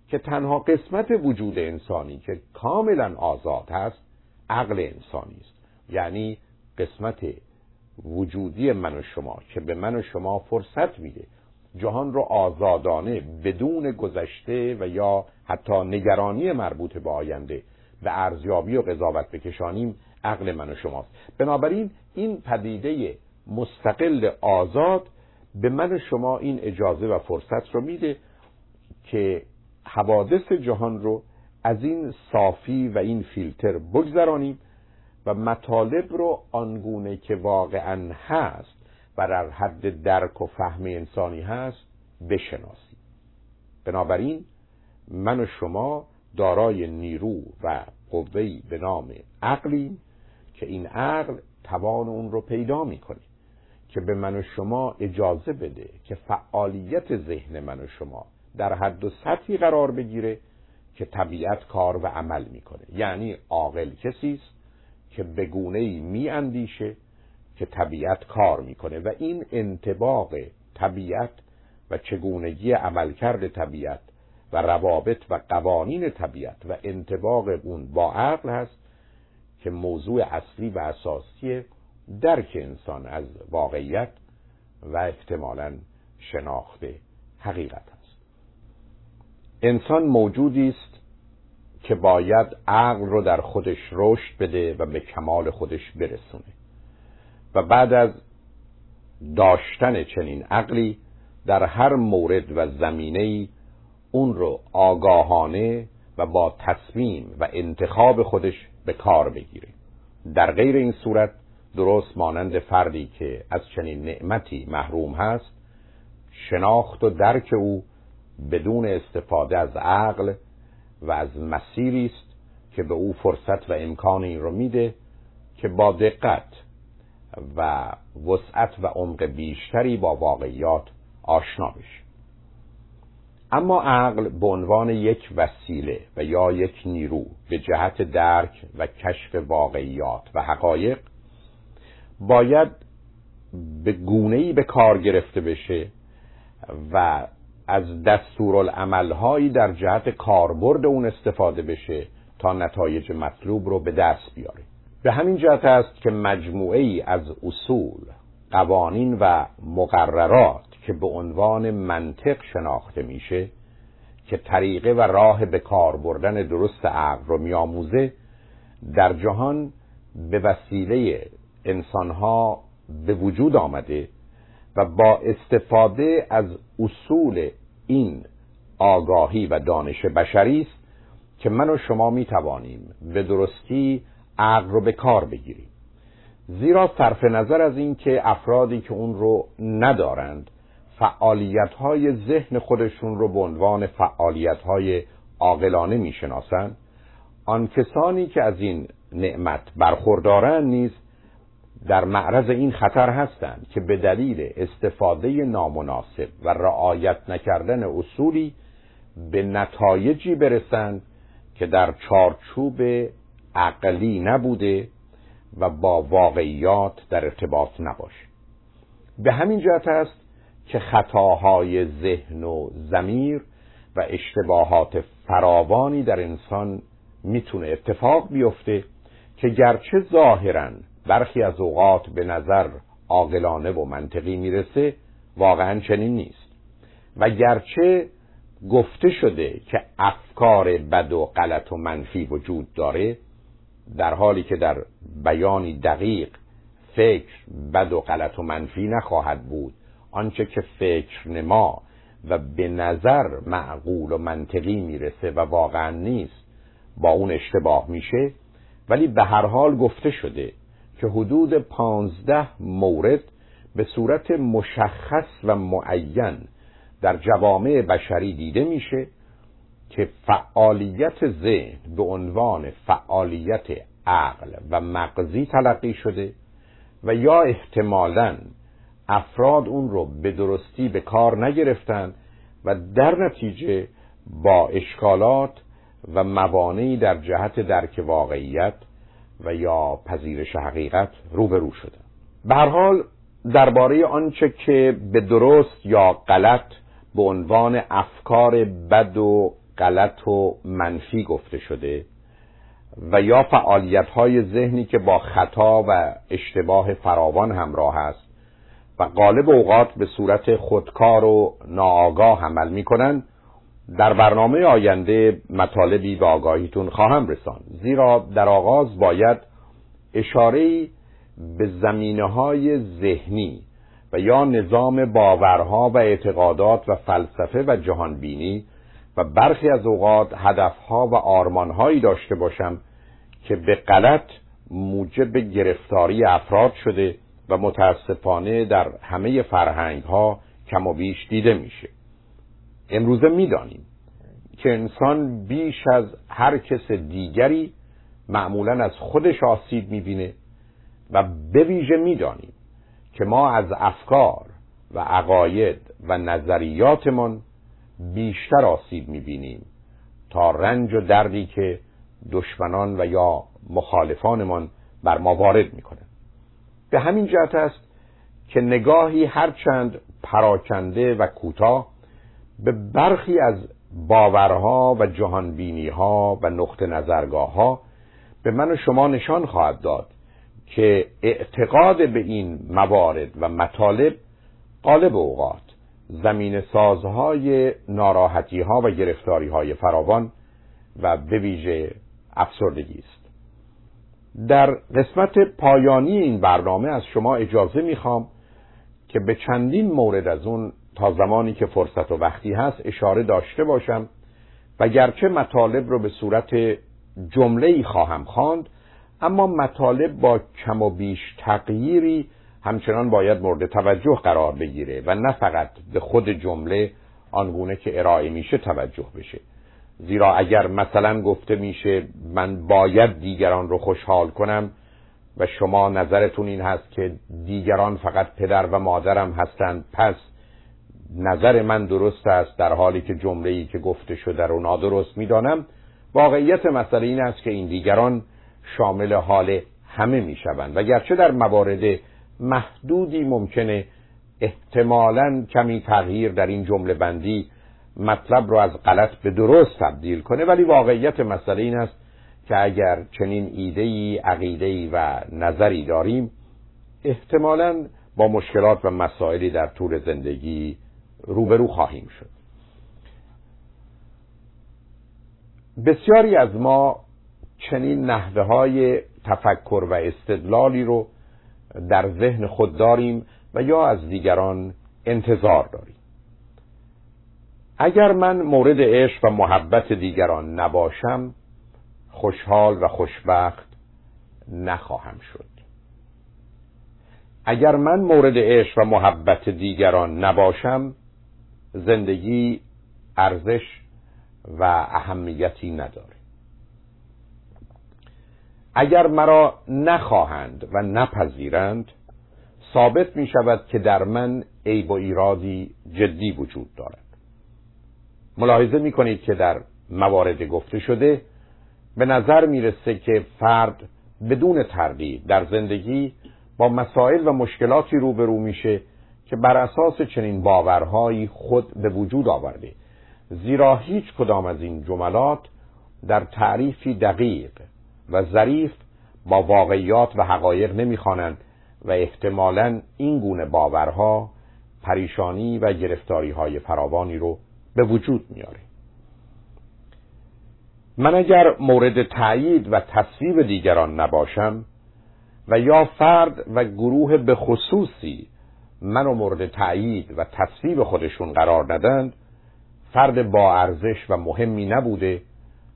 که تنها قسمت وجود انسانی که کاملا آزاد هست عقل انسانی است. یعنی قسمت وجودی من و شما که به من و شما فرصت میده جهان رو آزادانه بدون گذشته و یا حتی نگرانی مربوط به آینده به ارزیابی و قضاوت بکشانیم عقل من و شماست. بنابراین این پدیده مستقل آزاد به من و شما این اجازه و فرصت رو میده که حوادث جهان رو از این صافی و این فیلتر بگذرانیم و مطالب رو آنگونه که واقعا هست و در حد درک و فهم انسانی هست بشناسیم بنابراین من و شما دارای نیرو و قوهی به نام عقلی که این عقل توان اون رو پیدا می‌کنه که به من و شما اجازه بده که فعالیت ذهن من و شما در حد و سطحی قرار بگیره که طبیعت کار و عمل می‌کنه. یعنی عاقل کسی است که به گونه ای می اندیشه که طبیعت کار می‌کنه و این انتباق طبیعت و چگونگی عملکرد طبیعت و روابط و قوانین طبیعت و انتباق اون با عقل هست که موضوع اصلی و اساسی درک انسان از واقعیت و احتمالا شناخت حقیقت است انسان موجودی است که باید عقل رو در خودش رشد بده و به کمال خودش برسونه. و بعد از داشتن چنین عقلی در هر مورد و زمینه اون رو آگاهانه و و با تصمیم و انتخاب خودش به کار بگیره. در غیر این صورت درست مانند فردی که از چنین نعمتی محروم هست شناخت و درک او بدون استفاده از عقل و از مسیری است که به او فرصت و امکان این رو میده که با دقت و وسعت و عمق بیشتری با واقعیات آشنا بشه اما عقل به عنوان یک وسیله و یا یک نیرو به جهت درک و کشف واقعیات و حقایق باید به گونه‌ای به کار گرفته بشه و از دستورالعملهایی در جهت کاربرد اون استفاده بشه تا نتایج مطلوب رو به دست بیاره. به همین جهت است که مجموعه ای از اصول قوانین و مقررات که به عنوان منطق شناخته میشه که طریقه و راه به کار بردن درست عقل رو میآموزه در جهان به وسیله انسانها به وجود آمده و با استفاده از اصول این آگاهی و دانش بشری است که من و شما می توانیم به درستی عقل رو به کار بگیریم. زیرا صرف نظر از اینکه افرادی که اون رو ندارند فعالیت های ذهن خودشون رو به عنوان فعالیت های عاقلانه می‌شناسند. آن کسانی که از این نعمت برخوردارند نیز در معرض این خطر هستند که به دلیل استفاده نامناسب و رعایت نکردن اصولی به نتایجی برسند که در چارچوب عقلی نبوده و با واقعیات در ارتباط نباشه به همین جهت است که خطاهای ذهن و زمیر و اشتباهات فراوانی در انسان می‌تونه اتفاق بیفته که گرچه ظاهرا برخی از اوقات به نظر عاقلانه و منطقی می‌رسه واقعا چنین نیست. و گرچه گفته شده که افکار بد و غلط و منفی وجود داره در حالی که در بیانی دقیق فکر بد و غلط و منفی نخواهد بود آنچه که فکر نما و به نظر معقول و منطقی می‌رسه و واقعا نیست با اون اشتباه میشه ولی به هر حال گفته شده که حدود پانزده مورد به صورت مشخص و معین در جوامع بشری دیده میشه که فعالیت ذهن به عنوان فعالیت عقل و مغزی تلقی شده و یا احتمالا افراد اون رو به درستی به کار نگرفتن و در نتیجه با اشکالات و موانعی در جهت درک واقعیت و یا پذیرش حقیقت روبرو شدن. به هر حال درباره آنچه که به درست یا غلط به عنوان افکار بد و غلط و منفی گفته شده و یا فعالیت های ذهنی که با خطا و اشتباه فراوان همراه است و غالب اوقات به صورت خودکار و ناآگاه عمل می‌کنن در برنامه آینده مطالبی به آگاهیتون خواهم رسان زیرا در آغاز باید اشاره به زمینه های ذهنی و یا نظام باورها و اعتقادات و فلسفه و جهانبینی و برخی از اوقات هدفها و آرمانهایی داشته باشم که به غلط موجب گرفتاری افراد شده و متاسفانه در همه فرهنگ ها کم و بیش دیده میشه. امروزه می‌دانیم که انسان بیش از هر کس دیگری معمولا از خودش آسیب می‌بینه و به ویژه می‌دانیم که ما از افکار و عقاید و نظریاتمان بیشتر آسیب می‌بینیم تا رنج و دردی که دشمنان و یا مخالفانمان بر ما وارد می‌کنند به همین جهت است که نگاهی هرچند پراکنده و کوتاه به برخی از باورها و جهانبینی ها و نقط نظرگاه ها به من و شما نشان خواهد داد که اعتقاد به این موارد و مطالب قالب اوقات. زمین سازهای ناراحتی ها و گرفتاری های فراوان و به ویژه افسردگی است. در قسمت پایانی این برنامه از شما اجازه می‌خوام که به چندین مورد از اون تا زمانی که فرصت و وقتی هست اشاره داشته باشم و گرچه مطالب رو به صورت جمله خواهم خواند اما مطالب با کم و بیش تغییری همچنان باید مورد توجه قرار بگیره و نه فقط به خود جمله آنگونه که ارائه میشه توجه بشه. زیرا اگر مثلا گفته میشه من باید دیگران رو خوشحال کنم و شما نظرتون این هست که دیگران فقط پدر و مادرم هستند پس نظر من درست است در حالی که جمله ای که گفته شده رو نادرست می‌دانم. واقعیت مسئله این است که این دیگران شامل حال همه می‌شوند. و گرچه در موارد محدودی ممکنه احتمالا کمی تغییر در این جمله بندی مطلب رو از غلط به درست تبدیل کنه ولی واقعیت مسئله این است که اگر چنین ایدهی عقیدهی و نظری داریم احتمالا با مشکلات و مسائلی در طول زندگی روبرو خواهیم شد. بسیاری از ما چنین نحوه های تفکر و استدلالی رو در ذهن خود داریم و یا از دیگران انتظار داریم. اگر من مورد عشق و محبت دیگران نباشم خوشحال و خوشبخت نخواهم شد. اگر من مورد عشق و محبت دیگران نباشم زندگی ارزش و اهمیتی نداره اگر مرا نخواهند و نپذیرند ثابت می شود که در من عیب و ایرادی جدی وجود دارد. ملاحظه می کنید که در موارد گفته شده به نظر می‌رسه که فرد بدون تردید در زندگی با مسائل و مشکلاتی روبرو میشه که بر اساس چنین باورهایی خود به وجود آورده زیرا هیچ کدام از این جملات در تعریفی دقیق و ظریف با واقعیات و حقایق نمی‌خوانند و احتمالا این گونه باورها پریشانی و گرفتاری های فراوانی رو به وجود میاره من اگر مورد تایید و تصویب دیگران نباشم و یا فرد و گروه به خصوصی منو مورد تایید و تصویب خودشون قرار ندند فرد با ارزش و مهمی نبوده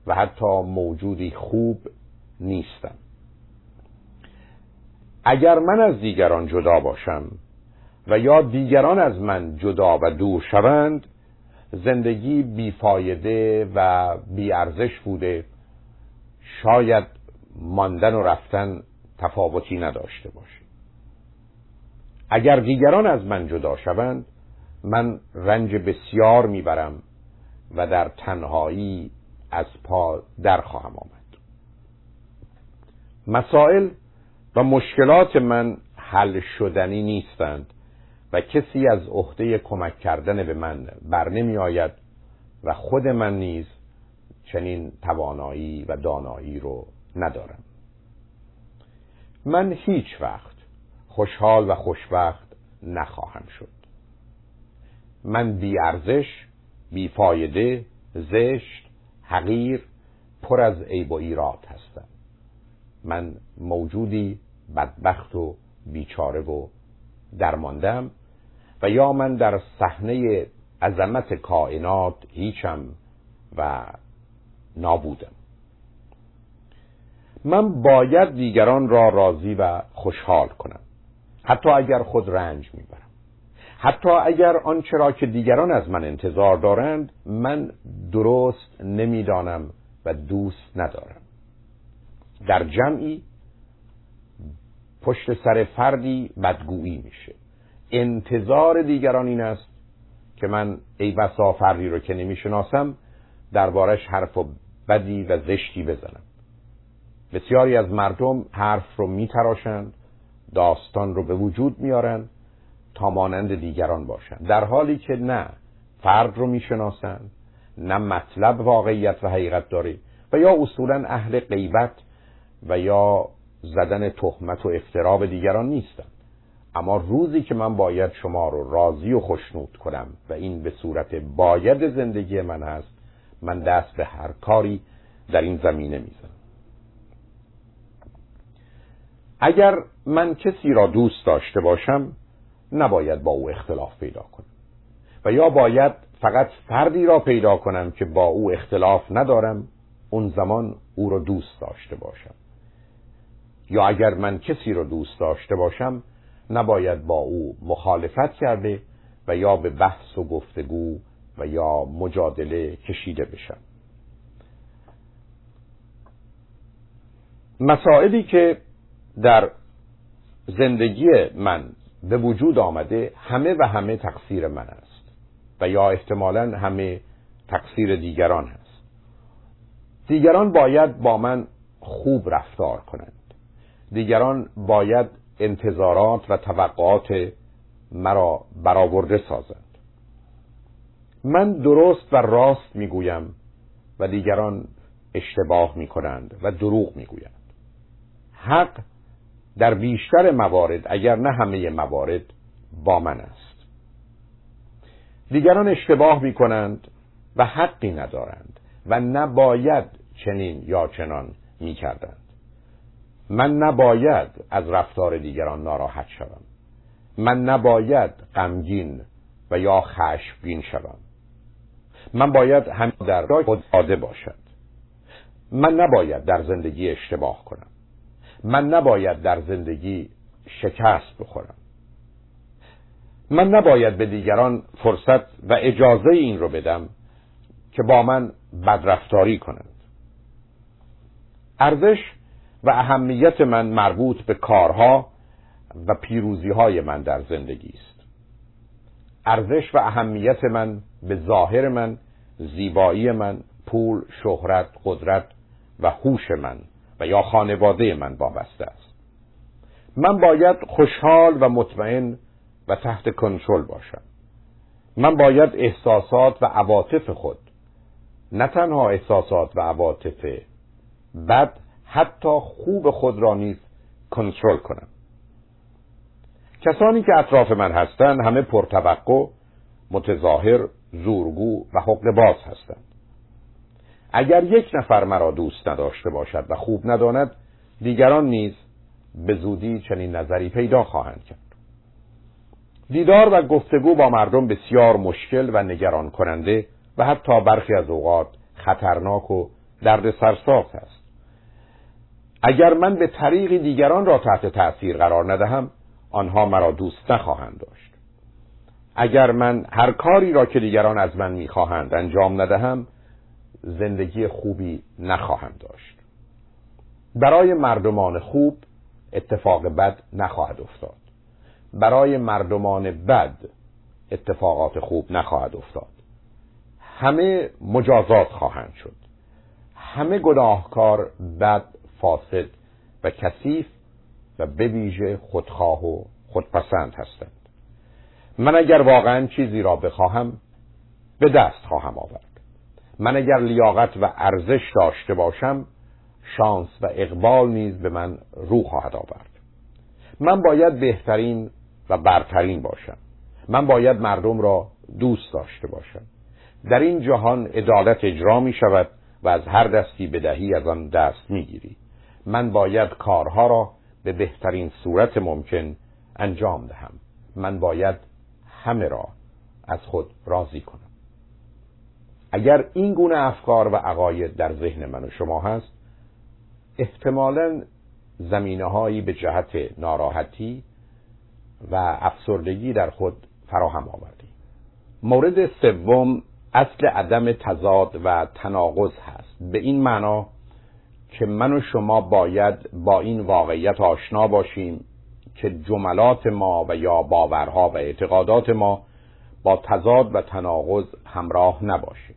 و حتی موجودی خوب نیستم. اگر من از دیگران جدا باشم و یا دیگران از من جدا و دور شوند زندگی بیفایده و بیارزش بوده شاید ماندن و رفتن تفاوتی نداشته باشه اگر دیگران از من جدا شوند من رنج بسیار می‌برم و در تنهایی از پا در خواهم آمد. مسائل و مشکلات من حل شدنی نیستند و کسی از عهده کمک کردن به من بر نمی آید و خود من نیز چنین توانایی و دانایی رو ندارم. من هیچ وقت خوشحال و خوشبخت نخواهم شد. من بی ارزش بی فایده زشت حقیر پر از عیب و ایراد. من موجودی بدبخت و بیچاره و درماندم و یا من در صحنه عظمت کائنات هیچم و نابودم. من باید دیگران را راضی و خوشحال کنم. حتی اگر خود رنج می‌برم. حتی اگر آنچه را که دیگران از من انتظار دارند من درست نمی‌دانم و دوست ندارم. در جمعی پشت سر فردی بدگویی میشه. انتظار دیگران این است که من ای بسا فردی رو که نمی‌شناسم دربارش حرف و بدی و زشتی بزنم. بسیاری از مردم حرف رو میتراشند داستان رو به وجود میارن تا مانند دیگران باشند. در حالی که نه فرد رو می‌شناسند نه مطلب واقعیت و حقیقت داره و یا اصولا اهل غیبت و یا زدن تهمت و افترا به دیگران نیستم. اما روزی که من باید شما رو راضی و خشنود کنم و این به صورت باید زندگی من هست من دست به هر کاری در این زمینه می‌زنم. اگر من کسی را دوست داشته باشم نباید با او اختلاف پیدا کنم. و یا باید فقط فردی را پیدا کنم که با او اختلاف ندارم اون زمان او را دوست داشته باشم. یا اگر من کسی را دوست داشته باشم نباید با او مخالفت کرده و یا به بحث و گفتگو و یا مجادله کشیده بشم. مسائلی که در زندگی من به وجود آمده همه و همه تقصیر من است و یا احتمالا همه تقصیر دیگران هست. دیگران باید با من خوب رفتار کنند. دیگران باید انتظارات و توقعات مرا برآورده سازند. من درست و راست می‌گویم و دیگران اشتباه می‌کنند و دروغ می‌گویند. حق در بیشتر موارد اگر نه همه موارد با من است. دیگران اشتباه می کنند و حقی ندارند و نباید چنین یا چنان می کردند من نباید از رفتار دیگران ناراحت شوم. من نباید غمگین و یا خشمگین شوم. من باید هم در خود آده باشد. من نباید در زندگی اشتباه کنم. من نباید در زندگی شکست بخورم. من نباید به دیگران فرصت و اجازه این رو بدم که با من بدرفتاری کنند. ارزش و اهمیت من مربوط به کارها و پیروزی های من در زندگی است. ارزش و اهمیت من به ظاهر من زیبایی من پول شهرت قدرت و هوش من و یا خانواده من وابسته است. من باید خوشحال و مطمئن و تحت کنترل باشم. من باید احساسات و عواطف خود نه تنها احساسات و عواطف بد حتی خوب خود را نیز کنترل کنم کسانی که اطراف من هستند همه پرتوقع متظاهر زورگو و حق باز هستند. اگر یک نفر مرا دوست نداشته باشد و خوب نداند دیگران نیز به زودی چنین نظری پیدا خواهند کرد. دیدار و گفتگو با مردم بسیار مشکل و نگران کننده و حتی برخی از اوقات خطرناک و درد سرساز است. اگر من به طریق دیگران را تحت تأثیر قرار ندهم آنها مرا دوست نخواهند داشت. اگر من هر کاری را که دیگران از من می‌خواهند انجام ندهم زندگی خوبی نخواهند داشت. برای مردمان خوب اتفاق بد نخواهد افتاد. برای مردمان بد اتفاقات خوب نخواهد افتاد. همه مجازات خواهند شد. همه گناهکار بد فاسد و کثیف و به ویژه خودخواه و خودپسند هستند. من اگر واقعا چیزی را بخواهم به دست خواهم آورد. من اگر لیاقت و ارزش داشته باشم شانس و اقبال نیز به من رو خواهد آورد. من باید بهترین و برترین باشم. من باید مردم را دوست داشته باشم. در این جهان عدالت اجرا می شود و از هر دستی بدهی از آن دست می گیری من باید کارها را به بهترین صورت ممکن انجام دهم. من باید همه را از خود راضی کنم. اگر این گونه افکار و عقاید در ذهن من و شما هست احتمالا زمینه هایی به جهت ناراحتی و افسردگی در خود فراهم آوردیم. مورد سوم اصل عدم تضاد و تناقض هست. به این معنا که من و شما باید با این واقعیت آشنا باشیم که جملات ما و یا باورها و اعتقادات ما با تضاد و تناقض همراه نباشه.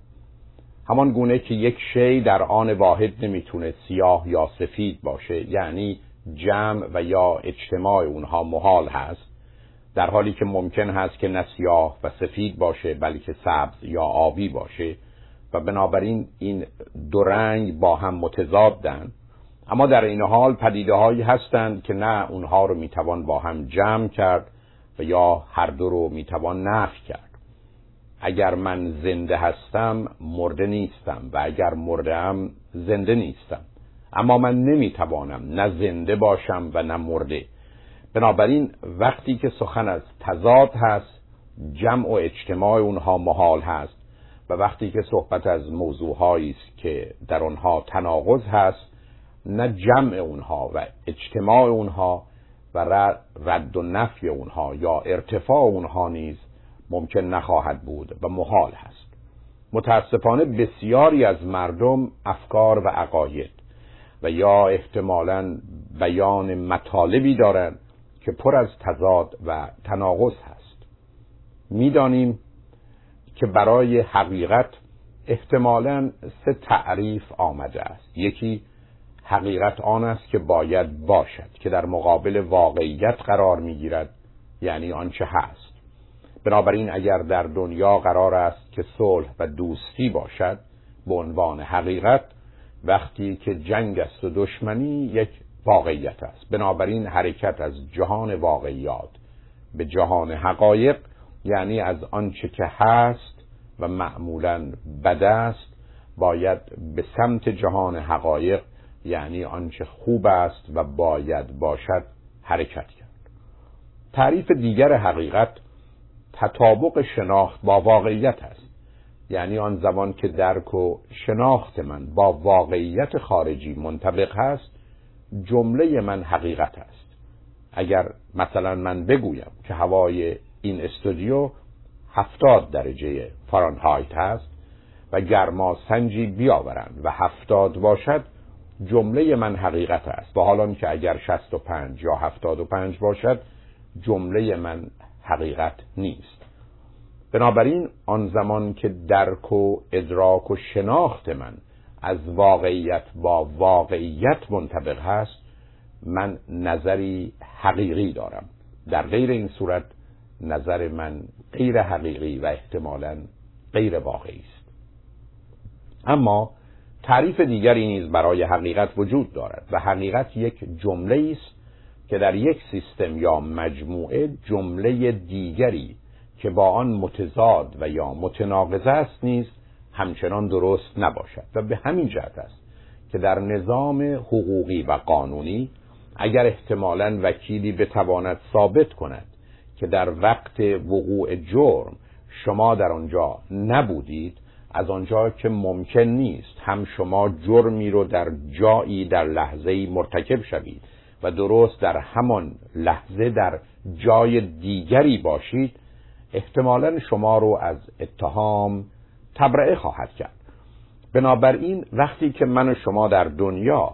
همان گونه که یک شی در آن واحد نمی‌تونه سیاه یا سفید باشه یعنی جمع و یا اجتماع اونها محال هست در حالی که ممکن هست که نه سیاه و سفید باشه بلکه سبز یا آبی باشه. و بنابراین این دو رنگ با هم متضادن. اما در این حال پدیده هایی هستند که نه اونها رو می‌توان با هم جمع کرد و یا هر دو رو می‌توان نفی کرد. اگر من زنده هستم مرده نیستم و اگر مرده هم زنده نیستم. اما من نمی‌توانم نه زنده باشم و نه مرده. بنابراین وقتی که سخن از تضاد هست جمع و اجتماع اونها محال هست. و وقتی که صحبت از موضوعهایی است که در آنها تناقض هست نه جمع اونها و اجتماع اونها و رد و نفی اونها یا ارتفاع اونها نیز ممکن نخواهد بود و محال هست. متاسفانه بسیاری از مردم افکار و عقاید و یا احتمالا بیان مطالبی دارند که پر از تضاد و تناقض هست. می‌دانیم که برای حقیقت احتمالا سه تعریف آمده است. یکی حقیقت آن است که باید باشد که در مقابل واقعیت قرار می‌گیرد یعنی آنچه هست. بنابراین اگر در دنیا قرار است که صلح و دوستی باشد به عنوان حقیقت وقتی که جنگ است و دشمنی یک واقعیت است. بنابراین حرکت از جهان واقعیات به جهان حقایق یعنی از آنچه که هست و معمولا بد است باید به سمت جهان حقایق یعنی آنچه خوب است و باید باشد حرکت کرد. تعریف دیگر حقیقت تطابق شناخت با واقعیت است. یعنی آن زمان که درک و شناخت من با واقعیت خارجی منطبق هست جمله من حقیقت است. اگر مثلا من بگویم که هوای این استودیو هفتاد درجه فارانهایت هست و گرما سنجی بیاورند و هفتاد باشد جمله من حقیقت است. و حالا که اگر شست و پنج یا هفتاد و پنج باشد جمله من حقیقت نیست. بنابراین آن زمان که درک و ادراک و شناخت من از واقعیت با واقعیت منطبق هست من نظری حقیقی دارم. در غیر این صورت نظر من غیر حقیقی و احتمالا غیر واقعی است. اما تعریف دیگری نیز برای حقیقت وجود دارد و حقیقت یک جمله است که در یک سیستم یا مجموعه جمله دیگری که با آن متضاد و یا متناقض است نیز همچنان درست نباشد و به همین جهت است که در نظام حقوقی و قانونی اگر احتمالا وکیلی بتواند ثابت کند که در وقت وقوع جرم شما در آنجا نبودید از آنجا که ممکن نیست هم شما جرمی رو در جایی در لحظه مرتکب شوید و درست در همان لحظه در جای دیگری باشید احتمالا شما رو از اتهام تبرئه خواهد کرد. بنابراین وقتی که من و شما در دنیا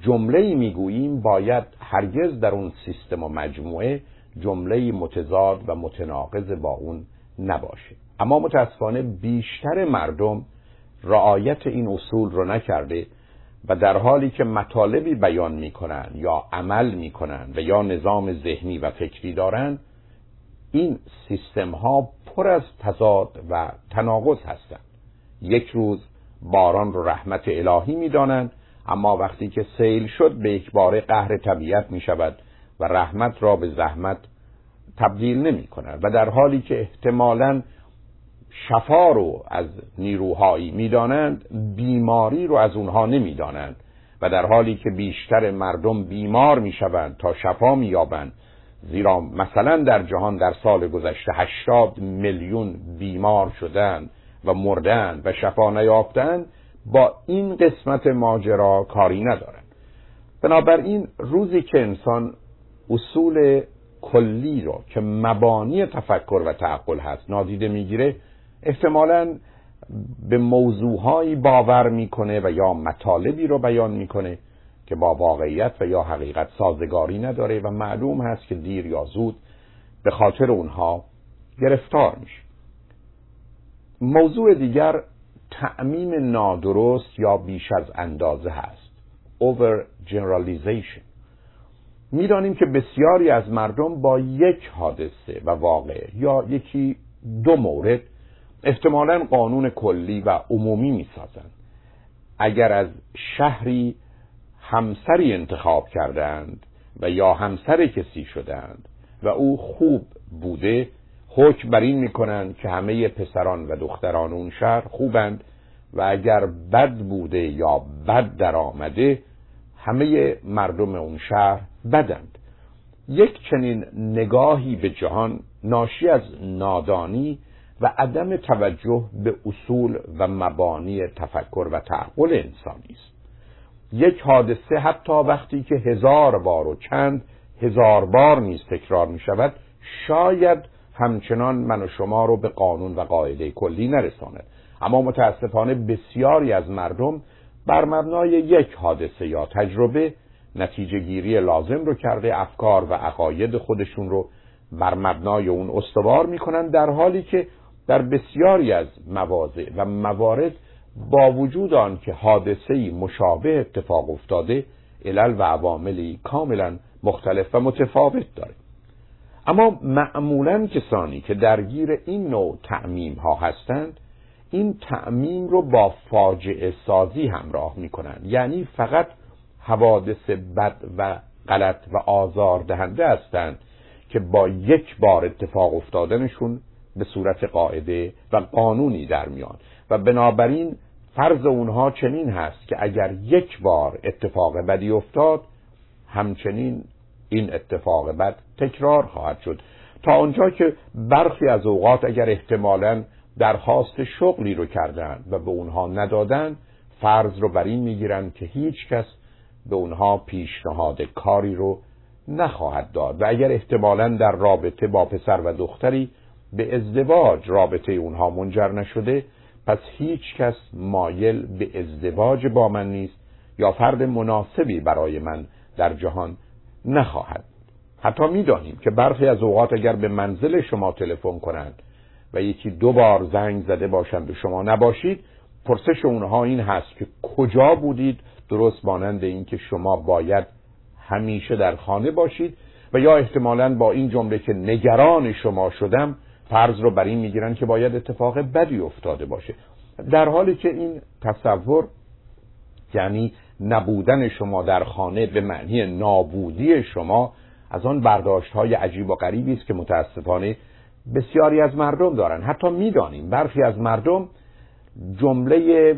جمله می‌گوییم باید هرگز در اون سیستم و مجموعه جمله متضاد و متناقض با اون نباشه. اما متاسفانه بیشتر مردم رعایت این اصول رو نکرده و در حالی که مطالبی بیان می‌کنن یا عمل می‌کنن و یا نظام ذهنی و فکری دارن این سیستم ها پر از تضاد و تناقض هستند. یک روز باران رو رحمت الهی می‌دانند اما وقتی که سیل شد به یک باره قهر طبیعت می شود و رحمت را به زحمت تبدیل نمی کند و در حالی که احتمالا شفا رو از نیروهایی می‌دانند بیماری رو از اونها نمی‌دانند و در حالی که بیشتر مردم بیمار می‌شوند تا شفا مییابند زیرا مثلا در جهان در سال گذشته هشتاد میلیون بیمار شدند و مردند و شفا نیافتند با این قسمت ماجرا کاری ندارند. بنابراین روزی که انسان اصول کلی رو که مبانی تفکر و تعقل هست نادیده می‌گیره احتمالا به موضوعهایی باور می‌کنه و یا مطالبی رو بیان می‌کنه که با واقعیت و یا حقیقت سازگاری نداره و معلوم هست که دیر یا زود به خاطر اونها گرفتار میشه. موضوع دیگر تعمیم نادرست یا بیش از اندازه هست over generalization می‌دانیم که بسیاری از مردم با یک حادثه و واقع یا یکی دو مورد احتمالا قانون کلی و عمومی می‌سازند. اگر از شهری همسری انتخاب کردند و یا همسر کسی شدند و او خوب بوده حکم بر این می‌کنند که همه پسران و دختران اون شهر خوبند و اگر بد بوده یا بد در آمده همه مردم اون شهر بدند. یک چنین نگاهی به جهان ناشی از نادانی و عدم توجه به اصول و مبانی تفکر و تعقل انسانی است. یک حادثه حتی وقتی که هزار بار و چند هزار بار نیز تکرار می شود شاید همچنان من و شما رو به قانون و قاعده کلی نرساند. اما متاسفانه بسیاری از مردم بر مبنای یک حادثه یا تجربه نتیجه گیری لازم رو کرده افکار و عقاید خودشون رو بر مبنای اون استوار می‌کنن در حالی که در بسیاری از مواضع و موارد با وجود آن که حادثه مشابه اتفاق افتاده علل و عواملی کاملا مختلف و متفاوت داره. اما معمولا کسانی که درگیر این نوع تعمیم ها هستند این تعمیم رو با فاجعه سازی همراه می‌کنن. یعنی فقط حوادث بد و غلط و آزار دهنده هستند که با یک بار اتفاق افتادنشون به صورت قاعده و قانونی در میان. و بنابراین فرض اونها چنین هست که اگر یک بار اتفاق بدی افتاد همچنین این اتفاق بد تکرار خواهد شد. تا آنجا که برخی از اوقات اگر احتمالا درخواست شغلی رو کردن و به اونها ندادن فرض رو بر این می‌گیرن که هیچ کس به اونها پیشنهاد کاری رو نخواهد داد و اگر احتمالا در رابطه با پسر و دختری به ازدواج رابطه اونها منجر نشده پس هیچ کس مایل به ازدواج با من نیست یا فرد مناسبی برای من در جهان نخواهد. حتی می‌دانیم که برخی از اوقات اگر به منزل شما تلفن کنند و یکی دو بار زنگ زده باشند و شما نباشید پرسش اونها این هست که کجا بودید درست مانند اینکه شما باید همیشه در خانه باشید و یا احتمالا با این جمله که نگران شما شدم فرض رو بر این می‌گیرن که باید اتفاق بدی افتاده باشه. در حالی که این تصور یعنی نبودن شما در خانه به معنی نابودی شما از آن برداشت های عجیب و غریبی است که متاسفانه بسیاری از مردم دارن. حتی می‌دانیم برخی از مردم جمله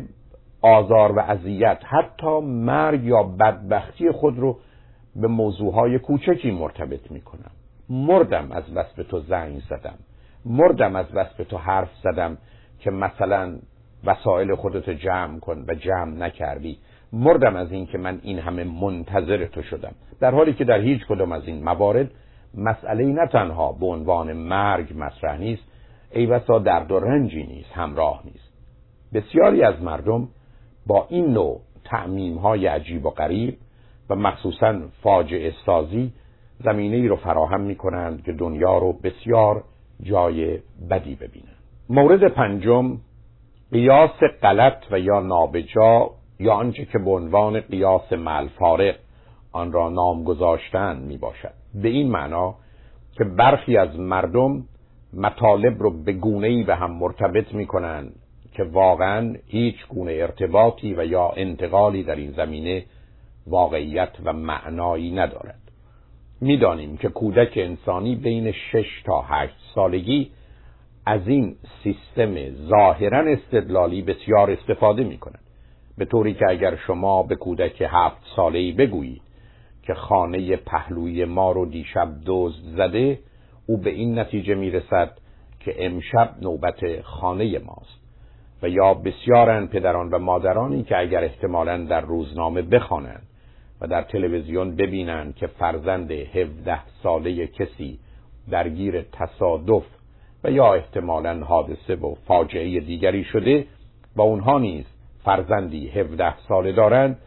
آزار و اذیت حتی مرگ یا بدبختی خود رو به موضوعهای کوچکی مرتبط می‌کنم. مردم از بس به تو زنگ زدم. مردم از بس به تو حرف زدم که مثلا وسایل خودتو جمع کن و جمع نکردی. مردم از این که من این همه منتظر تو شدم. در حالی که در هیچ کدام از این موارد مسئله نه تنها به عنوان مرگ مطرح نیست ای بسا درد و رنجی نیست همراه نیست. بسیاری از مردم با این نوع تعمیم های عجیب و غریب و مخصوصا فاجعه سازی زمینه ای رو فراهم می کنند که دنیا رو بسیار جای بدی ببینند. مورد پنجم قیاس غلط و یا نابجا یا آنچه که به عنوان قیاس ملفارق آن را نام گذاشتن می باشد به این معنا که برخی از مردم مطالب رو به گونه ای به هم مرتبط می کنند که واقعا هیچ گونه ارتباطی و یا انتقالی در این زمینه واقعیت و معنایی ندارد. می‌دانیم که کودک انسانی بین 6 تا 8 سالگی از این سیستم ظاهرا استدلالی بسیار استفاده می کند به طوری که اگر شما به کودک هفت ساله‌ای بگویید که خانه پهلوی ما رو دیشب دزد زده او به این نتیجه می‌رسد که امشب نوبت خانه ماست. و یا بسیارن پدران و مادرانی که اگر احتمالا در روزنامه بخوانند و در تلویزیون ببینند که فرزند 17 ساله کسی درگیر تصادف و یا احتمالا حادثه و فاجعه دیگری شده با اونها نیز فرزندی 17 ساله دارند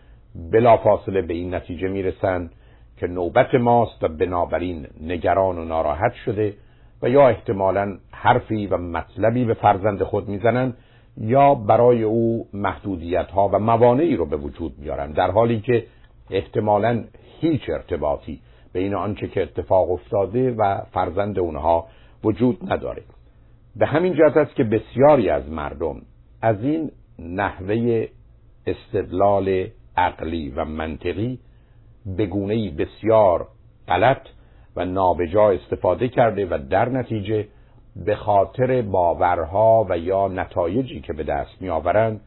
بلافاصله به این نتیجه می‌رسند که نوبت ماست و بنابراین نگران و ناراحت شده و یا احتمالا حرفی و مطلبی به فرزند خود می‌زنند یا برای او محدودیت ها و موانعی رو به وجود میارن در حالی که احتمالا هیچ ارتباطی بین آنچه که اتفاق افتاده و فرزند اونها وجود نداره. به همین جهت است که بسیاری از مردم از این نحوه استدلال عقلی و منطقی به گونه بسیار غلط و نابجا استفاده کرده و در نتیجه به خاطر باورها و یا نتایجی که به دست میآورند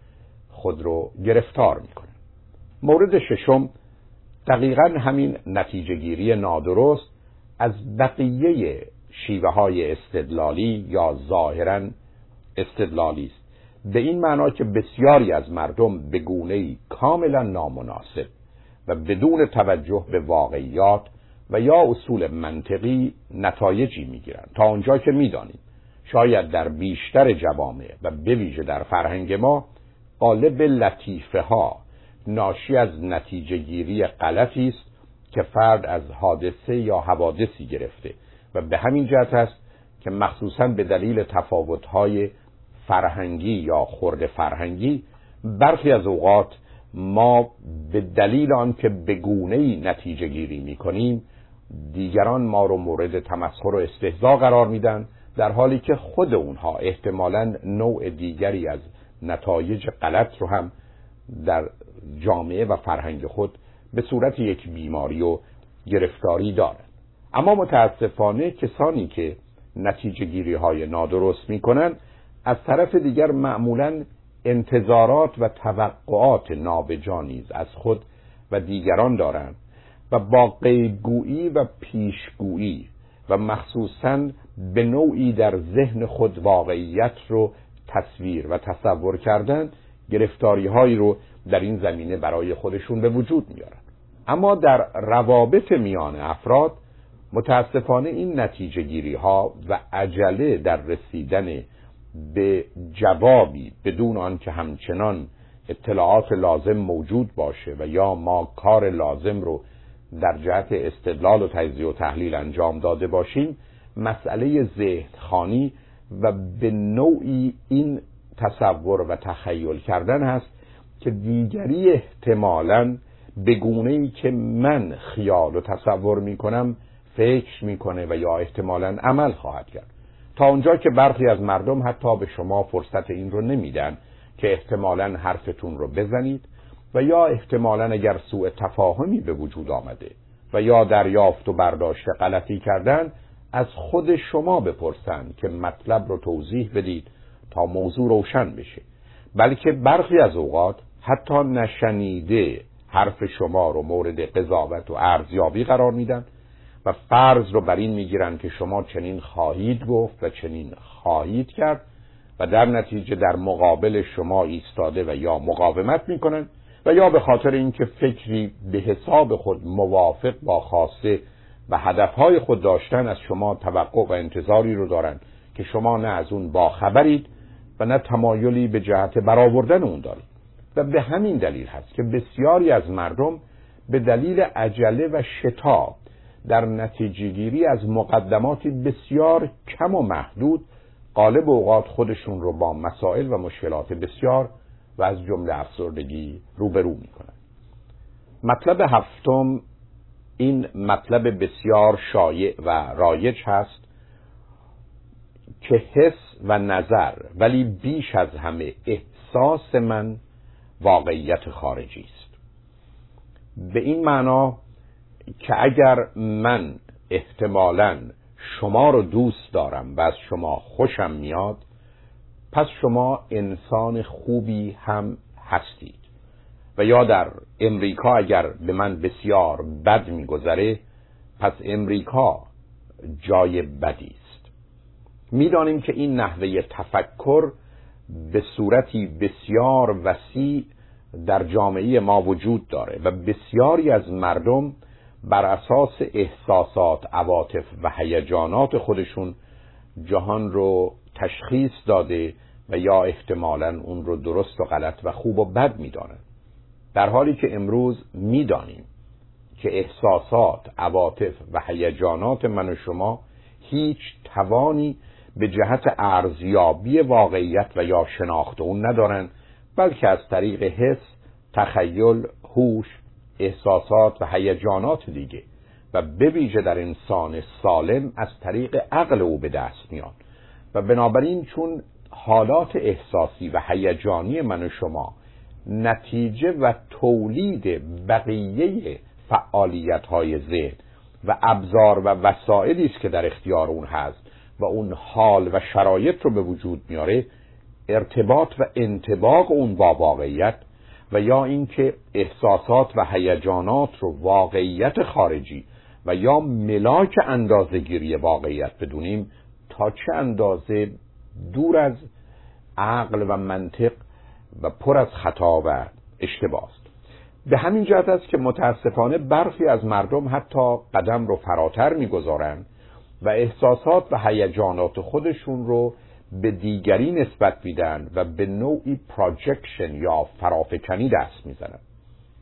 خود رو گرفتار می‌کنن مورد ششم دقیقا همین نتیجه گیری نادرست از بقیه شیوه های استدلالی یا ظاهرا استدلالی است. به این معنا که بسیاری از مردم به گونه کاملا نامناسب و بدون توجه به واقعیات و یا اصول منطقی نتایجی می‌گیرند. تا آنجا که می‌دانیم شاید در بیشتر جوامع و بویژه در فرهنگ ما قالب لطیفه ها ناشی از نتیجه گیری غلطی است که فرد از حادثه یا حوادثی گرفته و به همین جهت است که مخصوصا به دلیل تفاوت‌های فرهنگی یا خورد فرهنگی برخی از اوقات ما به دلیل آنکه به گونه نتیجه گیری می کنیم دیگران ما رو مورد تمسخر و استهزا قرار میدن در حالی که خود اونها احتمالا نوع دیگری از نتایج غلط رو هم در جامعه و فرهنگ خود به صورت یک بیماری و گرفتاری دارند اما متاسفانه کسانی که نتیجه گیری های نادرست می کنند از طرف دیگر معمولا انتظارات و توقعات نابجا نیز از خود و دیگران دارند و با قیبگویی و پیشگویی و مخصوصا به نوعی در ذهن خود واقعیت رو تصویر و تصور کردن گرفتاری هایی رو در این زمینه برای خودشون به وجود میارن. اما در روابط میان افراد متاسفانه این نتیجه گیری ها و عجله در رسیدن به جوابی بدون آنکه همچنان اطلاعات لازم موجود باشه و یا ما کار لازم رو در جهت استدلال و تجزیه و تحلیل انجام داده باشیم مسئله ذهنخانی و به نوعی این تصور و تخیل کردن هست که دیگری احتمالا به گونه ای که من خیال و تصور می کنم فکر می‌کنه و یا احتمالا عمل خواهد کرد. تا اونجا که برخی از مردم حتی به شما فرصت این رو نمیدن که احتمالا حرفتون رو بزنید. و یا احتمالا اگر سوء تفاهمی به وجود آمده و یا دریافت و برداشت غلطی کردن از خود شما بپرسند که مطلب رو توضیح بدید تا موضوع روشن بشه. بلکه برخی از اوقات حتی نشنیده حرف شما رو مورد قضاوت و ارزیابی قرار میدن و فرض رو بر این می‌گیرن که شما چنین خواهید گفت و چنین خواهید کرد و در نتیجه در مقابل شما ایستاده و یا مقاومت می‌کنن و یا به خاطر اینکه فکری به حساب خود موافق با خواسته و هدفهای خود داشتن از شما توقع و انتظاری رو دارن که شما نه از اون باخبرید و نه تمایلی به جهت برآوردن اون دارید. و به همین دلیل هست که بسیاری از مردم به دلیل عجله و شتاب در نتیجهگیری از مقدماتی بسیار کم و محدود قالب اوقات خودشون رو با مسائل و مشکلات بسیار و از جمله افسردگی روبرو می‌کنن. مطلب هفتم این مطلب بسیار شایع و رایج هست که حس و نظر ولی بیش از همه احساس من واقعیت خارجی است. به این معنا که اگر من احتمالا شما رو دوست دارم و از شما خوشم میاد پس شما انسان خوبی هم هستید. و یا در امریکا اگر به من بسیار بد میگذره پس امریکا جای بدی است. می‌دانیم که این نحوه تفکر به صورتی بسیار وسیع در جامعه ما وجود داره و بسیاری از مردم بر اساس احساسات، عواطف و هیجانات خودشون جهان رو تشخیص داده و یا احتمالا اون رو درست و غلط و خوب و بد می‌دانند در حالی که امروز می‌دانیم که احساسات، عواطف و هیجانات من و شما هیچ توانی به جهت ارزیابی واقعیت و یا شناخت اون ندارند بلکه از طریق حس، تخیل، هوش، احساسات و هیجانات دیگه. و بویژه در انسان سالم از طریق عقل او به دست میاد. و بنابراین چون حالات احساسی و هیجانی من و شما نتیجه و تولید بقیه فعالیت های ذهن و ابزار و وسایلی است که در اختیار اون هست و اون حال و شرایط رو به وجود میاره ارتباط و انتباق اون با واقعیت و یا اینکه احساسات و هیجانات رو واقعیت خارجی و یا ملاک اندازه گیری واقعیت بدونیم تا چه اندازه دور از عقل و منطق و پر از خطا و اشتباه است. به همین جهت است که متاسفانه برخی از مردم حتی قدم رو فراتر می‌گذارند و احساسات و هیجانات خودشون رو به دیگری نسبت میدن و به نوعی پراجکشن یا فرافکنی دست می‌زنن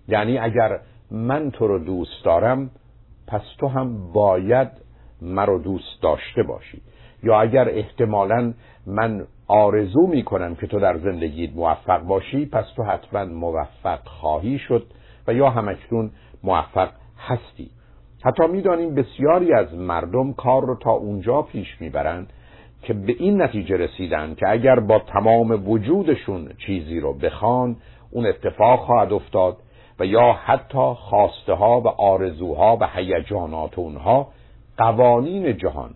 یعنی اگر من تو رو دوست دارم پس تو هم باید مرا دوست داشته باشی. یا اگر احتمالا من آرزو می کنم که تو در زندگیت موفق باشی پس تو حتما موفق خواهی شد و یا همکنون موفق هستی. حتی می‌دانیم بسیاری از مردم کار رو تا اونجا پیش می‌برند که به این نتیجه رسیدن که اگر با تمام وجودشون چیزی رو بخوان اون اتفاق خواهد افتاد و یا حتی خواسته ها و آرزوها و هیجانات اونها قوانین جهان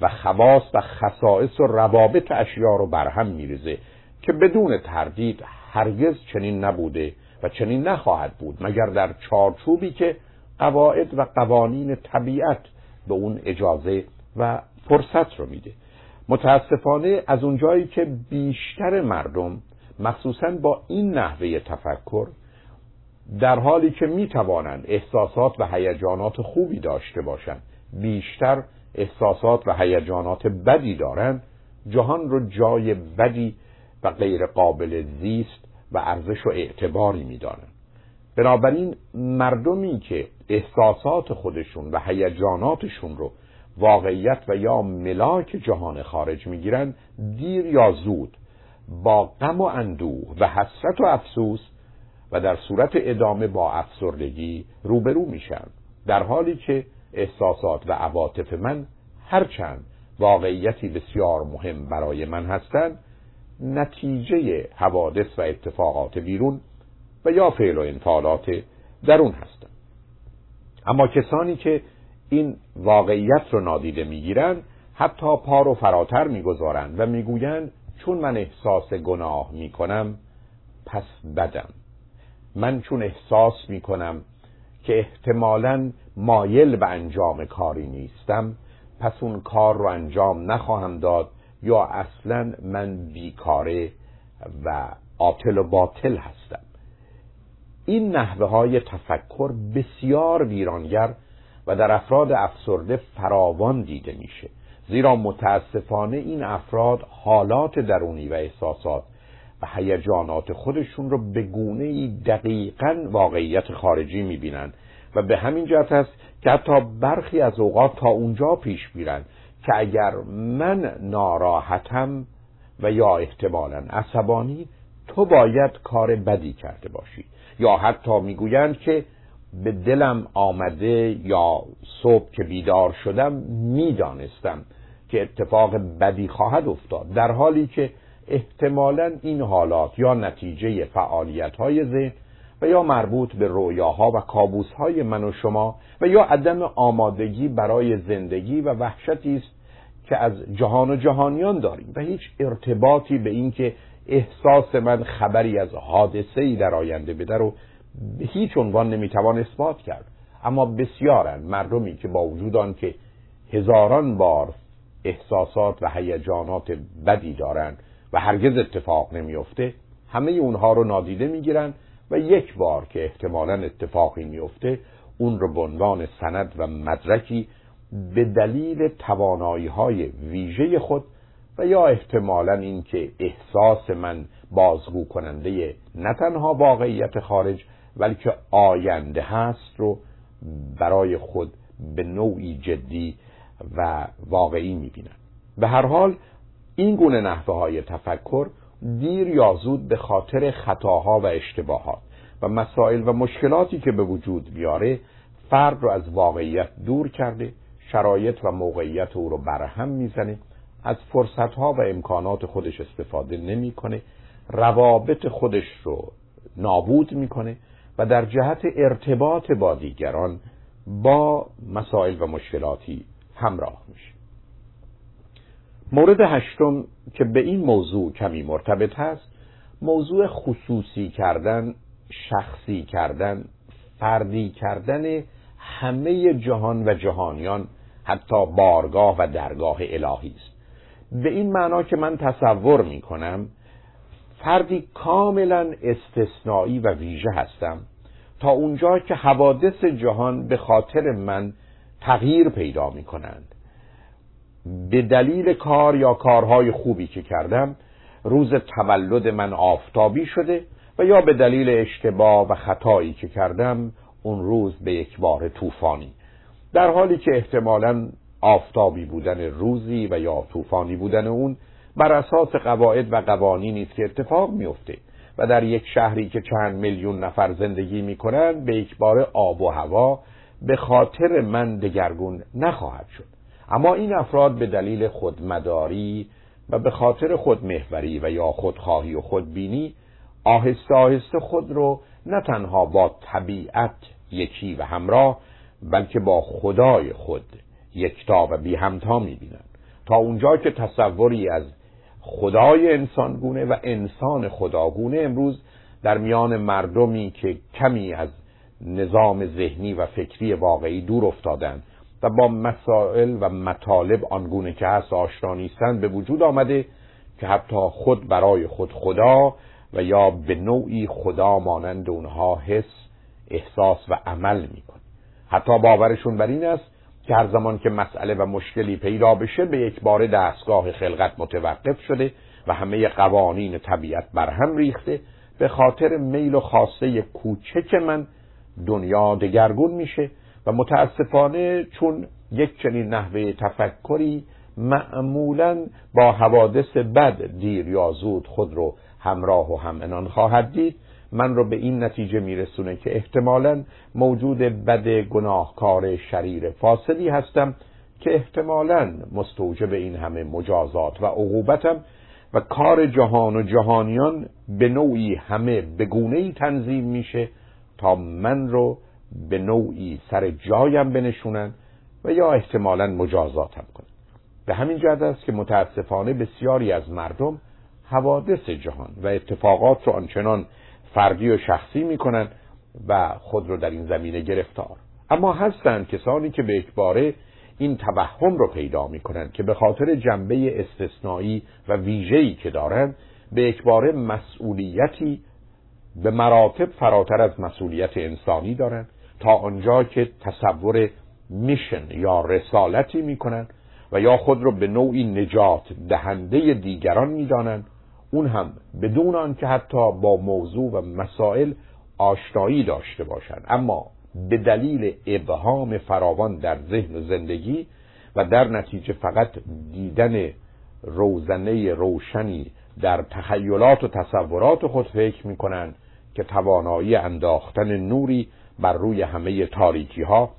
و خواص و خصائص و روابط اشیا رو برهم میریزه که بدون تردید هرگز چنین نبوده و چنین نخواهد بود مگر در چارچوبی که قواعد و قوانین طبیعت به اون اجازه و فرصت رو میده. متاسفانه از اونجایی که بیشتر مردم مخصوصا با این نحوه تفکر در حالی که می توانند احساسات و هیجانات خوبی داشته باشند بیشتر احساسات و هیجانات بدی دارند جهان رو جای بدی و غیر قابل زیست و ارزش و اعتباری می‌دانند. بنابراین مردمی که احساسات خودشون و هیجاناتشون رو واقعیت و یا ملاک جهان خارج می‌گیرند دیر یا زود با غم و اندوه و حسرت و افسوس و در صورت ادامه با افسردگی روبرو میشن. در حالی که احساسات و عواطف من هرچند واقعیتی بسیار مهم برای من هستند نتیجه حوادث و اتفاقات بیرون و یا فعل و انفعالات درون هستند. اما کسانی که این واقعیت رو نادیده می‌گیرند حتی پا رو فراتر می‌گذارند و می‌گویند چون من احساس گناه می‌کنم پس بدم. من چون احساس می‌کنم که احتمالا مایل به انجام کاری نیستم پس اون کار رو انجام نخواهم داد یا اصلا من بیکاره و عاطل و باطل هستم. این نحوه های تفکر بسیار ویرانگر و در افراد افسرده فراوان دیده میشه زیرا متاسفانه این افراد حالات درونی و احساسات و هیجانات خودشون رو به گونه ای دقیقا واقعیت خارجی می‌بینند و به همین جهت است که حتی برخی از اوقات تا اونجا پیش میرند که اگر من ناراحتم و یا احتمالا عصبانی تو باید کار بدی کرده باشی. یا حتی می‌گویند که به دلم آمده یا صبح که بیدار شدم می‌دانستم که اتفاق بدی خواهد افتاد. در حالی که احتمالا این حالات یا نتیجه فعالیت های ذهن و یا مربوط به رویاها و کابوسهای من و شما و یا عدم آمادگی برای زندگی و وحشتی است که از جهان و جهانیان داریم و هیچ ارتباطی به اینکه احساس من خبری از حادثه ای در آینده بده رو به هیچ عنوان نمی‌توان اثبات کرد. اما بسیارن مردمی که با وجود که هزاران بار احساسات و هیجانات بدی دارند و هرگز اتفاق نمیفته همه اونها رو نادیده می‌گیرن و یک بار که احتمالا اتفاقی میفته اون رو به عنوان سند و مدرکی به دلیل توانایی های ویژه خود و یا احتمالا اینکه احساس من بازگو کننده نه تنها واقعیت خارج بلکه آینده هست رو برای خود به نوعی جدی و واقعی می‌بینن به هر حال این گونه نحوه های تفکر دیر یا زود به خاطر خطاها و اشتباهات و مسائل و مشکلاتی که به وجود بیاره فرد رو از واقعیت دور کرده شرایط و موقعیت او رو برهم می‌زنه از فرصتها و امکانات خودش استفاده نمی‌کنه روابط خودش رو نابود می‌کنه و در جهت ارتباط با دیگران با مسائل و مشکلاتی همراه میشه. مورد هشتم که به این موضوع کمی مرتبط هست موضوع خصوصی کردن شخصی کردن فردی کردن همه جهان و جهانیان حتی بارگاه و درگاه الهی است. به این معنا که من تصور می کنم فردی کاملا استثنایی و ویژه هستم تا اونجا که حوادث جهان به خاطر من تغییر پیدا می کنند به دلیل کار یا کارهای خوبی که کردم روز تولد من آفتابی شده و یا به دلیل اشتباه و خطایی که کردم اون روز به یک بار طوفانی. در حالی که احتمالا آفتابی بودن روزی و یا طوفانی بودن اون بر اساس قواعد و قوانینی است که اتفاق میفته و در یک شهری که چند میلیون نفر زندگی می‌کنند به یک بار آب و هوا به خاطر من دگرگون نخواهد شد. اما این افراد به دلیل خودمداری و به خاطر خودمهوری و یا خودخواهی و خودبینی آهسته آهسته خود رو نه تنها با طبیعت یکی و همراه بلکه با خدای خود یکتا و بی همتا می‌بینند تا اونجا که تصوری از خدای انسانگونه و انسان خداگونه امروز در میان مردمی که کمی از نظام ذهنی و فکری واقعی دور افتادند و با مسائل و مطالب آنگونه که هست آشنا نیستند به وجود آمده که حتی خود برای خود خدا و یا به نوعی خدا مانند اونها حس احساس و عمل میکن حتی باورشون بر این است که هر زمان که مسئله و مشکلی پیدا بشه به یک بار دستگاه خلقت متوقف شده و همه قوانین طبیعت برهم ریخته. به خاطر میل و خاصه کوچک من دنیا دگرگون میشه و متاسفانه چون یک چنین نحوه تفکری معمولا با حوادث بد دیر یا زود خود رو همراه و هم انان خواهد دید من رو به این نتیجه میرسونه که احتمالا موجود بد گناهکار شریر فاصلی هستم که احتمالا مستوجب این همه مجازات و عقوبتم و کار جهان و جهانیان به نوعی همه به ای تنظیم میشه تا من رو به نوعی سر جایم بنشونن و یا احتمالا مجازاتم کنن. به همین جهت است که متاسفانه بسیاری از مردم حوادث جهان و اتفاقات رو آنچنان فردی و شخصی می‌کنن و خود رو در این زمینه گرفتار. اما هستند کسانی که به اکباره این توهم رو پیدا می‌کنن که به خاطر جنبه استثنایی و ویژه‌ای که دارند به اکباره مسئولیتی به مراتب فراتر از مسئولیت انسانی دارند تا آنجا که تصور میشن یا رسالتی می‌کنن و یا خود رو به نوعی نجات دهنده دیگران می‌دانند اون هم بدون آنکه حتی با موضوع و مسائل آشنایی داشته باشند اما به دلیل ابهام فراوان در ذهن زندگی و در نتیجه فقط دیدن روزنه روشنی در تخیلات و تصورات خود فکر می‌کنند که توانایی انداختن نوری بر روی همه تاریکی ها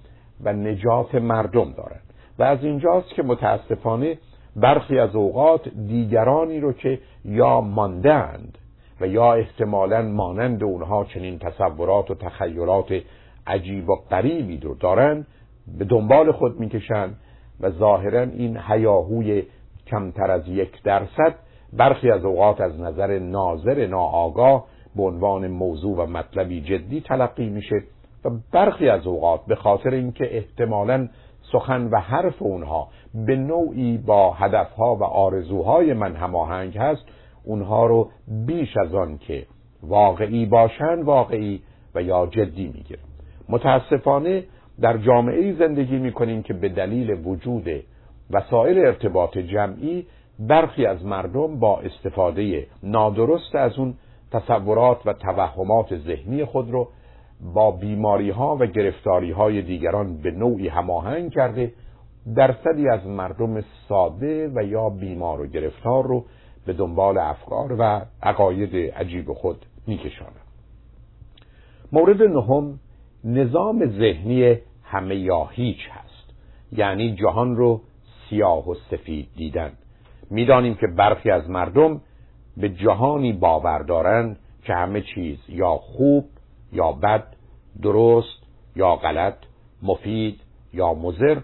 و نجات مردم دارند و از اینجاست که متاسفانه برخی از اوقات دیگرانی رو که یا ماندند و یا احتمالا مانند اونها چنین تصورات و تخیلات عجیب و غریبی رو دارن به دنبال خود می‌کشند و ظاهرا این هیاهوی کمتر از یک درصد برخی از اوقات از نظر ناظر ناآگاه به عنوان موضوع و مطلبی جدی تلقی میشه. و برخی از اوقات به خاطر اینکه احتمالا سخن و حرف اونها به نوعی با هدفها و آرزوهای من هماهنگ هست اونها رو بیش از آن که واقعی باشن واقعی و یا جدی می‌گیرم. متاسفانه در جامعه زندگی می‌کنیم که به دلیل وجود وسایل ارتباط جمعی برخی از مردم با استفاده نادرست از اون تصورات و توهمات ذهنی خود رو با بیماری ها و گرفتاری های دیگران به نوعی هماهنگ کرده درصدی از مردم ساده و یا بیمار و گرفتار رو به دنبال افکار و عقاید عجیب خود میکشانند مورد نهم نظام ذهنی همه یا هیچ هست. یعنی جهان رو سیاه و سفید دیدن. می‌دانیم که برخی از مردم به جهانی باور دارند که همه چیز یا خوب یا بد درست یا غلط مفید یا مزر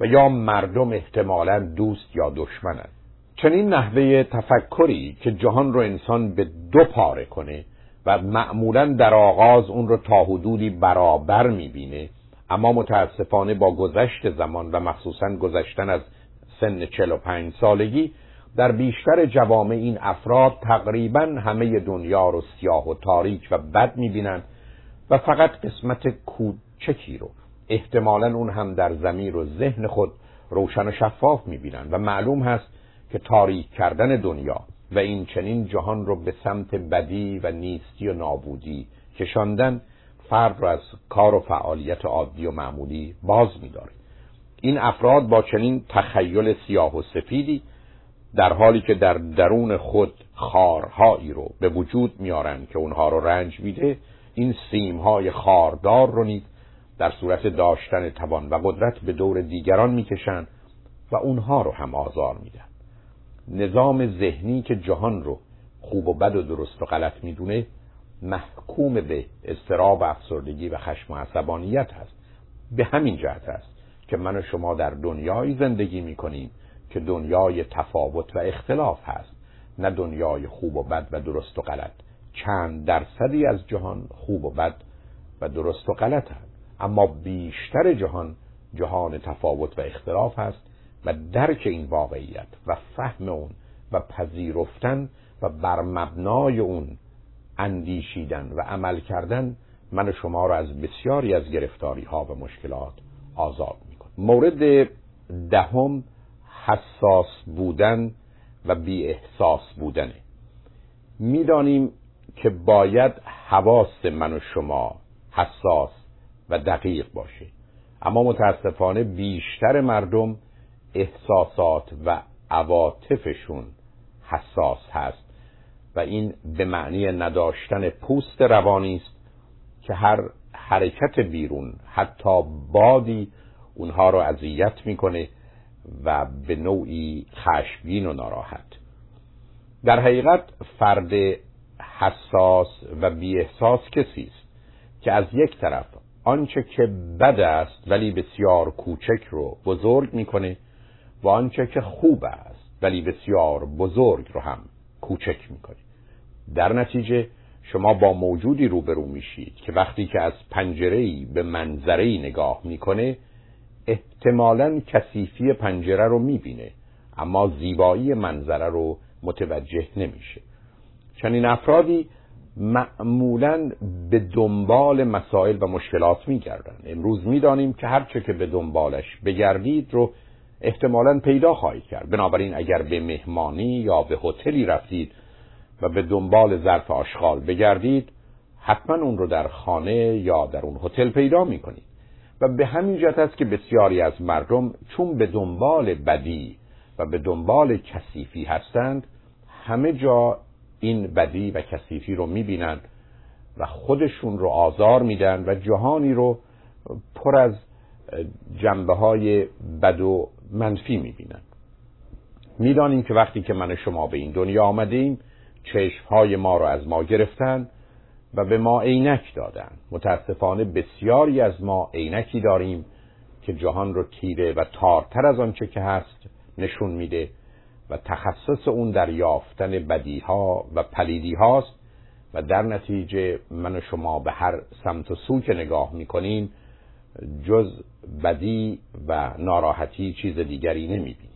و یا مردم احتمالا دوست یا دشمنند چنین نحوه تفکری که جهان رو انسان به دو پاره کنه و معمولا در آغاز اون رو تا حدودی برابر می‌بینه اما متاسفانه با گذشت زمان و مخصوصا گذشتن از سن 45 سالگی در بیشتر جوامع این افراد تقریبا همه دنیا رو سیاه و تاریک و بد می‌بینن و فقط قسمت کوچکی رو. احتمالا اون هم در زمین و ذهن خود روشن و شفاف می‌بینن و معلوم هست که تاریک کردن دنیا و این چنین جهان رو به سمت بدی و نیستی و نابودی کشاندن فرد رو از کار و فعالیت عادی و معمولی باز میداره. این افراد با چنین تخیل سیاه و سفیدی در حالی که در درون خود خارهایی رو به وجود میارن که اونها رو رنج میده این سیمهای خاردار رو نیز در صورت داشتن توان و قدرت به دور دیگران می‌کشند و اونها رو هم آزار میدن نظام ذهنی که جهان رو خوب و بد و درست و غلط می‌دونه محکوم به استراب و افسردگی و خشم و عصبانیت هست. به همین جهت است که من و شما در دنیایی زندگی می‌کنیم که دنیای تفاوت و اختلاف هست نه دنیای خوب و بد و درست و غلط. چند درصدی از جهان خوب و بد و درست و غلط هست. اما بیشتر جهان جهان تفاوت و اختلاف هست و درک این واقعیت و فهم اون و پذیرفتن و بر مبنای اون اندیشیدن و عمل کردن من شما را از بسیاری از گرفتاری ها و مشکلات آزاد می‌کنه مورد دهم حساس بودن و بی احساس بودنه. می‌دانیم که باید حواس من و شما حساس و دقیق باشه. اما متاسفانه بیشتر مردم احساسات و عواطفشون حساس هست و این به معنی نداشتن پوست روانی است که هر حرکت بیرون حتی بادی اونها رو اذیت می‌کنه و به نوعی خشمگین و ناراحت. در حقیقت فرد حساس و بی احساس کسی است که از یک طرف آنچه که بد است ولی بسیار کوچک رو بزرگ می‌کنه و آنچه که خوب است ولی بسیار بزرگ رو هم کوچک می‌کنه. در نتیجه شما با موجودی روبرو میشید که وقتی که از پنجره‌ای به منظره‌ای نگاه می‌کنه احتمالا کثیفی پنجره رو می‌بینه اما زیبایی منظره رو متوجه نمیشه. چنین افرادی معمولا به دنبال مسائل و مشکلات میگردن. امروز می‌دانیم که هرچه که به دنبالش بگردید رو احتمالا پیدا خواهید کرد. بنابراین اگر به مهمانی یا به هتلی رفتید و به دنبال ظرف آشغال بگردید حتما اون رو در خانه یا در اون هتل پیدا می‌کنید. و به همین جهت است که بسیاری از مردم چون به دنبال بدی و به دنبال کثیفی هستند همه جا این بدی و کثیفی رو می‌بینند و خودشون رو آزار میدن و جهانی رو پر از جنبه های بد و منفی می‌بینند می‌دانیم که وقتی که من شما به این دنیا آمدیم چشم های ما رو از ما گرفتن و به ما عینک دادن. متاسفانه بسیاری از ما عینکی داریم که جهان رو تیره و تارتر از آنچه که هست نشون میده. و تخصص اون در یافتن بدی ها و پلیدی هاست و در نتیجه من و شما به هر سمت و سو که نگاه می‌کنیم جز بدی و ناراحتی چیز دیگری نمی‌بینیم.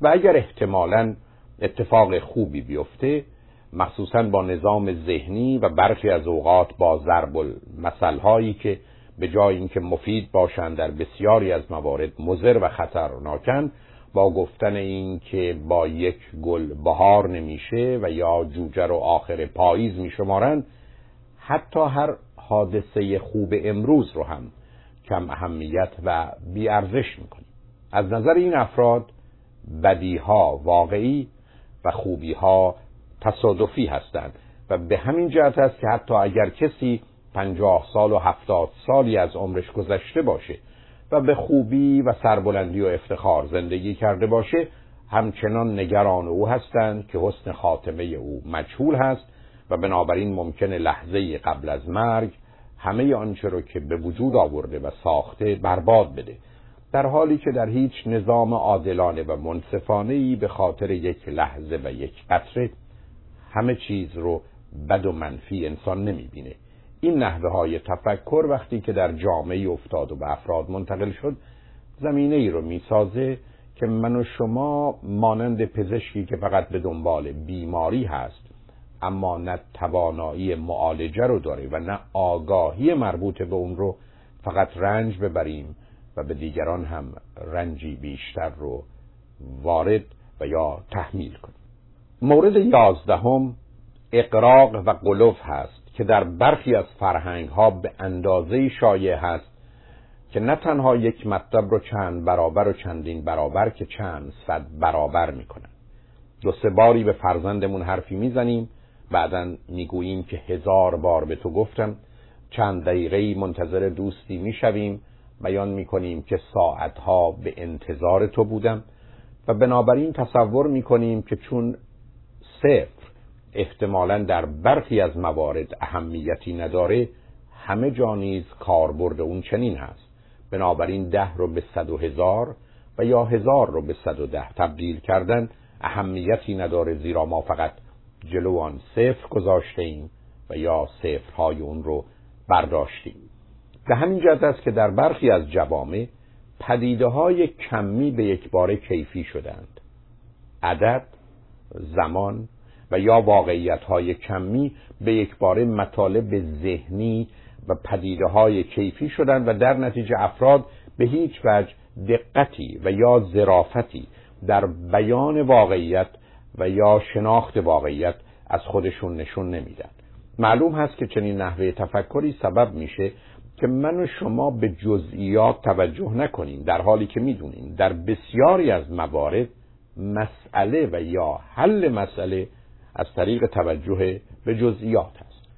و اگر احتمالا اتفاق خوبی بیفته مخصوصا با نظام ذهنی و برخی از اوقات با ضرب المثل هایی که به جای اینکه مفید باشند در بسیاری از موارد مضر و خطرناکند با گفتن این که با یک گل بهار نمیشه و یا جوجه رو آخر پاییز میشمارند حتی هر حادثه خوب امروز رو هم کم اهمیت و بیارزش می‌کنیم. از نظر این افراد بدیها واقعی و خوبیها تصادفی هستند و به همین جهت است که حتی اگر کسی پنجاه سال و هفتاد سالی از عمرش گذشته باشه و به خوبی و سربلندی و افتخار زندگی کرده باشه همچنان نگران او هستند که حسن خاتمه او مجهول هست و بنابراین ممکن لحظه قبل از مرگ همه آنچه رو که به وجود آورده و ساخته برباد بده. در حالی که در هیچ نظام عادلانه و منصفانه ای به خاطر یک لحظه و یک قطره همه چیز رو بد و منفی انسان نمی‌بینه. این نحوه های تفکر وقتی که در جامعه افتاد و به افراد منتقل شد زمینه ای رو می‌سازه که من و شما مانند پزشکی که فقط به دنبال بیماری هست اما نه توانایی معالجه رو داره و نه آگاهی مربوط به اون رو فقط رنج ببریم و به دیگران هم رنجی بیشتر رو وارد و یا تحمیل کنیم. مورد یازدهم اقراق و قلوف هست. که در برخی از فرهنگ ها به اندازه شایع هست که نه تنها یک مطلب رو چند برابر و چندین برابر که چند صد برابر می‌کنن. دو سه باری به فرزندمون حرفی می‌زنیم بعدا می‌گوییم که هزار بار به تو گفتم. چند دقیقه منتظر دوستی می‌شویم. بیان می‌کنیم که ساعتها به انتظار تو بودم و بنابراین تصور می‌کنیم که چون صفر احتمالا در برخی از موارد اهمیتی نداره همه جا نیز کاربرد اون چنین هست. بنابراین ده رو به صد و هزار و یا هزار رو به صد و ده تبدیل کردن اهمیتی نداره زیرا ما فقط جلو آن صفر گذاشته و یا صفرهای اون رو برداشتیم. به همین جهت است که در برخی از جوامع پدیده های کمی به یک بار کیفی شدند. عدد زمان و یا واقعیت های کمی به یک بار مطالب ذهنی و پدیده های کیفی شدند و در نتیجه افراد به هیچ وجه دقتی و یا ظرافتی در بیان واقعیت و یا شناخت واقعیت از خودشون نشون نمیدن. معلوم هست که چنین نحوه تفکری سبب میشه که من و شما به جزئیات توجه نکنیم در حالی که می‌دونیم در بسیاری از موارد مسئله و یا حل مسئله از طریق توجه به جزئیات هست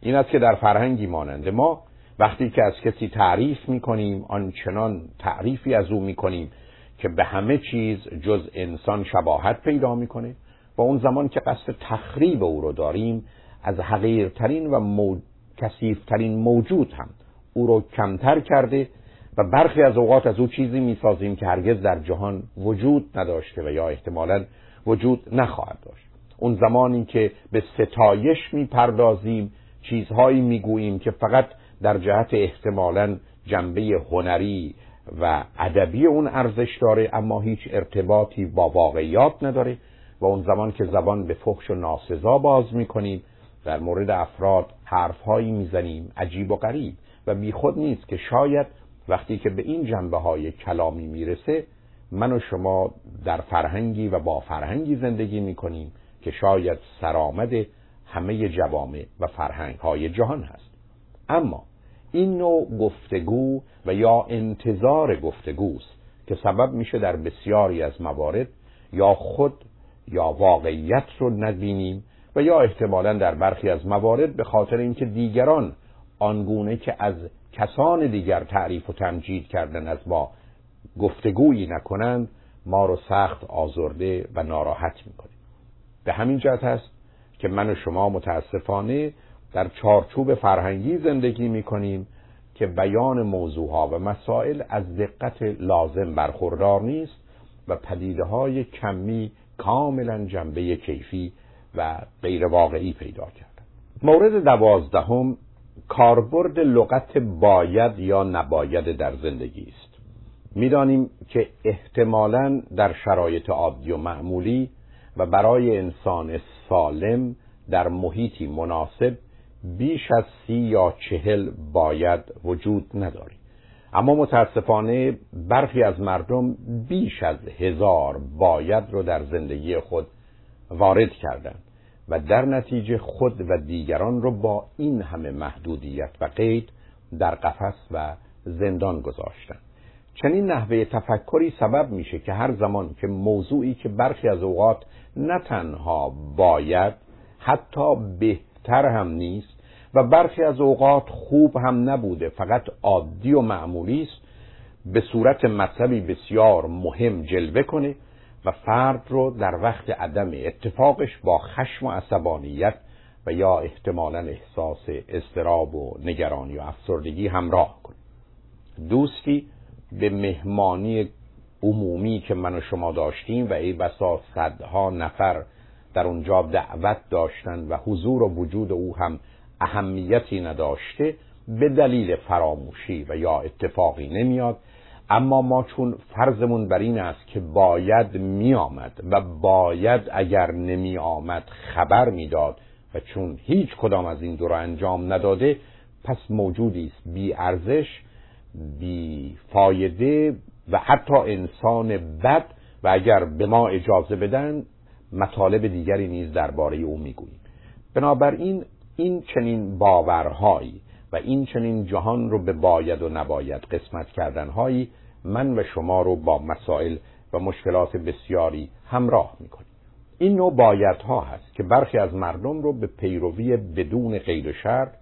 این است که در فرهنگی مانند ما وقتی که از کسی تعریف می‌کنیم آنچنان تعریفی از او می‌کنیم که به همه چیز جز انسان شباهت پیدا می‌کنه و اون زمان که قصد تخریب او رو داریم از حقیرترین و مو... کسیفترین موجود هم او رو کمتر کرده و برخی از اوقات از او چیزی می‌سازیم که هرگز در جهان وجود نداشته و یا احتمالا وجود نخواهد داشت. اون زمانی که به ستایش می‌پردازیم چیزهایی می‌گوییم که فقط در جهت احتمالا جنبه هنری و ادبی اون ارزش داره اما هیچ ارتباطی با واقعیات نداره و اون زمان که زبان به فحش و ناسزا باز می‌کنیم در مورد افراد حرفهایی می‌زنیم عجیب و غریب و بیخود نیست که شاید وقتی که به این جنبه های کلامی می‌رسه من و شما در فرهنگی و با فرهنگی زندگی می‌کنیم. که شاید سرآمد همه جوامع و فرهنگ های جهان هست. اما این نوع گفتگو و یا انتظار گفتگوست که سبب میشه در بسیاری از موارد یا خود یا واقعیت رو نبینیم و یا احتمالا در برخی از موارد به خاطر اینکه دیگران آنگونه که از کسان دیگر تعریف و تمجید کردن از ما گفتگویی نکنند ما رو سخت آزرده و ناراحت می‌کنیم به همین جهت است که من و شما متاسفانه در چارچوب فرهنگی زندگی می‌کنیم که بیان موضوعها و مسائل از دقت لازم برخوردار نیست و پدیده های کمی کاملا جنبه کیفی و غیر واقعی پیدا کردن مورد دوازدهم کاربرد لغت باید یا نباید در زندگی است. می‌دانیم که احتمالا در شرایط عادی و معمولی و برای انسان سالم در محیطی مناسب بیش از سی یا چهل باید وجود نداری اما متاسفانه برخی از مردم بیش از هزار باید رو در زندگی خود وارد کردند و در نتیجه خود و دیگران رو با این همه محدودیت و قید در قفس و زندان گذاشتن چنین نحوه تفکری سبب میشه که هر زمان که موضوعی که برخی از اوقات نه تنها باید حتی بهتر هم نیست و برخی از اوقات خوب هم نبوده فقط عادی و معمولی است. به صورت مطلبی بسیار مهم جلوه کنه و فرد رو در وقت عدم اتفاقش با خشم و عصبانیت و یا احتمالا احساس استراب و نگرانی و افسردگی همراه کنه. دوستی به مهمانی عمومی که من و شما داشتیم و ای بسا صدها نفر در اونجا دعوت داشتن و حضور و وجود او هم اهمیتی نداشته به دلیل فراموشی و یا اتفاقی نمیاد. اما ما چون فرضمون بر این است که باید می آمد و باید اگر نمی آمد خبر می‌داد و چون هیچ کدام از این دو را انجام نداده پس موجودی است بی ارزش بی فایده و حتی انسان بد و اگر به ما اجازه بدن مطالب دیگری نیز درباره او می‌گوییم. بنابراین این چنین باورهایی و این چنین جهان رو به باید و نباید قسمت کردنهایی من و شما رو با مسائل و مشکلات بسیاری همراه می‌کنیم. این نوع بایدها هست که برخی از مردم رو به پیروی بدون قید و شرط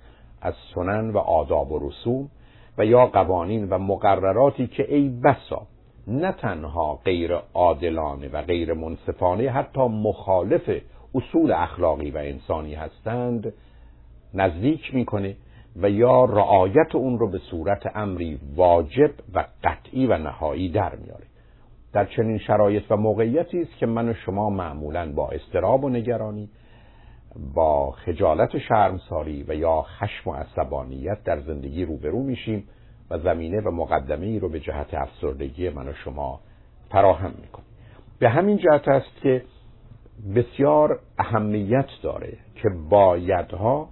از سنن و آداب و رسوم و یا قوانین و مقرراتی که ای بسا نه تنها غیر عادلانه و غیر منصفانه حتی مخالف اصول اخلاقی و انسانی هستند نزدیک می‌کنه و یا رعایت اون رو به صورت امری واجب و قطعی و نهایی در میاره در چنین شرایط و موقعیتی است که من و شما معمولا با استراب و نگرانی با خجالت شرمساری و یا خشم و عصبانیت در زندگی روبرو میشیم و زمینه و مقدمه ای رو به جهت افسردگی من و شما فراهم می‌کنیم. به همین جهت است که بسیار اهمیت داره که بایدها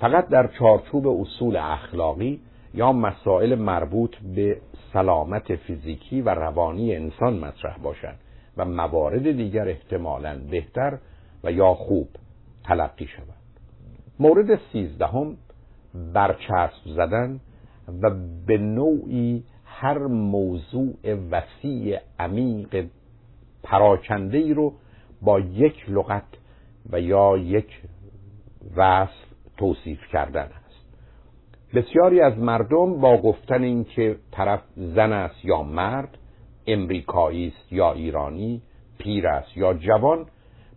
فقط در چارچوب اصول اخلاقی یا مسائل مربوط به سلامت فیزیکی و روانی انسان مطرح باشند و موارد دیگر احتمالا بهتر و یا خوب تلقی شود. مورد سیزدهم برچسب زدن و به نوعی هر موضوع وسیع عمیق پراکنده ای رو با یک لغت و یا یک وصف توصیف کردن است. بسیاری از مردم با گفتن اینکه طرف زن است یا مرد امریکایی است یا ایرانی پیر است یا جوان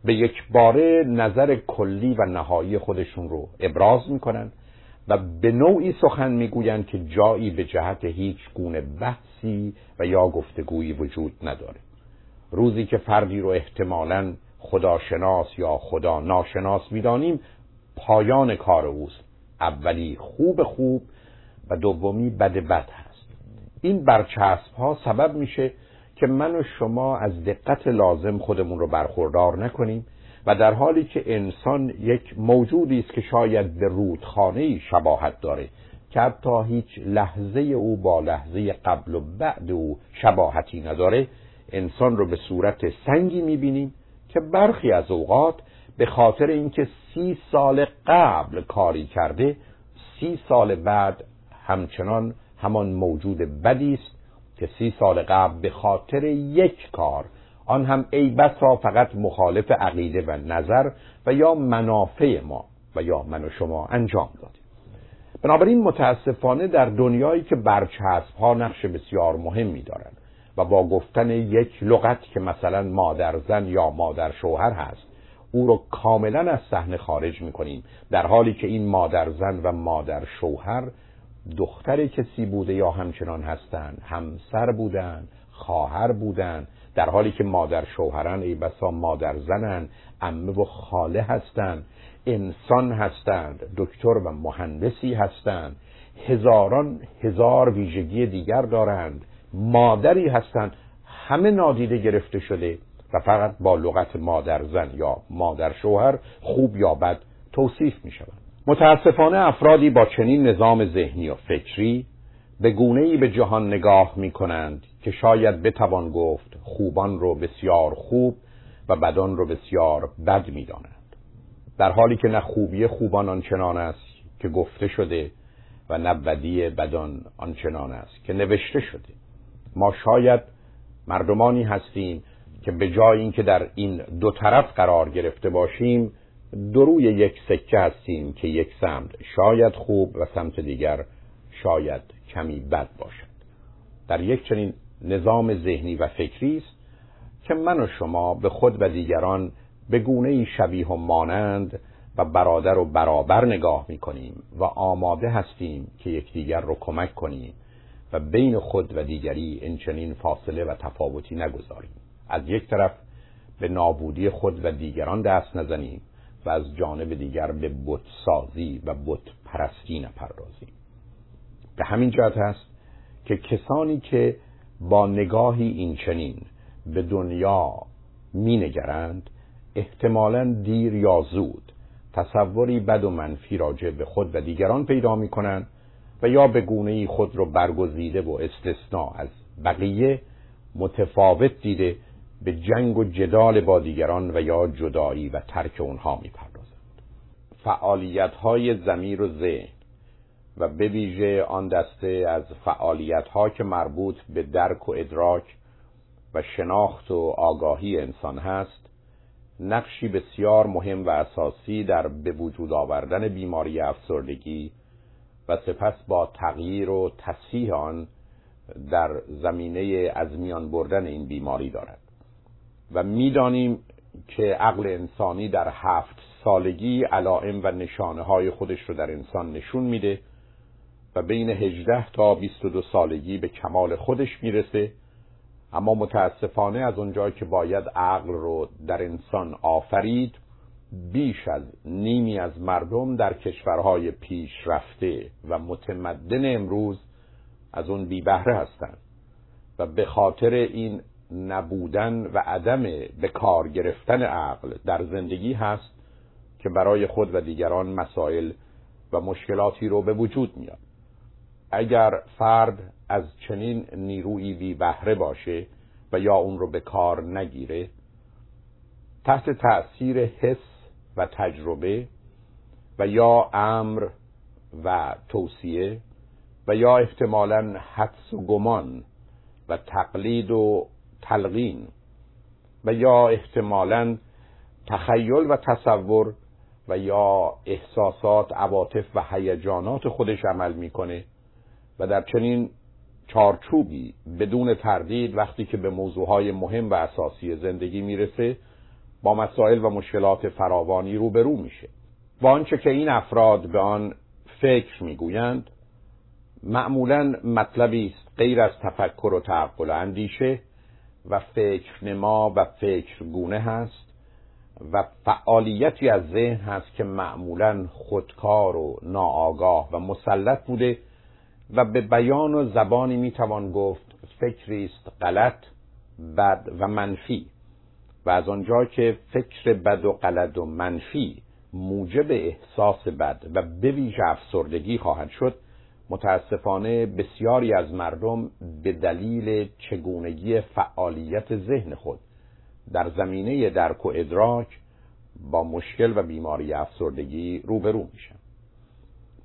به یک باره نظر کلی و نهایی خودشون رو ابراز می‌کنن و به نوعی سخن می‌گویند که جایی به جهت هیچ گونه بحثی و یا گفتگویی وجود نداره. روزی که فردی رو احتمالا خداشناس یا خدا ناشناس می‌دانیم پایان کار اوست. اولی خوب خوب و دومی بد بد هست. این برچسب ها سبب میشه که من و شما از دقت لازم خودمون رو برخوردار نکنیم و در حالی که انسان یک موجودی است که شاید به رودخانه شباهت داره که حتی هیچ لحظه او با لحظه قبل و بعد او شباهتی نداره انسان رو به صورت سنگی می‌بینیم که برخی از اوقات به خاطر اینکه سی سال قبل کاری کرده سی سال بعد همچنان همان موجود بدی است که سی سال قبل به خاطر یک کار آن هم ای بسا فقط مخالف عقیده و نظر و یا منافع ما و یا من و شما انجام دادیم. بنابراین متاسفانه در دنیایی که برچسب ها نقش بسیار مهمی دارند و با گفتن یک لغت که مثلا مادر زن یا مادر شوهر هست او رو کاملا از صحنه خارج می‌کنیم در حالی که این مادر زن و مادر شوهر دختر کسی بوده یا همچنان هستند؟ همسر بودن خواهر بودن در حالی که مادر شوهرن ای بسا مادر زنن امه و خاله هستند انسان هستند دکتر و مهندسی هستند هزاران هزار ویژگی دیگر دارند مادری هستند همه نادیده گرفته شده و فقط با لغت مادر زن یا مادر شوهر خوب یا بد توصیف می شود متاسفانه افرادی با چنین نظام ذهنی و فکری به گونه ای به جهان نگاه می کنند که شاید بتوان گفت خوبان رو بسیار خوب و بدان رو بسیار بد می دانند. در حالی که نه خوبی خوبان آنچنان است که گفته شده و نه بدی بدان آنچنان است که نوشته شده ما شاید مردمانی هستیم که به جای اینکه در این دو طرف قرار گرفته باشیم دروی یک سکه هستیم که یک سمت شاید خوب و سمت دیگر شاید کمی بد باشد. در یک چنین نظام ذهنی و فکری است که من و شما به خود و دیگران به گونه شبیه و مانند و برادر و برابر نگاه می کنیم و آماده هستیم که یکدیگر رو کمک کنیم و بین خود و دیگری این چنین فاصله و تفاوتی نگذاریم. از یک طرف به نابودی خود و دیگران دست نزنیم و از جانب دیگر به بتسازی و بت پرستی نپردازیم. به همین جهت است که کسانی که با نگاهی این چنین به دنیا مینگرند احتمالا دیر یا زود تصوری بد و منفی راجع به خود و دیگران پیدا می کنند و یا به گونه خود رو برگزیده و استثناء از بقیه متفاوت دیده به جنگ و جدال با دیگران و یا جدایی و ترک اونها می پردازند فعالیت های زمیر و ذهن و به ویژه آن دسته از فعالیت ها که مربوط به درک و ادراک و شناخت و آگاهی انسان هست نقشی بسیار مهم و اساسی در به وجود آوردن بیماری افسردگی و سپس با تغییر و تصحیح آن در زمینه از میان بردن این بیماری دارد. و می‌دانیم که عقل انسانی در هفت سالگی علائم و نشانه های خودش رو در انسان نشون میده و بین 18 تا 22 سالگی به کمال خودش می‌رسه. اما متاسفانه از اونجایی که باید عقل رو در انسان آفرید بیش از نیمی از مردم در کشورهای پیشرفته و متمدن امروز از اون بی بهره هستند و به خاطر این نبودن و عدم به کار گرفتن عقل در زندگی هست که برای خود و دیگران مسائل و مشکلاتی رو به وجود میاد. اگر فرد از چنین نیرویی بی بهره باشه و یا اون رو به کار نگیره تحت تأثیر حس و تجربه و یا امر و توصیه و یا احتمالا حدس و گمان و تقلید و تلقین و یا احتمالا تخیل و تصور و یا احساسات عواطف و هیجانات خودش عمل می‌کنه و در چنین چارچوبی بدون تردید وقتی که به موضوعهای مهم و اساسی زندگی می‌رسه با مسائل و مشکلات فراوانی روبرو میشه. با آنچه که این افراد به آن فکر می‌گویند معمولا مطلبی است غیر از تفکر و تعقل و اندیشه و فکر نما و فکر گونه هست و فعالیتی از ذهن هست که معمولا خودکار و ناآگاه و مسلط بوده و به بیان و زبانی می‌توان گفت فکری است غلط بد و منفی و از آنجا که فکر بد و غلط و منفی موجب احساس بد و به ویژه افسردگی خواهد شد متاسفانه بسیاری از مردم به دلیل چگونگی فعالیت ذهن خود در زمینه درک و ادراک با مشکل و بیماری افسردگی روبرو میشن.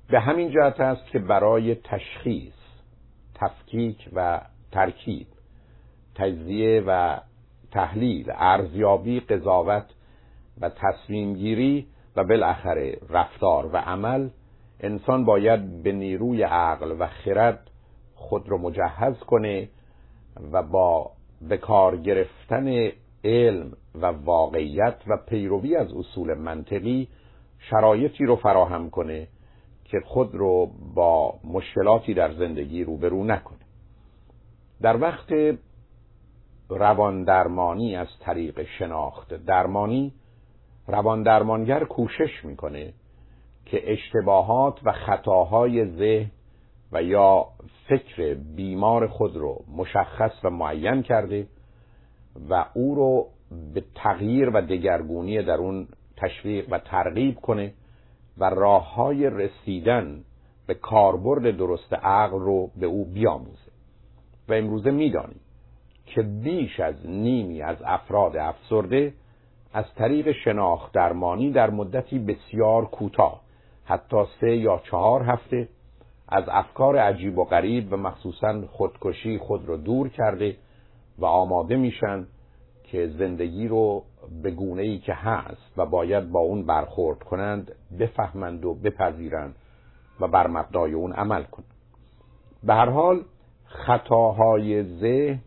به همین جهت است که برای تشخیص تفکیک و ترکیب تجزیه و تحلیل ارزیابی قضاوت و تصمیم گیری و بالاخره رفتار و عمل انسان باید به نیروی عقل و خرد خود رو مجهز کنه و با به کار گرفتن علم و واقعیت و پیروی از اصول منطقی شرایطی رو فراهم کنه که خود رو با مشکلاتی در زندگی روبرو نکنه. در وقت روان درمانی از طریق شناخت درمانی روان درمانگر کوشش می‌کنه که اشتباهات و خطاهای ذهن و یا فکر بیمار خود رو مشخص و معین کرده و او رو به تغییر و دگرگونی در اون تشویق و ترغیب کنه و راه های رسیدن به کاربرد درست عقل رو به او بیاموزه. و امروزه می‌دانیم که بیش از نیمی از افراد افسرده از طریق شناخت درمانی در مدتی بسیار کوتاه حتی سه یا چهار هفته از افکار عجیب و غریب و مخصوصا خودکشی خود رو دور کرده و آماده میشن که زندگی رو به گونه ای که هست و باید با اون برخورد کنند بفهمند و بپذیرند و بر مبنای اون عمل کنند به هر حال خطاهای ذهن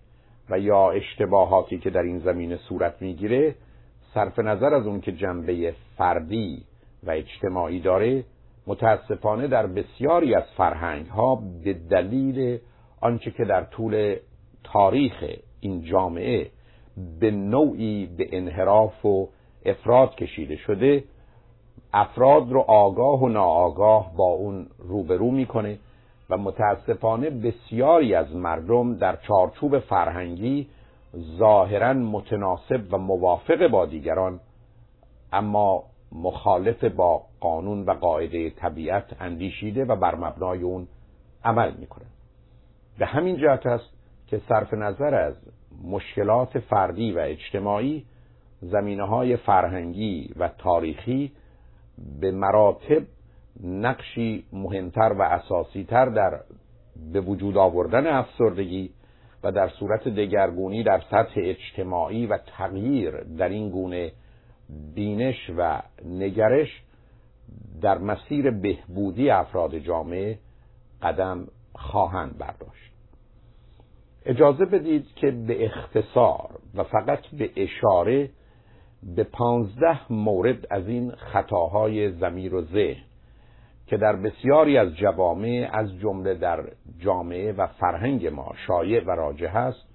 و یا اشتباهاتی که در این زمینه صورت می‌گیره صرف نظر از اون که جنبه فردی و اجتماعی داره متاسفانه در بسیاری از فرهنگ ها به دلیل آنچه که در طول تاریخ این جامعه به نوعی به انحراف و افراد کشیده شده افراد رو آگاه و ناآگاه با اون روبرو می‌کنه و متاسفانه بسیاری از مردم در چارچوب فرهنگی ظاهرا متناسب و موافق با دیگران اما مخالف با قانون و قاعده طبیعت اندیشیده و بر مبنای اون عمل می‌کنه. به همین جهت است که صرف نظر از مشکلات فردی و اجتماعی زمینه های فرهنگی و تاریخی به مراتب نقشی مهمتر و اساسیتر در به وجود آوردن افسردگی و در صورت دگرگونی در سطح اجتماعی و تغییر در این گونه بینش و نگرش در مسیر بهبودی افراد جامعه قدم خواهند برداشت. اجازه بدید که به اختصار و فقط به اشاره به پانزده مورد از این خطاهای زمیر و ذهن که در بسیاری از جوامع از جمله در جامعه و فرهنگ ما شایع و راجع هست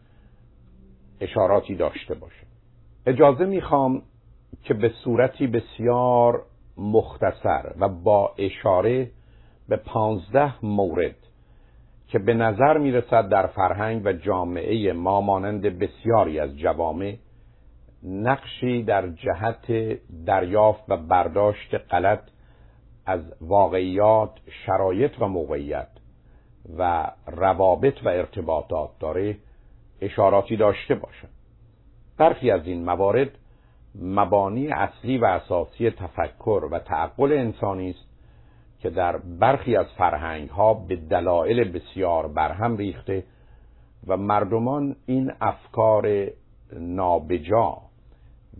اشاراتی داشته باشه اجازه می‌خوام که به صورتی بسیار مختصر و با اشاره به پانزده مورد که به نظر می‌رسد در فرهنگ و جامعه ما مانند بسیاری از جوامع نقشی در جهت دریافت و برداشت غلط از واقعیات شرایط و موقعیت و روابط و ارتباطات داره اشاراتی داشته باشد. برخی از این موارد مبانی اصلی و اساسی تفکر و تعقل انسانی است که در برخی از فرهنگ ها به دلایل بسیار برهم ریخته و مردمان این افکار نابجا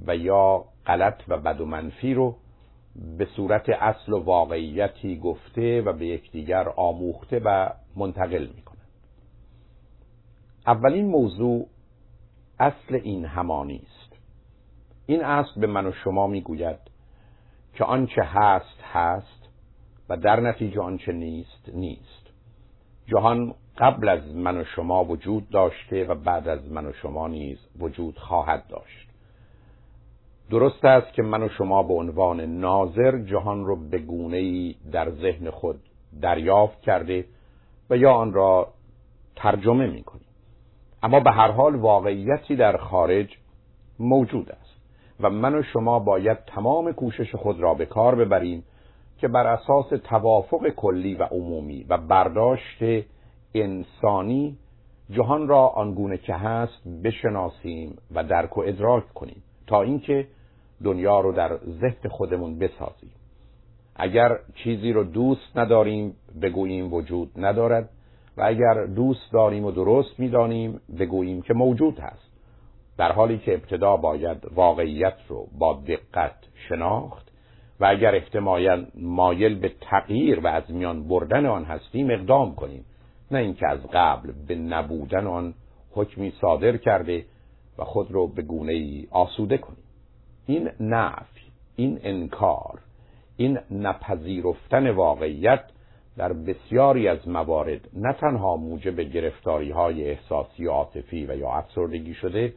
و یا غلط و بد و منفی رو به صورت اصل و واقعیتی گفته و به یکدیگر آموخته و منتقل می کنند. اولین موضوع اصل این همانی است این اصل به من و شما می‌گوید که آنچه هست هست و در نتیجه آنچه نیست نیست. جهان قبل از من و شما وجود داشته و بعد از من و شما نیز وجود خواهد داشت. درست است که من و شما به عنوان ناظر جهان رو به گونه ای در ذهن خود دریافت کرده و یا آن را ترجمه می کنیم اما به هر حال واقعیتی در خارج موجود است. و من و شما باید تمام کوشش خود را به کار ببریم که بر اساس توافق کلی و عمومی و برداشت انسانی جهان را آنگونه که هست بشناسیم و درک و ادراک کنیم تا اینکه دنیا رو در ذهن خودمون بسازیم. اگر چیزی رو دوست نداریم بگوییم وجود ندارد و اگر دوست داریم و درست می‌دانیم بگوییم که موجود هست. در حالی که ابتدا باید واقعیت رو با دقت شناخت و اگر احتمالا مایل به تغییر و از میان بردن آن هستیم اقدام کنیم. نه اینکه از قبل به نبودن آن حکمی صادر کرده و خود رو به گونه ای آسوده کنیم. این نفی این انکار این نپذیرفتن واقعیت در بسیاری از موارد نه تنها موجب گرفتاری های احساسی و عاطفی و یا افسردگی شده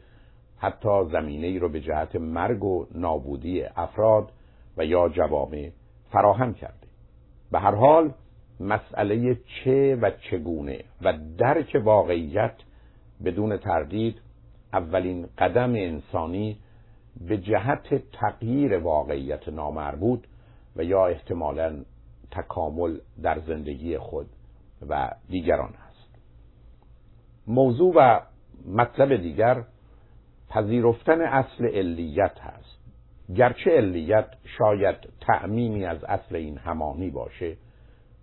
حتی زمینه ای رو به جهت مرگ و نابودی افراد و یا جوامع فراهم کرده. به هر حال مسئله چه و چگونه و درک واقعیت بدون تردید اولین قدم انسانی به جهت تغییر واقعیت نامربوط و یا احتمالا تکامل در زندگی خود و دیگران است. موضوع و مطلب دیگر پذیرفتن اصل علیت هست. گرچه علیت شاید تعمیمی از اصل این همانی باشه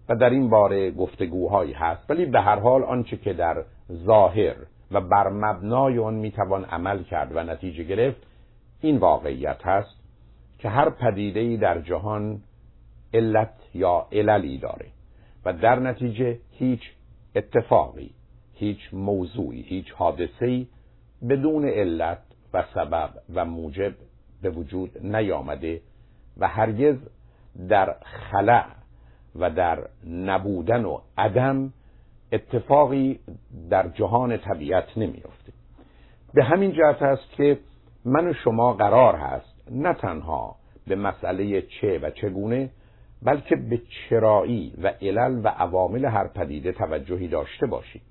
و در این باره گفتگوهایی هست ولی به هر حال آنچه که در ظاهر و بر مبنای آن می‌توان عمل کرد و نتیجه گرفت این واقعیت هست که هر پدیده در جهان علت یا عللی داره و در نتیجه هیچ اتفاقی هیچ موضوعی هیچ حادثه‌ای بدون علت و سبب و موجب به وجود نیامده و هرگز در خلع و در نبودن و عدم اتفاقی در جهان طبیعت نمیافته. به همین جهت است که من و شما قرار هست نه تنها به مسئله چه و چگونه بلکه به چرایی و علل و عوامل هر پدیده توجهی داشته باشیم.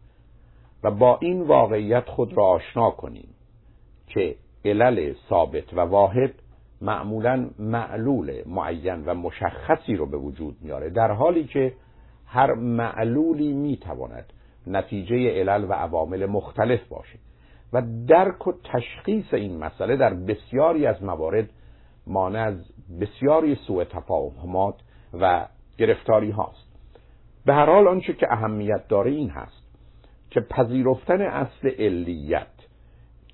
و با این واقعیت خود را آشنا کنیم که علل ثابت و واحد معمولا معلول معین و مشخصی رو به وجود میاره در حالی که هر معلولی می‌تواند نتیجه علل و عوامل مختلف باشه. و درک و تشخیص این مسئله در بسیاری از موارد مانع از بسیاری سوء تفاهمات و گرفتاری هاست. به هر حال آنچه که اهمیت داره این هست. که پذیرفتن اصل علیت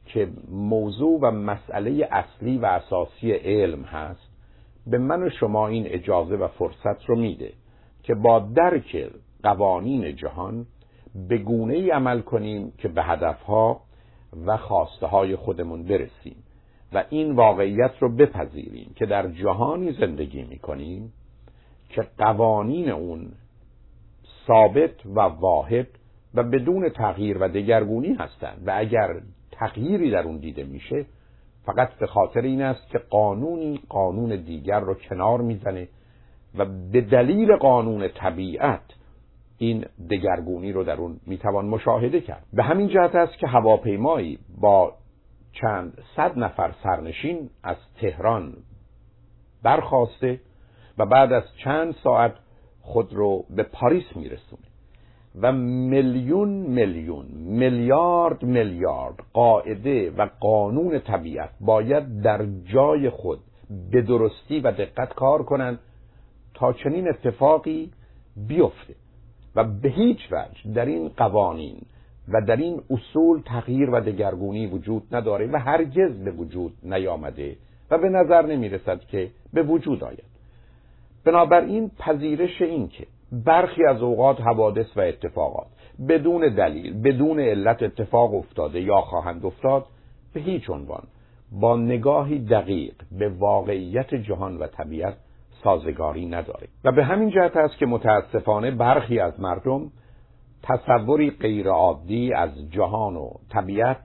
که موضوع و مسئله اصلی و اساسی علم هست به من و شما این اجازه و فرصت رو میده که با درک قوانین جهان به گونه ای عمل کنیم که به هدفها و خواسته های خودمون برسیم و این واقعیت رو بپذیریم که در جهانی زندگی می‌کنیم که قوانین اون ثابت و واحد و بدون تغییر و دگرگونی هستند. و اگر تغییری در اون دیده میشه فقط به خاطر این است که قانونی قانون دیگر رو کنار می‌زنه و به دلیل قانون طبیعت این دگرگونی رو در اون می‌توان مشاهده کرد. به همین جهت است که هواپیمایی با چند صد نفر سرنشین از تهران برخواسته و بعد از چند ساعت خود رو به پاریس میرسونه. و میلیون میلیون میلیارد میلیارد قاعده و قانون طبیعت باید در جای خود به درستی و دقت کار کنند تا چنین اتفاقی بیفته. و به هیچ وجه در این قوانین و در این اصول تغییر و دگرگونی وجود نداره و هرگز به وجود نیامده و به نظر نمی رسد که به وجود آید. بنابراین پذیرش این که برخی از اوقات حوادث و اتفاقات بدون دلیل بدون علت اتفاق افتاده یا خواهند افتاد به هیچ عنوان با نگاهی دقیق به واقعیت جهان و طبیعت سازگاری نداره و به همین جهت است که متاسفانه برخی از مردم تصوری غیرعادی از جهان و طبیعت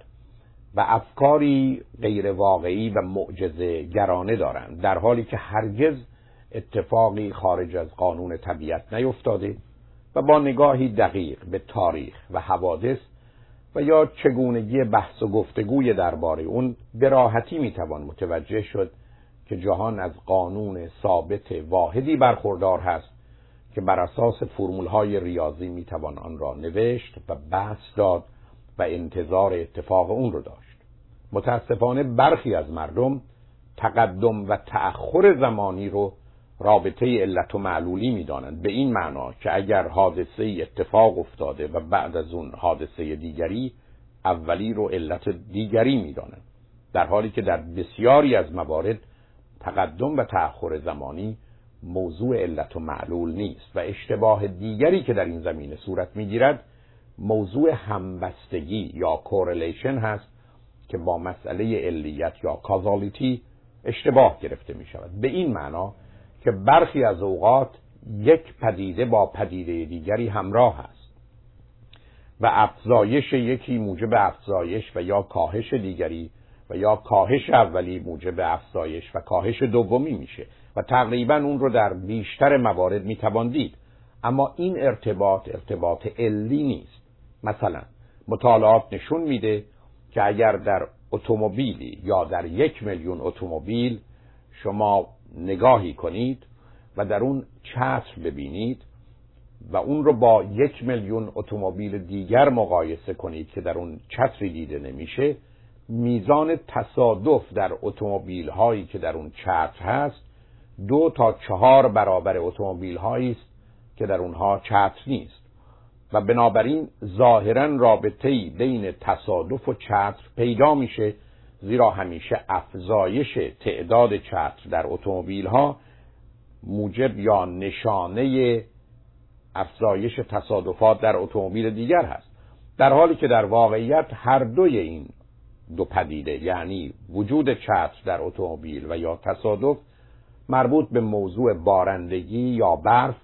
و افکاری غیر واقعی و معجزه گرانه دارند در حالی که هرگز اتفاقی خارج از قانون طبیعت نیفتاده و با نگاهی دقیق به تاریخ و حوادث و یا چگونگی بحث و گفتگوی درباره اون به راحتی می‌توان متوجه شد که جهان از قانون ثابت واحدی برخوردار هست که بر اساس فرمول های ریاضی می‌توان آن را نوشت و بحث داد و انتظار اتفاق اون رو داشت. متاسفانه برخی از مردم تقدم و تأخر زمانی رو رابطه علت و معلولی می‌دانند. به این معنا که اگر حادثه اتفاق افتاده و بعد از اون حادثه دیگری اولی رو علت دیگری می‌دانند. در حالی که در بسیاری از موارد تقدم و تأخر زمانی موضوع علت و معلول نیست و اشتباه دیگری که در این زمینه صورت می‌گیرد موضوع همبستگی یا کورلیشن هست که با مسئله علیت یا کازالیتی اشتباه گرفته می شود به این معنا که برخی از اوقات یک پدیده با پدیده دیگری همراه است و افزایش یکی موجب افزایش و یا کاهش دیگری و یا کاهش اولی موجب افزایش و کاهش دومی میشه و تقریبا اون رو در بیشتر موارد می‌توان دید. اما این ارتباط ارتباط علی نیست. مثلا مطالعات نشون میده که اگر در اتومبیلی یا در یک میلیون اتومبیل شما نگاهی کنید و در اون چتر ببینید و اون رو با یک میلیون اتومبیل دیگر مقایسه کنید که در اون چتری دیده نمیشه. میزان تصادف در اتومبیل هایی که در اون چتر هست دو تا چهار برابر اتومبیل هایی است که در اونها چتر نیست. و بنابراین ظاهرا رابطه بین تصادف و چتر پیدا میشه زیرا همیشه افزایش تعداد چتر در اتومبیل ها موجب یا نشانه افزایش تصادفات در اتومبیل دیگر هست. در حالی که در واقعیت هر دوی این دو پدیده یعنی وجود چتر در اتومبیل و یا تصادف مربوط به موضوع بارندگی یا برف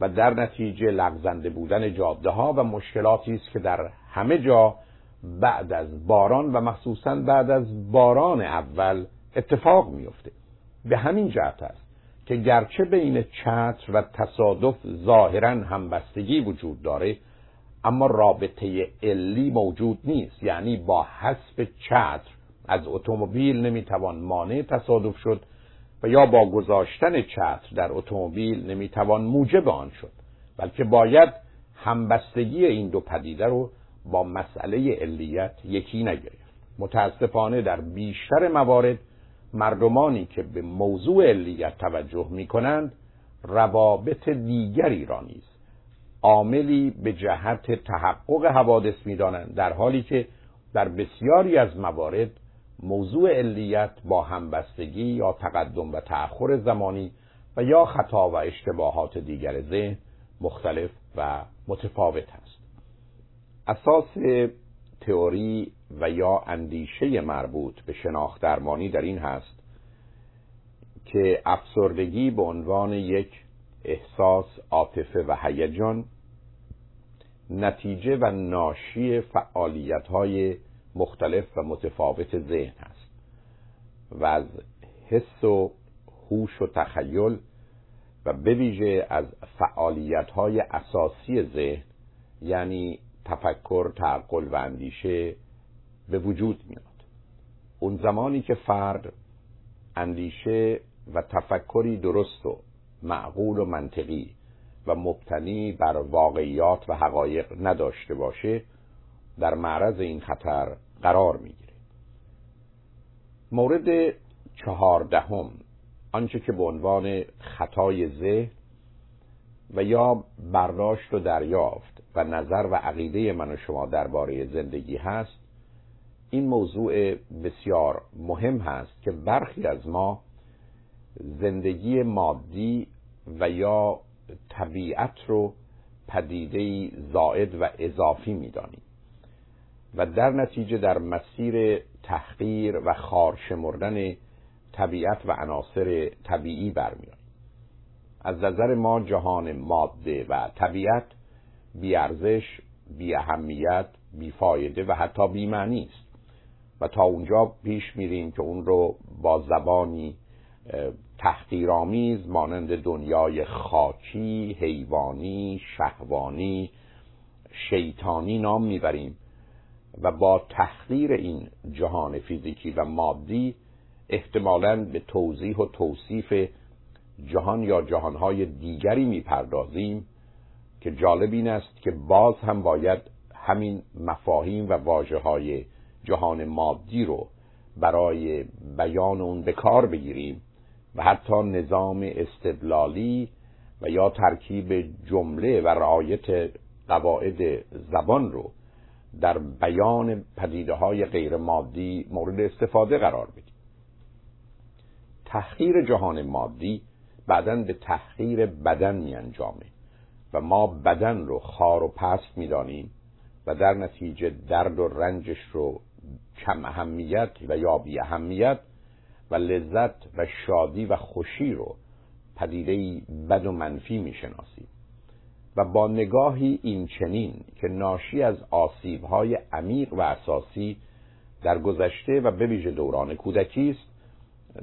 و در نتیجه لغزنده بودن جاده ها و مشکلاتی است که در همه جا بعد از باران و مخصوصا بعد از باران اول اتفاق میفته به همین جهت است که گرچه بین چتر و تصادف ظاهرا همبستگی وجود داره اما رابطه علی موجود نیست. یعنی با حسب چتر از اتومبیل نمی‌توان مانع تصادف شد و یا با گذاشتن چتر در اتومبیل نمی‌توان موجب آن شد بلکه باید همبستگی این دو پدیده رو با مسئله علیت یکی نگرفت. متاسفانه در بیشتر موارد مردمانی که به موضوع علیت توجه می کنند روابط دیگری را نیز عاملی به جهت تحقق حوادث می دانند در حالی که در بسیاری از موارد موضوع علیت با همبستگی یا تقدم و تأخر زمانی و یا خطا و اشتباهات دیگر ذهن مختلف و متفاوت است. اساس تئوری و یا اندیشه مربوط به شناخت درمانی در این هست که افسردگی به عنوان یک احساس عاطفه و هیجان نتیجه و ناشی فعالیت های مختلف و متفاوت ذهن است و از حس و هوش و تخیل و بویژه از فعالیت های اساسی ذهن یعنی تفکر، تعقل و اندیشه به وجود میاد. اون زمانی که فرد اندیشه و تفکری درست و معقول و منطقی و مبتنی بر واقعیات و حقایق نداشته باشه در معرض این خطر قرار می‌گیره. مورد چهاردهم آنچه که به عنوان خطای ذهن و یا برداشت و دریافت و نظر و عقیده من و شما درباره زندگی هست این موضوع بسیار مهم هست که برخی از ما زندگی مادی و یا طبیعت رو پدیده زائد و اضافی می‌دانیم و در نتیجه در مسیر تحقیر و خارشمردن طبیعت و عناصر طبیعی برمیاد از نظر ما جهان ماده و طبیعت بیارزش بی اهمیت بیفایده و حتی بیمعنی است. و تا اونجا پیش میریم که اون رو با زبانی تحقیرآمیز مانند دنیای خاکی، حیوانی، شهوانی، شیطانی نام می‌بریم و با تحقیر این جهان فیزیکی و مادی احتمالا به توضیح و توصیف جهان یا جهانهای دیگری می‌پردازیم که جالب این است که باز هم باید همین مفاهیم و واجه های جهان مادی رو برای بیان اون به کار بگیریم و حتی نظام استدلالی و یا ترکیب جمله و رعایت قواعد زبان رو در بیان پدیده های غیر مادی مورد استفاده قرار بدیم. تحقیر جهان مادی بعدا به تحقیر بدن می انجامه و ما بدن رو خار و پست می دانیم و در نتیجه درد و رنجش رو کم اهمیت و یا بی اهمیت و لذت و شادی و خوشی رو پدیده بد و منفی می شناسیم و با نگاهی این چنین که ناشی از آسیبهای عمیق و اساسی در گذشته و به ویژه دوران کودکی است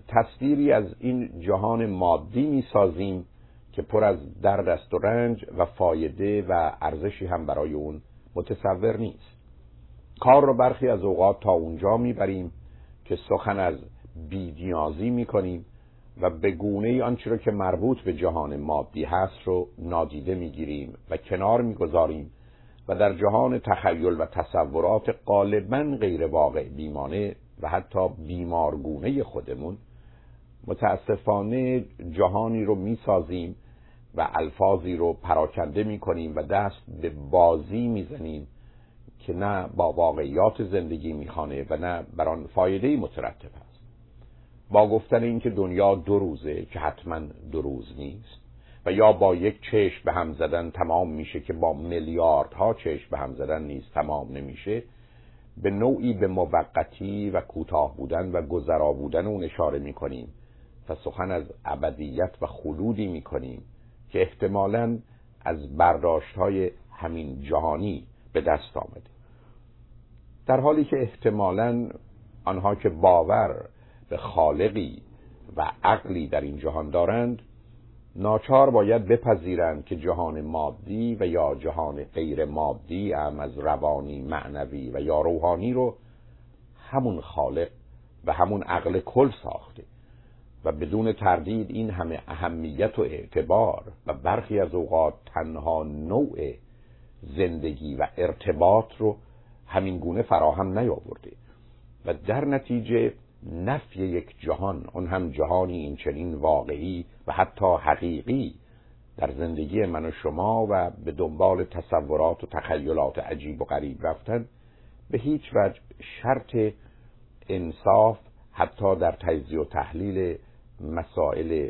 تصویری از این جهان مادی می سازیم که پر از درد است و رنج و فایده و ارزشی هم برای اون متصور نیست. کار رو برخی از اوقات تا اونجا می‌بریم که سخن از بیدیازی می‌کنیم و به گونه ای آنچه رو که مربوط به جهان مادی هست رو نادیده می‌گیریم و کنار می‌گذاریم و در جهان تخیل و تصورات غالبا غیر واقع بیمانه و حتی بیمارگونه خودمون متاسفانه جهانی رو می‌سازیم و الفاظی رو پراکنده می‌کنیم و دست به بازی می‌زنیم که نه با واقعیات زندگی می‌خوانه و نه بر آن فایده مترتب است. با گفتن اینکه دنیا دو روزه که حتما دو روز نیست و یا با یک چشم به هم زدن تمام میشه که با میلیاردها چشم به هم زدن نیز تمام نمیشه به نوعی به موقتی و کوتاه بودن و گذرا بودن اون اشاره می‌کنیم و سخن از ابدیت و خلودی می‌کنیم که احتمالا از برداشت های همین جهانی به دست آمده. در حالی که احتمالا آنها که باور به خالقی و عقلی در این جهان دارند ناچار باید بپذیرند که جهان مادی و یا جهان غیر مادی هم از روانی معنوی و یا روحانی رو همون خالق و همون عقل کل ساخته. و بدون تردید این همه اهمیت و اعتبار و برخی از اوقات تنها نوع زندگی و ارتباط رو همین گونه فراهم نیاورده. و در نتیجه نفی یک جهان اون هم جهانی این چنین واقعی و حتی حقیقی در زندگی من و شما و به دنبال تصورات و تخیلات عجیب و غریب رفتن به هیچ وجه شرط انصاف حتی در تجزیه و تحلیل مسائل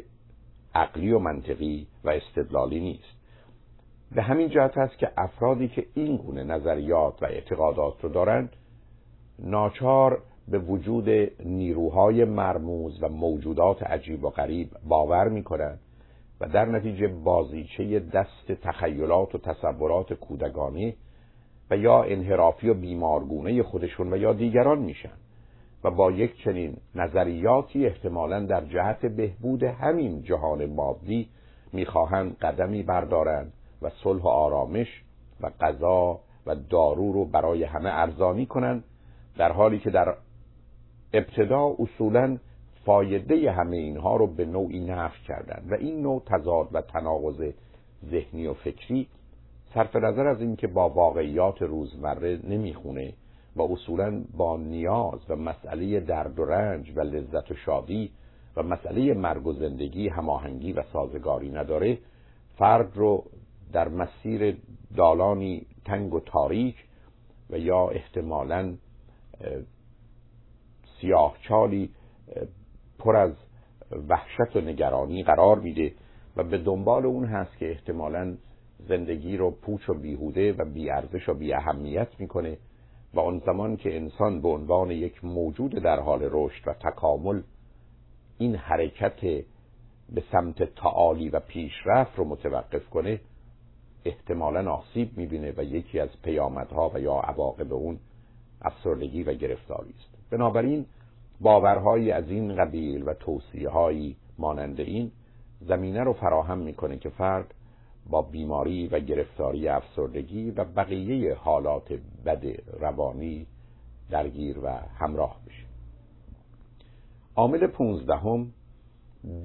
عقلی و منطقی و استدلالی نیست. به همین جهت است که افرادی که این گونه نظریات و اعتقادات رو دارند ناچار به وجود نیروهای مرموز و موجودات عجیب و غریب باور می‌کنند و در نتیجه بازیچه دست تخیلات و تصورات کودگانه و یا انحرافی و بیمارگونه خودشون و یا دیگران میشن و با یک چنین نظریاتی احتمالا در جهت بهبود همین جهان مادی می‌خواهند قدمی بردارند و صلح و آرامش و غذا و دارو رو برای همه ارزانی کنند در حالی که در ابتدا اصولا فایده همه اینها رو به نوعی نفی کردن و این نوع تضاد و تناقض ذهنی و فکری صرف نظر از اینکه با واقعیات روزمره نمی‌خونه و اصولا با نیاز و مسئله درد و رنج و لذت و شادی و مسئله مرگ و زندگی هماهنگی و سازگاری نداره فرد رو در مسیر دالانی تنگ و تاریک و یا احتمالا سیاهچالی پر از وحشت و نگرانی قرار میده و به دنبال اون هست که احتمالا زندگی رو پوچ و بیهوده و بیارزش و بی اهمیت می‌کنه و آن زمان که انسان به عنوان یک موجود در حال رشد و تکامل این حرکت به سمت تعالی و پیشرفت رو متوقف کنه احتمالا آسیب می‌بینه و یکی از پیامدها و یا عواقب اون افسردگی و گرفتاری است. بنابراین باورهایی از این قبیل و توصیه هایی مانند این زمینه رو فراهم می‌کنه که فرد با بیماری و گرفتاری افسردگی و بقیه حالات بد روانی درگیر و همراه بشه. عامل پونزدهم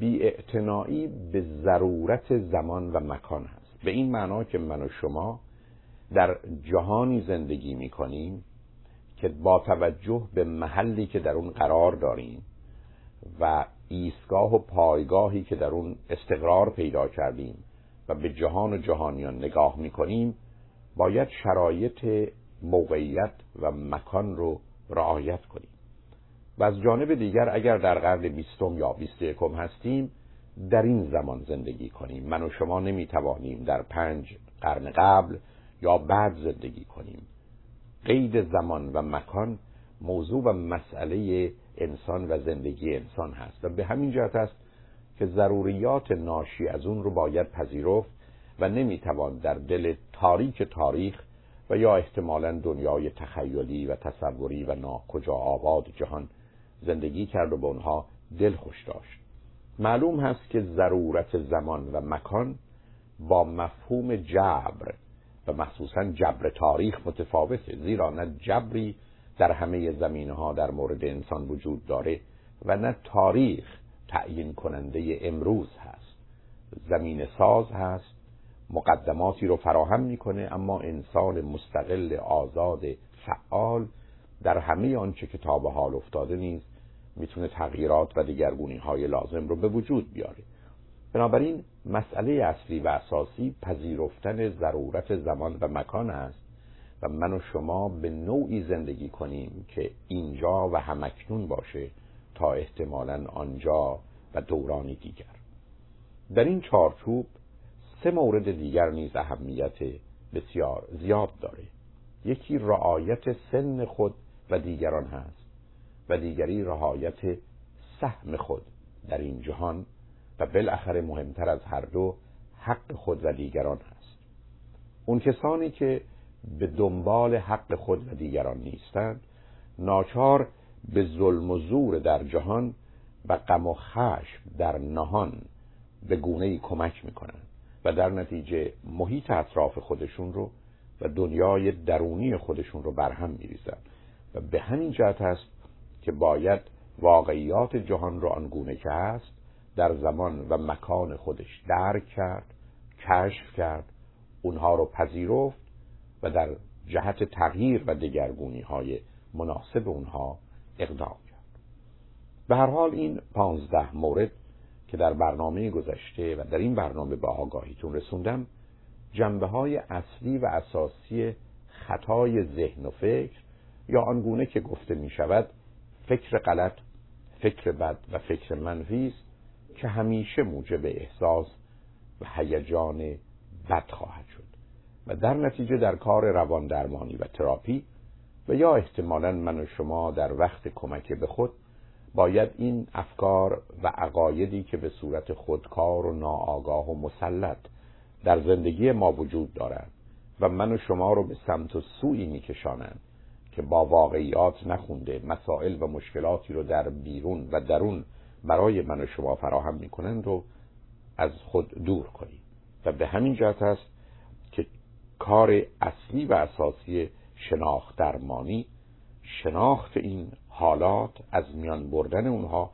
بیاعتنایی به ضرورت زمان و مکان هست. به این معنا که من و شما در جهانی زندگی می‌کنیم که با توجه به محلی که در اون قرار داریم و ایستگاه و پایگاهی که در اون استقرار پیدا کردیم و به جهان و جهانیان نگاه می‌کنیم باید شرایط موقعیت و مکان رو رعایت کنیم. و از جانب دیگر اگر در قرن بیستم یا بیست یکم هستیم در این زمان زندگی کنیم. من و شما نمی‌توانیم در پنج قرن قبل یا بعد زندگی کنیم. قید زمان و مکان موضوع و مسئله انسان و زندگی انسان هست. و به همین جهت است که ضروریات ناشی از اون رو باید پذیرفت و نمی‌توان در دل تاریک تاریخ و یا احتمالا دنیای تخیلی و تصوری و ناکجا آباد جهان زندگی کرد و به اونها دل خوش داشت. معلوم هست که ضرورت زمان و مکان با مفهوم جبر و مخصوصا جبر تاریخ متفاوته زیرا نه جبری در همه زمینه ها در مورد انسان وجود داره و نه تاریخ تعیین کننده امروز هست. زمین ساز هست مقدماتی رو فراهم می‌کنه اما انسان مستقل آزاد فعال در همه آنچه که تا به حال افتاده نیز می‌تونه تغییرات و دیگرگونی های لازم رو به وجود بیاره. بنابراین مسئله اصلی و اساسی پذیرفتن ضرورت زمان و مکان است و من و شما به نوعی زندگی کنیم که اینجا و همکنون باشه تا احتمالا آنجا و دورانی دیگر. در این چارچوب سه مورد دیگر نیز اهمیت بسیار زیاد داره. یکی رعایت سن خود و دیگران هست و دیگری رعایت سهم خود. در این جهان و بالاخره مهمتر از هر دو حق خود و دیگران هست. اون کسانی که به دنبال حق خود و دیگران نیستند ناچار به ظلم و زور در جهان و غم و خشم در نهان به گونه ای کمک می‌کنن و در نتیجه محیط اطراف خودشون رو و دنیای درونی خودشون رو برهم میریزن و به همین جهت است که باید واقعیات جهان رو آنگونه که هست در زمان و مکان خودش درک کرد کشف کرد اونها رو پذیرفت و در جهت تغییر و دگرگونی های مناسب اونها اقدام کرد. به هر حال این پانزده مورد که در برنامه گذشته و در این برنامه به آگاهیتون رسوندم جنبه های اصلی و اساسی خطای ذهن و فکر یا آنگونه که گفته می شود فکر غلط فکر بد و فکر منفی است که همیشه موجب احساس و هیجان بد خواهد شد و در نتیجه در کار روان درمانی و تراپی و یا احتمالا من و شما در وقت کمک به خود باید این افکار و عقایدی که به صورت خودکار و ناآگاه و مسلط در زندگی ما وجود دارند و من و شما رو به سمت و سوی میکشانند که با واقعیات نخونده مسائل و مشکلاتی رو در بیرون و درون برای من و شما فراهم می‌کنند رو از خود دور کنیم و به همین جهت است که کار اصلی و اساسی شناخت درمانی شناخت این حالات از میان بردن اونها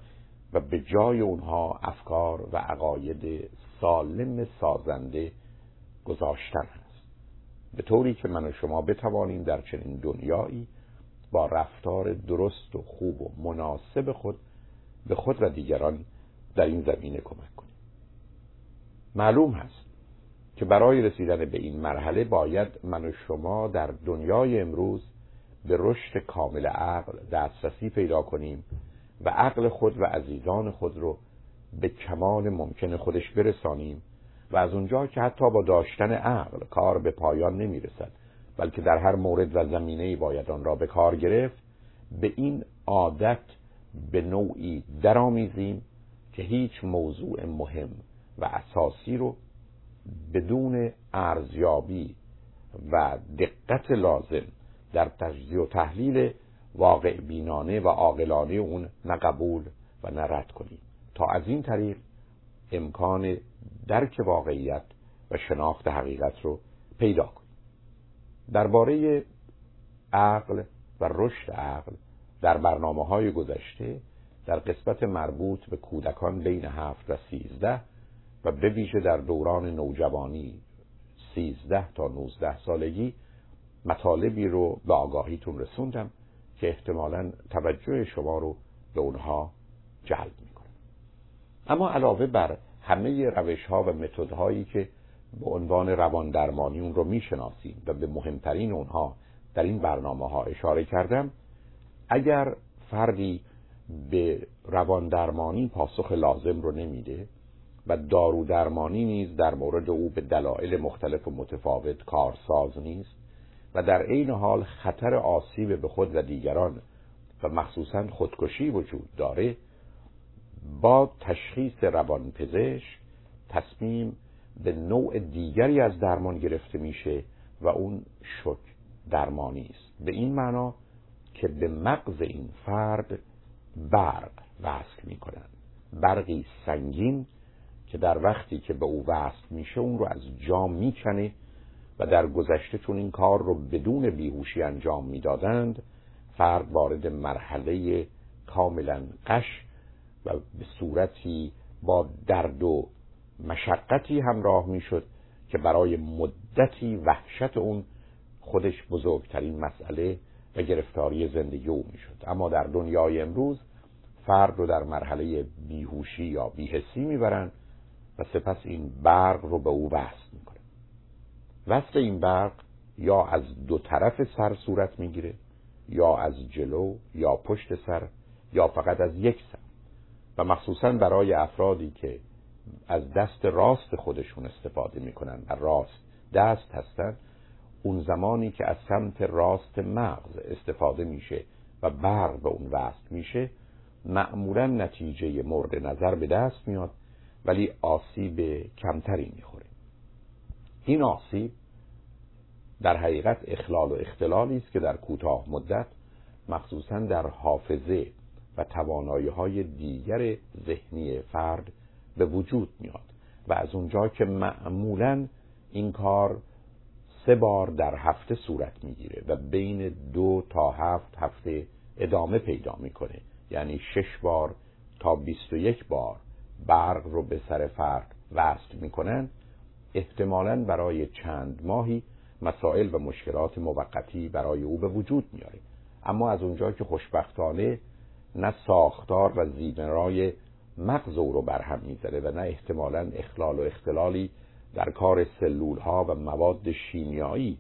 و به جای اونها افکار و عقاید سالم سازنده گذاشتن است. به طوری که من و شما بتوانیم در چنین دنیایی با رفتار درست و خوب و مناسب خود به خود و دیگران در این زمینه کمک کنیم. معلوم هست که برای رسیدن به این مرحله باید من و شما در دنیای امروز به رشد کامل عقل دسترسی پیدا کنیم و عقل خود و عزیزان خود رو به کمال ممکن خودش برسانیم و از اونجا که حتی با داشتن عقل کار به پایان نمی رسد بلکه در هر مورد و زمینه باید آن را به کار گرفت به این عادت به نوعی درآمیزیم که هیچ موضوع مهم و اساسی رو بدون ارزیابی و دقت لازم در تجزیه و تحلیل واقع بینانه و عاقلانه اون نه قبول و نه رد کنیم. تا از این طریق امکان درک واقعیت و شناخت حقیقت رو پیدا کنیم. درباره عقل و رشد عقل در برنامه های گذشته در قسمت مربوط به کودکان بین هفت و سیزده و به ویژه در دوران نوجوانی سیزده تا نوزده سالگی مطالبی رو به آگاهیتون رسوندم که احتمالا توجه شما رو به اونها جلب می‌کنه اما علاوه بر همه روش ها و متد هایی که به عنوان روان درمانی اون رو می‌شناسیم و به مهمترین اونها در این برنامه ها اشاره کردم اگر فردی به روان درمانی پاسخ لازم رو نمیده و دارو درمانی نیز در مورد او به دلایل مختلف و متفاوت کارساز نیست و در عین حال خطر آسیب به خود و دیگران و مخصوصا خودکشی وجود داره با تشخیص روانپزشک تصمیم به نوع دیگری از درمان گرفته میشه و اون شک درمانی است. به این معنا که به مغز این فرد برق وصل می‌کنن برقی سنگین که در وقتی که به او وصل میشه اون رو از جام می‌کنه و در گذشته چون این کار رو بدون بیهوشی انجام می‌دادند فرد وارد مرحله کاملا قش و به صورتی با درد و مشقتی همراه می‌شد که برای مدتی وحشت اون خودش بزرگترین مسئله و گرفتاری زندگی او می‌شد. اما در دنیای امروز فرد رو در مرحله بیهوشی یا بیهسی می‌برند و سپس این برق رو به او وصل می‌کنه. وصل این برق یا از دو طرف سر صورت می‌گیره یا از جلو یا پشت سر یا فقط از یک سر. و مخصوصا برای افرادی که از دست راست خودشون استفاده می‌کنن و راست دست هستن اون زمانی که از سمت راست مغز استفاده میشه و برق به اون وصل میشه معمولا نتیجه مورد نظر به دست میاد ولی آسیب کمتری می‌خوره. این آسیب در حقیقت اخلال و اختلالی است که در کوتاه مدت مخصوصا در حافظه و توانایی های دیگر ذهنی فرد به وجود میاد و از اونجا که معمولا این کار سه بار در هفته صورت می‌گیره و بین دو تا هفت هفته ادامه پیدا می‌کنه. یعنی شش بار تا بیست و یک بار برق رو به سر فرد وصل می‌کنن. احتمالا برای چند ماهی مسائل و مشکلات موقتی برای او به وجود میاره اما از اونجا که خوشبختانه نه ساختار و زیبرای مغز او رو برهم می‌زنه و نه احتمالا اخلال و اختلالی در کار سلول ها و مواد شیمیایی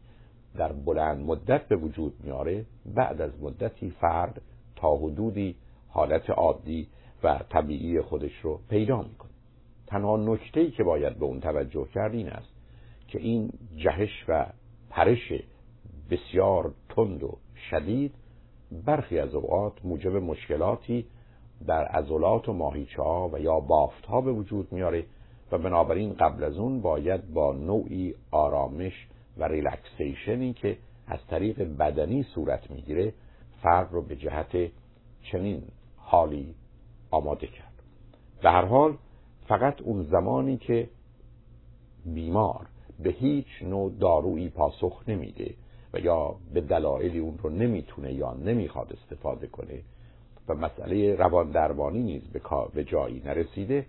در بلند مدت به وجود میاره بعد از مدتی فرد تا حدودی حالت عادی و طبیعی خودش رو پیدا می‌کنه. تنها نکته ای که باید به اون توجه کرد این است که این جهش و پرش بسیار تند و شدید برخی از اوقات موجب مشکلاتی در عضلات و ماهیچه ها و یا بافت ها به وجود میاره بنابراین قبل از اون باید با نوعی آرامش و ریلکسیشنی که از طریق بدنی صورت می‌گیره فرد رو به جهت چنین حالی آماده کرد. به هر حال فقط اون زمانی که بیمار به هیچ نوع دارویی پاسخ نمیده و یا به دلایلی اون رو نمی‌تونه یا نمی‌خواد استفاده کنه و مسئله روان درمانی نیز به جایی نرسیده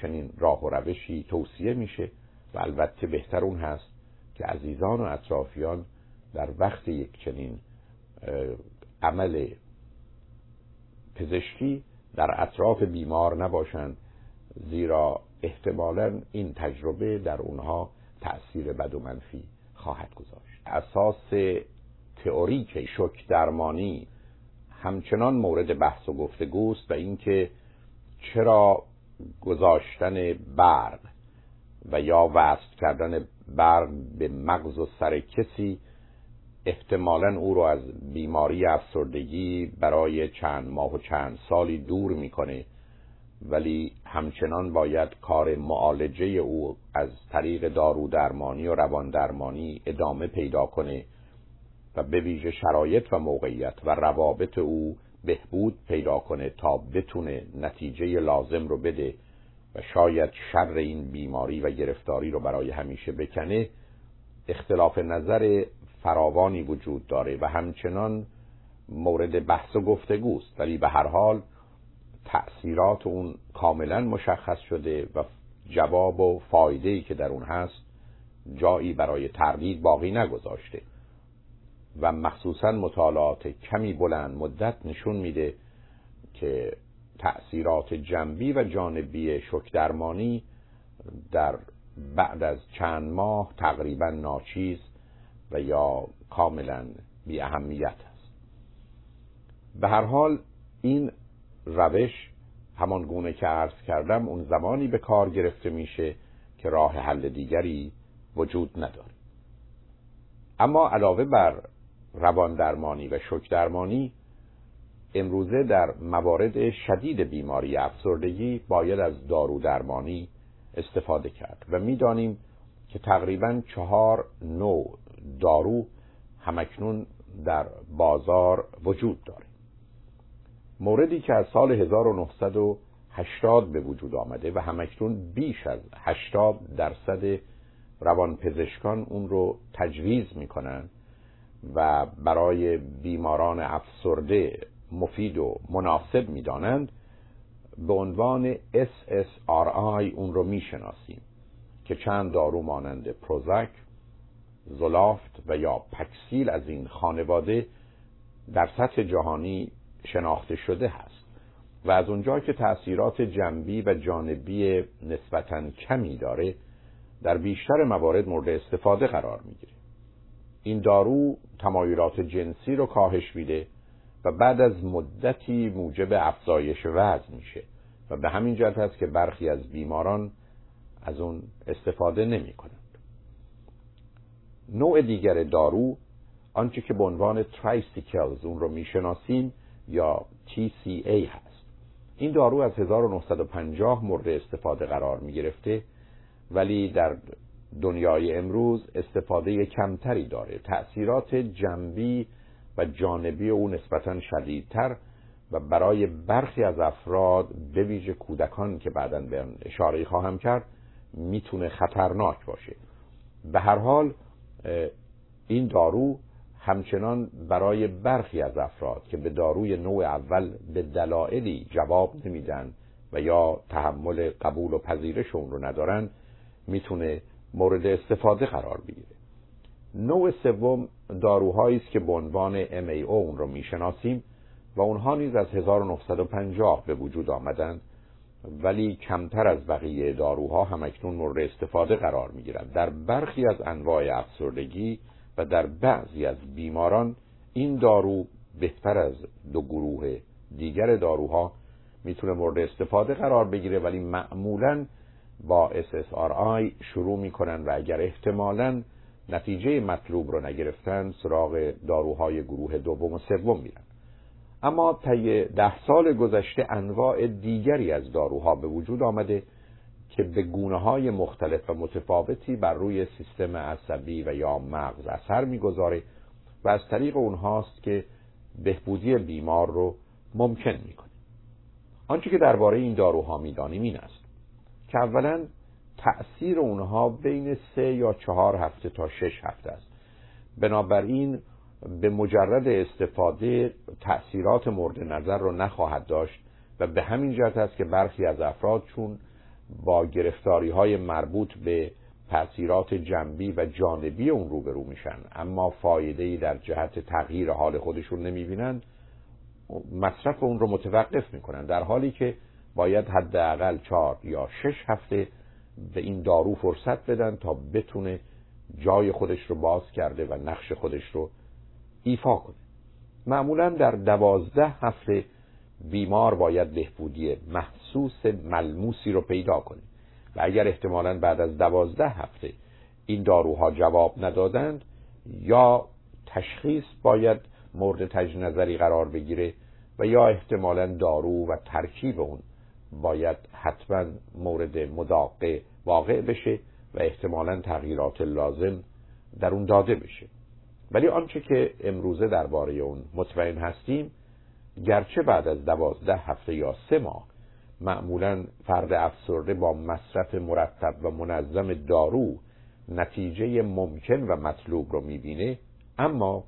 چنین راه و روشی توصیه میشه و البته بهتر اون هست که عزیزان و اطرافیان در وقت یک چنین عمل پزشکی در اطراف بیمار نباشند زیرا احتمالا این تجربه در اونها تأثیر بد و منفی خواهد گذاشت. اساس تئوریک شک درمانی همچنان مورد بحث و گفتگوست و اینکه چرا گذاشتن برق و یا وصل کردن برق به مغز و سر کسی احتمالا او رو از بیماری افسردگی برای چند ماه و چند سالی دور می‌کنه. ولی همچنان باید کار معالجه او از طریق دارو درمانی و روان درمانی ادامه پیدا کنه و به ویژه شرایط و موقعیت و روابط او بهبود پیدا کنه تا بتونه نتیجه لازم رو بده و شاید شر این بیماری و گرفتاری رو برای همیشه بکنه اختلاف نظر فراوانی وجود داره و همچنان مورد بحث و گفتگوست ولی به هر حال تأثیرات اون کاملا مشخص شده و جواب و فایده ای که در اون هست جایی برای تردید باقی نگذاشته. و مخصوصا مطالعات کمی بلند مدت نشون میده که تأثیرات جنبی و جانبی شک درمانی در بعد از چند ماه تقریبا ناچیز و یا کاملا بی اهمیت است. به هر حال این روش همان گونه که عرض کردم اون زمانی به کار گرفته میشه که راه حل دیگری وجود نداره. اما علاوه بر روان درمانی و شک درمانی امروزه در موارد شدید بیماری افسردگی باید از دارو درمانی استفاده کرد و می‌دانیم که تقریبا چهار نوع دارو همکنون در بازار وجود داره. موردی که از سال 1980 به وجود آمده و همکنون بیش از 80 درصد روانپزشکان اون رو تجویز می‌کنن و برای بیماران افسرده مفید و مناسب می‌دانند به عنوان SSRI اون رو می‌شناسیم که چند دارو مانند پروزک، زلافت و یا پکسیل از این خانواده در سطح جهانی شناخته شده هست و از اونجا که تأثیرات جنبی و جانبی نسبتا کمی داره در بیشتر موارد مورد استفاده قرار می‌گیره. این دارو تمایلات جنسی رو کاهش میده و بعد از مدتی موجب افزایش وزن میشه و به همین جهت هست که برخی از بیماران از اون استفاده نمی کنند نوع دیگر دارو آنچه که به عنوان tricyclics اون رو می‌شناسیم یا TCA هست. این دارو از 1950 مورد استفاده قرار می گرفته ولی در دنیای امروز استفاده کمتری داره. تأثیرات جنبی و جانبی او نسبتا شدیدتر و برای برخی از افراد به ویژه کودکان که بعدا به اشاره خواهم کرد می‌تونه خطرناک باشه. به هر حال این دارو همچنان برای برخی از افراد که به داروی نوع اول به دلایلی جواب نمیدن و یا تحمل قبول و پذیرش اون رو ندارن می‌تونه مورد استفاده قرار بگیره. نوع سوم داروهایی است که به عنوان MAO اون رو می‌شناسیم و اونها نیز از 1950 به وجود آمدند ولی کمتر از بقیه داروها همکنون مورد استفاده قرار می گیرند در برخی از انواع افسردگی و در بعضی از بیماران این دارو بهتر از دو گروه دیگر داروها می‌تونه مورد استفاده قرار بگیره ولی معمولا با SSRI شروع می‌کنن و اگر احتمالا نتیجه مطلوب رو نگرفتن سراغ داروهای گروه دوم و سوم میرن. اما طی ده سال گذشته انواع دیگری از داروها به وجود آمده که به گونه های مختلف و متفاوتی بر روی سیستم عصبی و یا مغز اثر می‌گذاره و از طریق اونهاست که بهبودی بیمار رو ممکن می‌کنه. آنچه که درباره این داروها می‌دانیم این است. که اولا تأثیر اونها بین سه یا چهار هفته تا شش هفته است. بنابراین به مجرد استفاده تأثیرات مورد نظر رو نخواهد داشت و به همین جهت است که برخی از افراد چون با گرفتاری های مربوط به تأثیرات جنبی و جانبی اون روبرو میشن. اما فایده در جهت تغییر حال خودشون نمی‌بینن. مصرف اون رو متوقف می‌کنن. در حالی که باید حداقل چهار یا شش هفته به این دارو فرصت بدن تا بتونه جای خودش رو باز کرده و نقش خودش رو ایفا کنه. معمولا در دوازده هفته بیمار باید بهبودی محسوس ملموسی رو پیدا کنه و اگر احتمالا بعد از دوازده هفته این داروها جواب ندادند یا تشخیص باید مورد تجنظری نظری قرار بگیره و یا احتمالا دارو و ترکیب اون باید حتما مورد مداقه واقع بشه و احتمالا تغییرات لازم در اون داده بشه. ولی آنچه که امروزه درباره اون مطمئن هستیم گرچه بعد از دوازده هفته یا سه ماه معمولا فرد افسرده با مصرف مرتب و منظم دارو نتیجه ممکن و مطلوب رو می‌بینه اما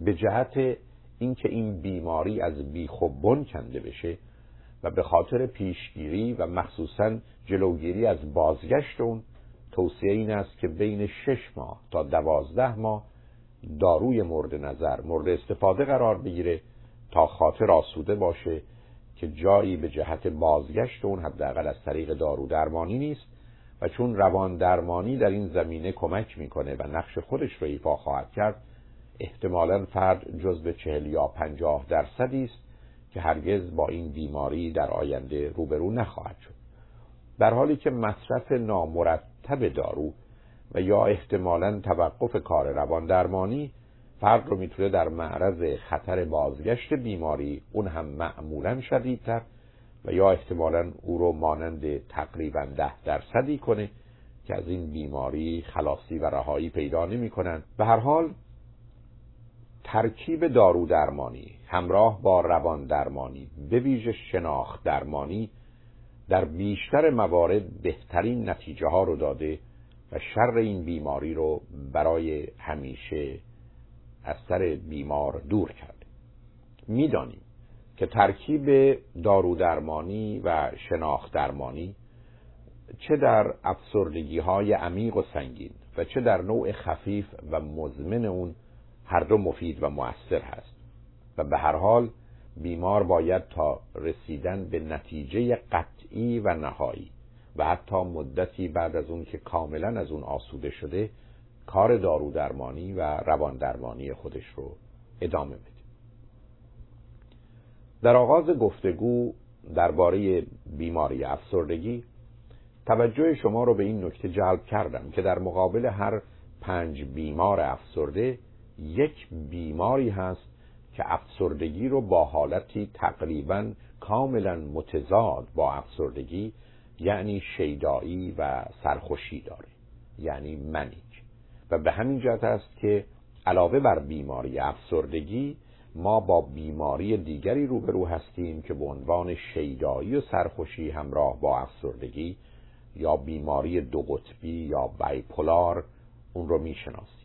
به جهت اینکه این بیماری از بیخوبون کنده بشه و به خاطر پیشگیری و مخصوصا جلوگیری از بازگشت اون توصیه این است که بین شش ماه تا دوازده ماه داروی مورد نظر مورد استفاده قرار بگیره تا خاطر آسوده باشه که جایی به جهت بازگشت اون حداقل از طریق دارو درمانی نیست و چون روان درمانی در این زمینه کمک می‌کنه و نقش خودش رو ایفا خواهد کرد احتمالا فرد جزو چهل یا پنجاه درصدی است که هرگز با این بیماری در آینده روبرو نخواهد شد در حالی که مصرف نامرتب دارو و یا احتمالا توقف کار روان درمانی فرد رو می‌تونه در معرض خطر بازگشت بیماری اون هم معمولا شدیدتر و یا احتمالا او رو مانند تقریبا ده درصدی کنه که از این بیماری خلاصی و رهایی پیدا نمی کنن. به هر حال ترکیب دارو درمانی همراه با روان درمانی به ویژه شناخت درمانی در بیشتر موارد بهترین نتیجه ها رو داده و شر این بیماری رو برای همیشه از سر بیمار دور کرده. می‌دانیم که ترکیب دارو درمانی و شناخت درمانی چه در افسردگی های عمیق و سنگین و چه در نوع خفیف و مزمن اون هر دو مفید و مؤثر هست. و به هر حال بیمار باید تا رسیدن به نتیجه قطعی و نهایی و حتی مدتی بعد از اون که کاملا از اون آسوده شده کار دارو درمانی و روان درمانی خودش رو ادامه بده. در آغاز گفتگو درباره بیماری افسردگی توجه شما رو به این نکته جلب کردم که در مقابل هر پنج بیمار افسرده یک بیماری هست که افسردگی رو با حالتی تقریبا کاملا متضاد با افسردگی یعنی شیدایی و سرخوشی داره یعنی منیک. و به همین جهت است که علاوه بر بیماری افسردگی ما با بیماری دیگری روبرو هستیم که به عنوان شیدایی و سرخوشی همراه با افسردگی یا بیماری دو قطبی یا بایپولار اون رو می‌شناسیم.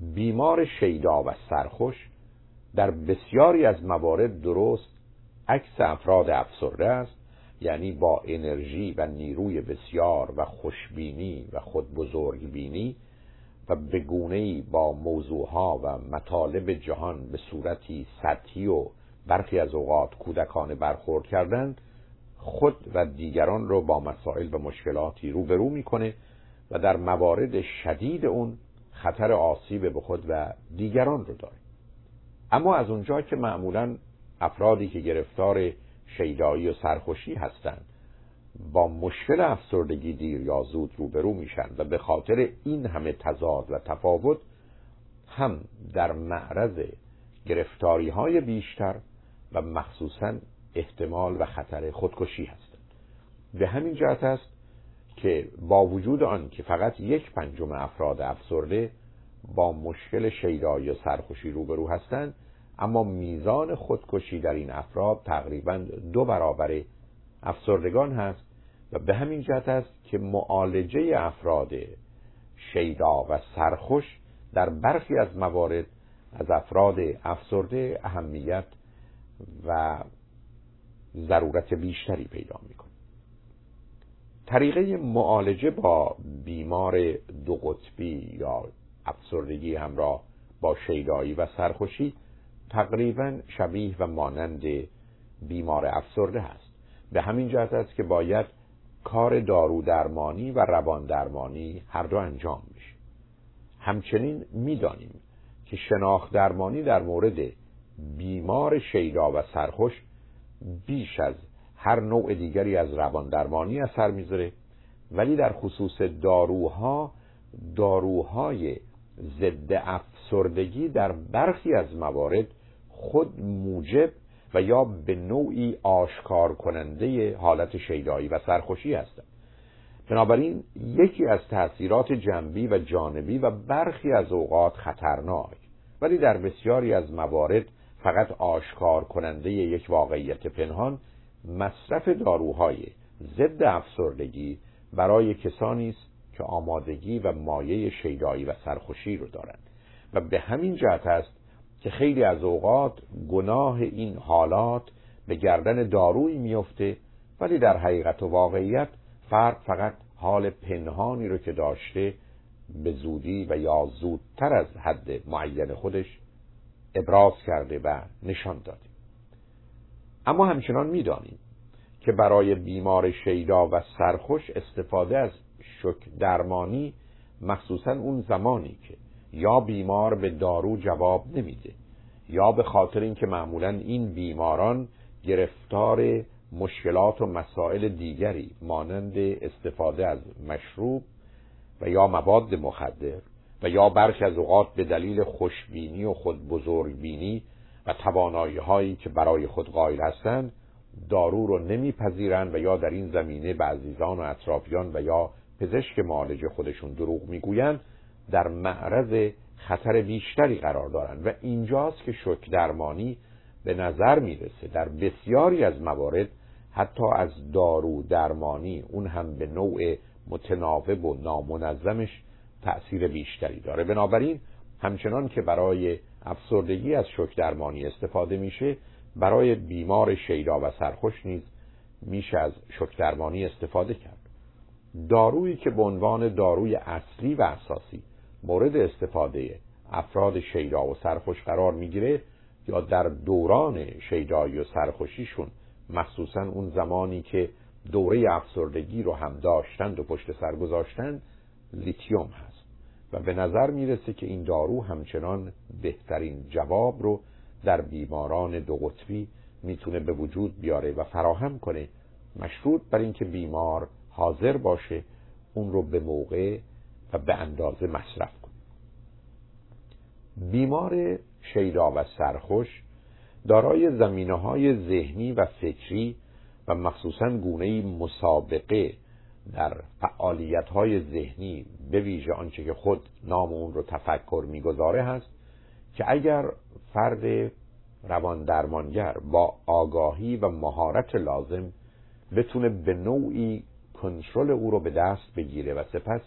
بیمار شیدا و سرخوش در بسیاری از موارد درست عکس افراد افسرده است یعنی با انرژی و نیروی بسیار و خوشبینی و خود بزرگبینی و به با موضوعها و مطالب جهان به صورتی سطحی و برخی از اوقات کودکانه برخورد کردن خود و دیگران رو با مسائل و مشکلاتی روبرو می‌کنه و در موارد شدید اون خطر آسیب به خود و دیگران رو داره. اما از اونجا که معمولا افرادی که گرفتار شیدایی و سرخوشی هستند با مشکل افسردگی دیر یا زود روبرو میشن و به خاطر این همه تضاد و تفاوت هم در معرض گرفتاری های بیشتر و مخصوصا احتمال و خطر خودکشی هستند. به همین جهت است که با وجود آن که فقط یک پنجم افراد افسرده با مشکل شیدایی و سرخوشی روبرو هستند اما میزان خودکشی در این افراد تقریبا دو برابر افسردگان هست و به همین جهت است که معالجه افراد شیدا و سرخوش در برخی از موارد از افراد افسرده اهمیت و ضرورت بیشتری پیدا می‌کنه طریقه معالجه با بیمار دو قطبی یا افسردگی همراه با شیدایی و سرخوشی تقریبا شبیه و مانند بیمار افسرده هست. به همین جهت است که باید کار دارو درمانی و روان درمانی هر دو انجام میشه همچنین می‌دانیم که شناخت درمانی در مورد بیمار شیدا و سرخوش بیش از هر نوع دیگری از روان درمانی اثر می‌ذاره ولی در خصوص داروها داروهای ضد افسردگی در برخی از موارد خود موجب و یا به نوعی آشکار کننده حالت شیدایی و سرخوشی هستند. بنابراین یکی از تأثیرات جنبی و جانبی و برخی از اوقات خطرناک ولی در بسیاری از موارد فقط آشکار کننده یک واقعیت پنهان مصرف داروهای ضد افسردگی برای کسانی است که آمادگی و مایه شیدایی و سرخوشی رو دارند. و به همین جهت است که خیلی از اوقات گناه این حالات به گردن دارویی میفته ولی در حقیقت و واقعیت فرد فقط حال پنهانی رو که داشته به زودی و یا زودتر از حد معین خودش ابراز کرده و نشان داده. اما همچنان می‌دانیم که برای بیمار شیدا و سرخوش استفاده از شک درمانی مخصوصا اون زمانی که یا بیمار به دارو جواب نمیده یا به خاطر اینکه معمولا این بیماران گرفتار مشکلات و مسائل دیگری مانند استفاده از مشروب و یا مواد مخدر و یا برخی از اوقات به دلیل خوشبینی و خود بزرگبینی و توانایی هایی که برای خود قائل هستند دارو رو نمیپذیرند و یا در این زمینه به عزیزان و اطرافیان و یا پزشک معالج خودشون دروغ می‌گویند در معرض خطر بیشتری قرار دارند. و اینجاست که شک درمانی به نظر می‌رسه. در بسیاری از موارد حتی از دارو درمانی اون هم به نوع متناوب و نامنظمش تأثیر بیشتری داره. بنابراین همچنان که برای افسردگی از شک درمانی استفاده میشه. برای بیمار شیدا و سرخوش نیز میشه از شک درمانی استفاده کرد. دارویی که به عنوان داروی اصلی و اساسی مورد استفاده افراد شیدا و سرخوش قرار می‌گیره یا در دوران شیدایی و سرخوشیشون مخصوصا اون زمانی که دوره افسردگی رو هم داشتند و پشت سر گذاشتند لیتیوم هست. و به نظر می‌رسه که این دارو همچنان بهترین جواب رو در بیماران دو قطبی می‌تونه به وجود بیاره و فراهم کنه. مشروط بر اینکه بیمار حاضر باشه اون رو به موقع و به اندازه مصرف کنه. بیمار شیدا و سرخوش دارای زمینه های ذهنی و فکری و مخصوصا گونه مسابقه در فعالیت های ذهنی به ویژه آنچه که خود نام اون رو تفکر می‌گذاره هست که اگر فرد روان درمانگر با آگاهی و مهارت لازم بتونه به نوعی کنترل او رو به دست بگیره و سپس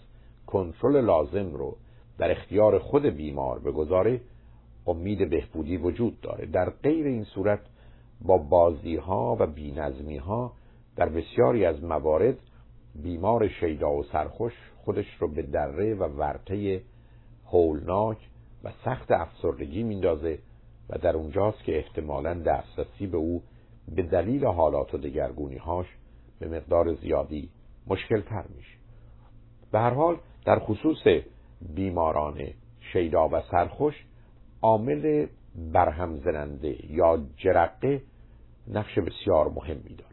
کنترل لازم رو در اختیار خود بیمار بگذاره امید بهبودی وجود داره. در غیر این صورت با بازی ها و بینظمی ها در بسیاری از موارد بیمار شیدا و سرخوش خودش رو به دره و ورطه هولناک و سخت افسردگی میندازه و در اونجاست که احتمالا دسترسی به او به دلیل حالات و دگرگونی هاش به مقدار زیادی مشکل تر میشه. به هر حال در خصوص بیماران شیدا و سرخوش عامل برهم زننده یا جرقه نقش بسیار مهمی داره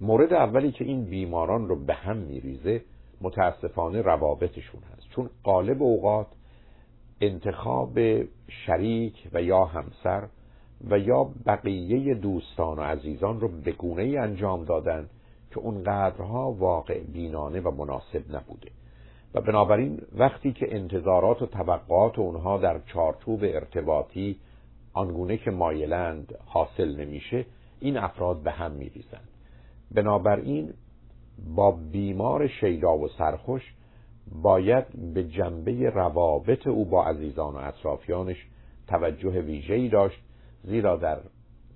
مورد اولی که این بیماران رو به هم میریزه متاسفانه روابطشون هست. چون قالب اوقات انتخاب شریک و یا همسر و یا بقیه دوستان و عزیزان رو به گونه ای انجام دادن که اونقدرها واقع بینانه و مناسب نبوده. و بنابراین وقتی که انتظارات و توقعات اونها در چارچوب ارتباطی آنگونه که مایلند حاصل نمیشه این افراد به هم میریزند بنابراین با بیمار شیدا و سرخوش باید به جنبه روابط او با عزیزان و اطرافیانش توجه ویژه‌ای داشت زیرا در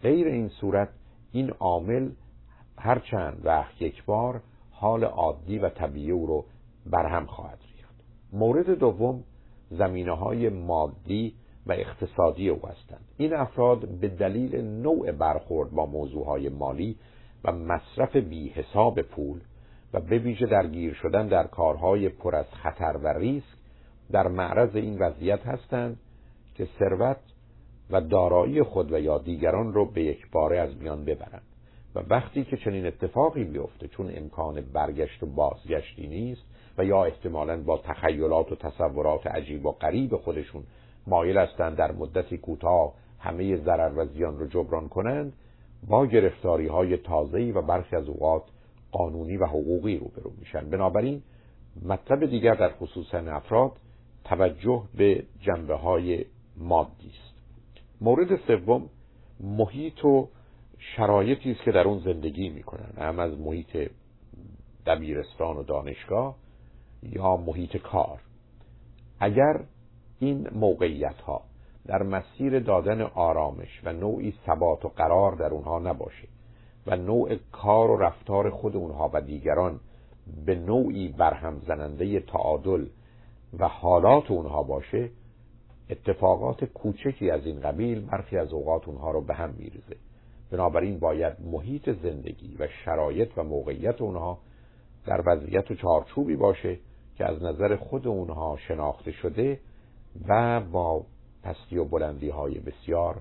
غیر این صورت این عامل هرچند وقت یک بار حال عادی و طبیعی او رو برهم خواهد ریخت. مورد دوم زمینه های مادی و اقتصادی او هستند. این افراد به دلیل نوع برخورد با موضوع های مالی و مصرف بی حساب پول و به ویژه درگیر شدن در کارهای پر از خطر و ریسک در معرض این وضعیت هستند که ثروت و دارایی خود و یا دیگران رو به یک باره از میان ببرند. و وقتی که چنین اتفاقی بیفته چون امکان برگشت و بازگشتی نیست و یا احتمالا با تخیلات و تصورات عجیب و غریب خودشون مایل هستند در مدتی کوتاه همه ضرر و زیان رو جبران کنند با گرفتاری های تازه‌ای و برخی از اوقات قانونی و حقوقی روبرو میشن. بنابراین مطلب دیگر در خصوص افراد توجه به جنبه های مادی است. مورد سوم محیط و شرایطی است که در اون زندگی می‌کنن. هم از محیط دبیرستان و دانشگاه یا محیط کار. اگر این موقعیت ها در مسیر دادن آرامش و نوعی ثبات و قرار در اونها نباشه و نوع کار و رفتار خود اونها و دیگران به نوعی برهم زننده تعادل و حالات اونها باشه اتفاقات کوچکی از این قبیل برخی از اوقات اونها رو به هم میریزه. بنابراین باید محیط زندگی و شرایط و موقعیت اونها در وضعیت و چارچوبی باشه که از نظر خود اونها شناخته شده و با پستی و بلندی های بسیار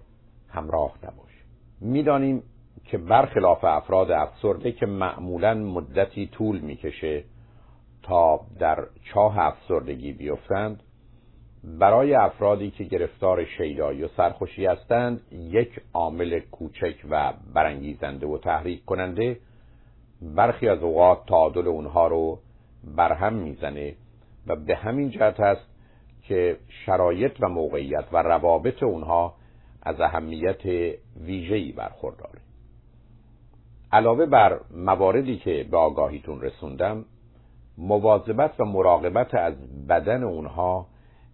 همراه نباشه می‌دانیم که برخلاف افراد افسرده که معمولا مدتی طول می‌کشه تا در چاه افسردگی بیفتند برای افرادی که گرفتار شیدایی و سرخوشی هستند یک عامل کوچک و برانگیزنده و تحریک کننده برخی از اوقات تعادل اونها رو برهم می‌زنه و به همین جهت است که شرایط و موقعیت و روابط اونها از اهمیت ویژه‌ای برخورداره. علاوه بر مواردی که به آگاهیتون رسوندم مواظبت و مراقبت از بدن اونها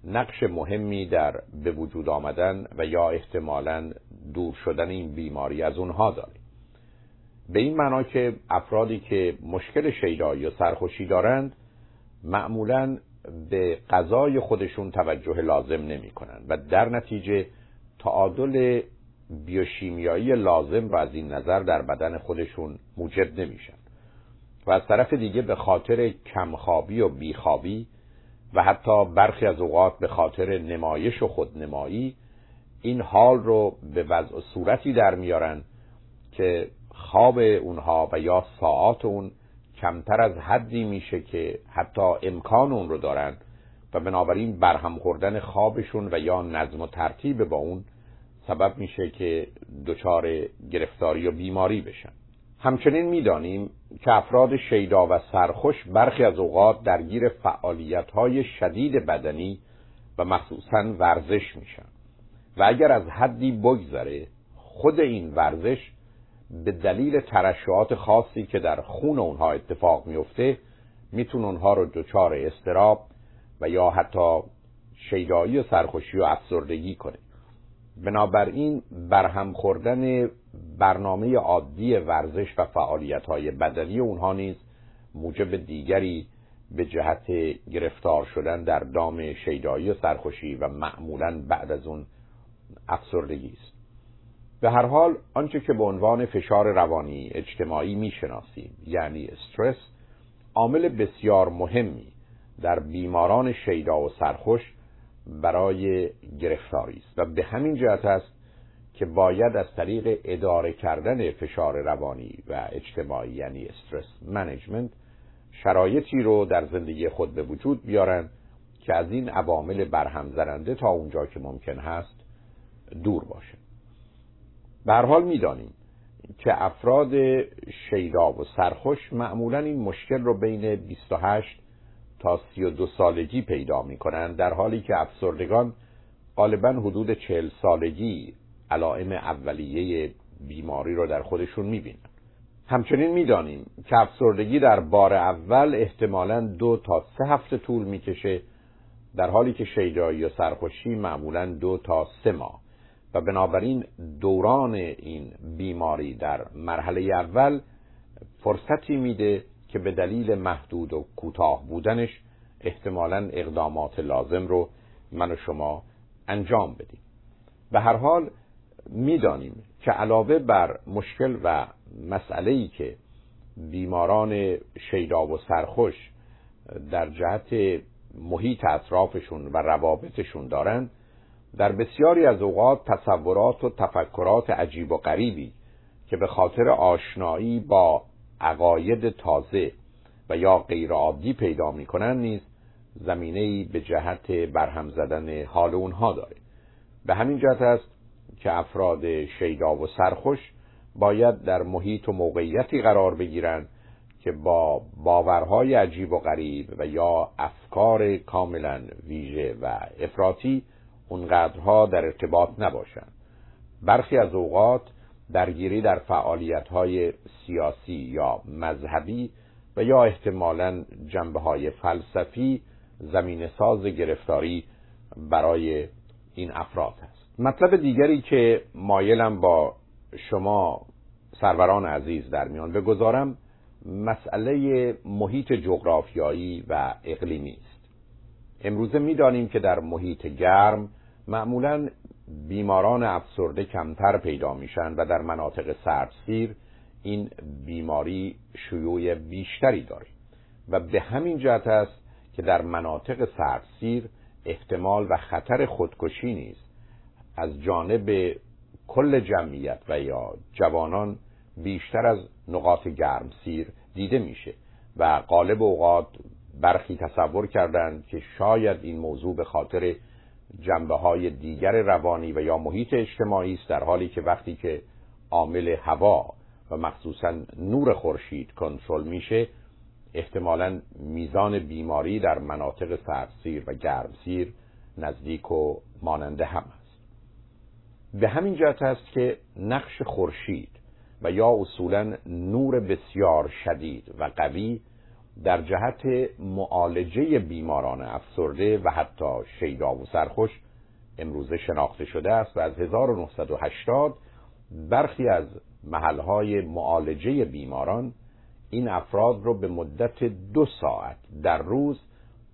نقش مهمی در به وجود آمدن و یا احتمالا دور شدن این بیماری از اونها داره. به این معنا که افرادی که مشکل شیدایی یا سرخوشی دارند معمولا به غذای خودشون توجه لازم نمی کنند و در نتیجه تعادل بیوشیمیایی لازم را از این نظر در بدن خودشون موجب نمیشن. و از طرف دیگه به خاطر کمخوابی و بیخوابی و حتی برخی از اوقات به خاطر نمایش و خودنمایی این حال رو به وضع صورتی در میارن که خواب اونها و یا ساعات اون کمتر از حدی میشه که حتی امکان اون رو دارن و بنابراین برهم خوردن خوابشون و یا نظم و ترتیب با اون سبب میشه که دچار گرفتاری و بیماری بشن. همچنین می‌دانیم که افراد شیدا و سرخوش برخی از اوقات درگیر فعالیت های شدید بدنی و مخصوصا ورزش میشن. و اگر از حدی بگذره خود این ورزش به دلیل ترشحات خاصی که در خون اونها اتفاق میفته می‌تونه اونها رو دچار استراب و یا حتی شیدایی و سرخوشی و افسردگی کنه. بنابراین برهم خوردن برنامه عادی ورزش و فعالیت های بدنی اونها نیز موجب دیگری به جهت گرفتار شدن در دام شیدایی و سرخوشی و معمولا بعد از اون افسردگی است. به هر حال آنچه که به عنوان فشار روانی اجتماعی می‌شناسیم یعنی استرس عامل بسیار مهمی در بیماران شیدا و سرخوش برای گرفتاری است و به همین جهت است که باید از طریق اداره کردن فشار روانی و اجتماعی یعنی استرس منیجمنت شرایطی رو در زندگی خود به وجود بیارن که از این عوامل برهم زننده تا اونجا که ممکن هست دور باشه به حال می‌دانیم که افراد شیدا و سرخوش معمولا این مشکل رو بین 28 تا 32 سالگی پیدا می کنند در حالی که افسردگان غالبا حدود 40 سالگی علائم اولیه بیماری رو در خودشون می بینن. همچنین می‌دانیم که افسردگی در بار اول احتمالا دو تا سه هفته طول می‌کشه در حالی که شیدایی و سرخوشی معمولا دو تا سه ماه و بنابراین دوران این بیماری در مرحله اول فرصتی میده که به دلیل محدود و کوتاه بودنش احتمالا اقدامات لازم رو من و شما انجام بدیم. به هر حال می‌دانیم که علاوه بر مشکل و مسئله ای که بیماران شیدا و سرخوش در جهت محیط اطرافشون و روابطشون دارند در بسیاری از اوقات تصورات و تفکرات عجیب و غریبی که به خاطر آشنایی با عقاید تازه و یا غیرعادی پیدا می‌کنن نیز زمینه به جهت برهم زدن حال اونها داره. به همین جهت است که افراد شیدا و سرخوش باید در محیط و موقعیتی قرار بگیرند که با باورهای عجیب و غریب و یا افکار کاملا ویژه و افراطی اونقدرها در ارتباط نباشند. برخی از اوقات درگیری در فعالیت های سیاسی یا مذهبی و یا احتمالا جنبه های فلسفی زمین ساز گرفتاری برای این افراد هست. مطلب دیگری که مایلم با شما سروران عزیز در میان بگذارم مسئله محیط جغرافیایی و اقلیمی است. امروزه می‌دانیم که در محیط گرم معمولا بیماران افسرده کمتر پیدا میشن و در مناطق سردسیر این بیماری شیوع بیشتری داره و به همین جهت است که در مناطق سردسیر احتمال و خطر خودکشی نیست. از جانب کل جمعیت و یا جوانان بیشتر از نقاط گرم سیر دیده میشه و قالب اوقات برخی تصور کردند که شاید این موضوع به خاطر جنبه های دیگر روانی و یا محیط اجتماعی است در حالی که وقتی که عامل هوا و مخصوصا نور خورشید کنترل میشه احتمالا میزان بیماری در مناطق سردسیر و گرمسیر نزدیک و ماننده هم است. به همین جهت است که نقش خورشید و یا اصولا نور بسیار شدید و قوی در جهت معالجه بیماران افسرده و حتی شیدا و سرخوش امروزه شناخته شده است و از 1980 برخی از محلهای معالجه بیماران این افراد رو به مدت دو ساعت در روز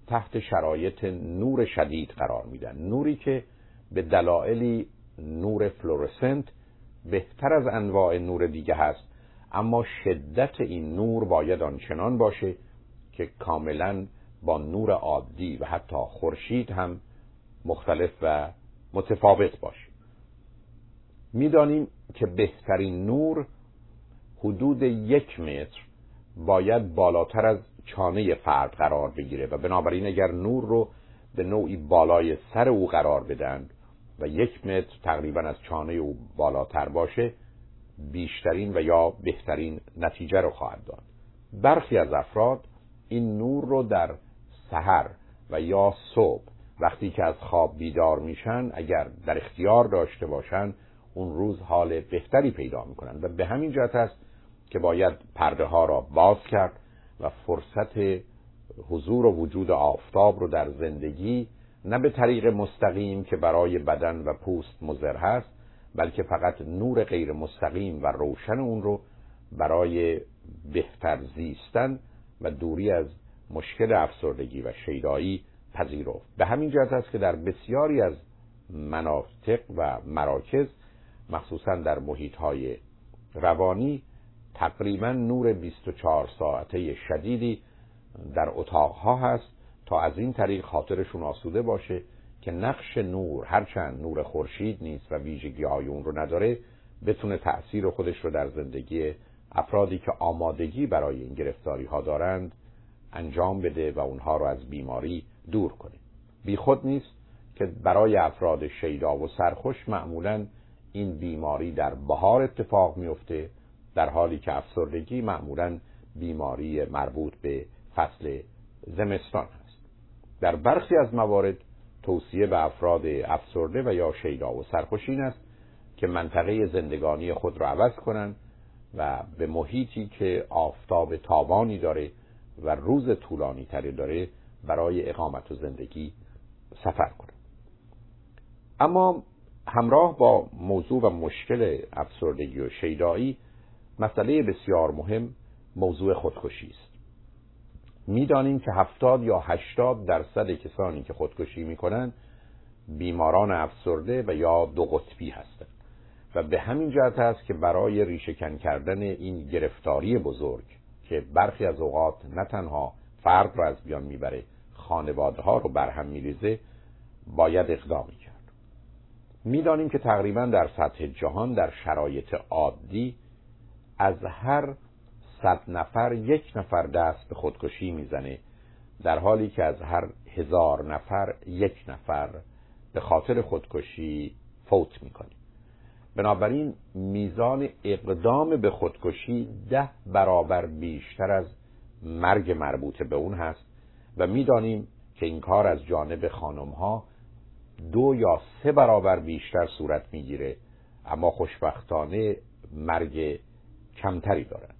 تحت شرایط نور شدید قرار میدن. نوری که به دلایلی نور فلورسنت بهتر از انواع نور دیگه هست اما شدت این نور باید آنچنان باشه که کاملا با نور عادی و حتی خورشید هم مختلف و متفاوت باشه. می‌دانیم که بهترین نور حدود یک متر باید بالاتر از چانه فرد قرار بگیره و بنابراین اگر نور رو به نوعی بالای سر او قرار بدن و یک متر تقریبا از چانه او بالاتر باشه بیشترین و یا بهترین نتیجه رو خواهد داد. برخی از افراد این نور رو در سحر و یا صبح وقتی که از خواب بیدار میشن اگر در اختیار داشته باشن اون روز حال بهتری پیدا می‌کنن. و به همین جهت است که باید پرده ها را باز کرد و فرصت حضور و وجود آفتاب رو در زندگی نه به طریق مستقیم که برای بدن و پوست مضر هست بلکه فقط نور غیر مستقیم و روشن اون رو برای بهتر زیستن و دوری از مشکل افسردگی و شیدایی پذیرفت. به همین جهت است که در بسیاری از مناطق و مراکز مخصوصا در محیط های روانی تقریبا نور 24 ساعته شدیدی در اتاقها هست تا از این طریق خاطرشون آسوده باشه که نقش نور هرچند نور خورشید نیست و ویژگی های اون رو نداره بتونه تأثیر خودش رو در زندگی افرادی که آمادگی برای این گرفتاری ها دارند انجام بده و اونها رو از بیماری دور کنه. بی خود نیست که برای افراد شیدا و سرخوش معمولا این بیماری در بهار اتفاق میفته در حالی که افسردگی معمولا بیماری مربوط به فصل زمستان است در برخی از موارد توصیه به افراد افسرده و یا شیدا و سرخوشین است که منطقه زندگانی خود را عوض کنند و به محیطی که آفتاب تابانی داره و روز طولانی تری داره برای اقامت و زندگی سفر کنند اما همراه با موضوع و مشکل افسردگی و شیدایی مسئله بسیار مهم موضوع خودکشی است. می‌دانیم که هفتاد یا هشتاد درصد کسانی که خودکشی می‌کنند بیماران افسرده و یا دو قطبی هستند. و به همین جهت است که برای ریشهکن کردن این گرفتاری بزرگ که برخی از اوقات نه تنها فرد را از بیان می‌بره خانواده ها رو برهم میریزه باید اقدامی کرد می‌دانیم که تقریبا در سطح جهان در شرایط عادی از هر صد نفر یک نفر دست به خودکشی می‌زنه در حالی که از هر هزار نفر یک نفر به خاطر خودکشی فوت می‌کنه. بنابراین میزان اقدام به خودکشی ده برابر بیشتر از مرگ مربوط به اون هست و می‌دانیم که این کار از جانب خانم ها دو یا سه برابر بیشتر صورت می‌گیره اما خوشبختانه مرگ کمتری دارد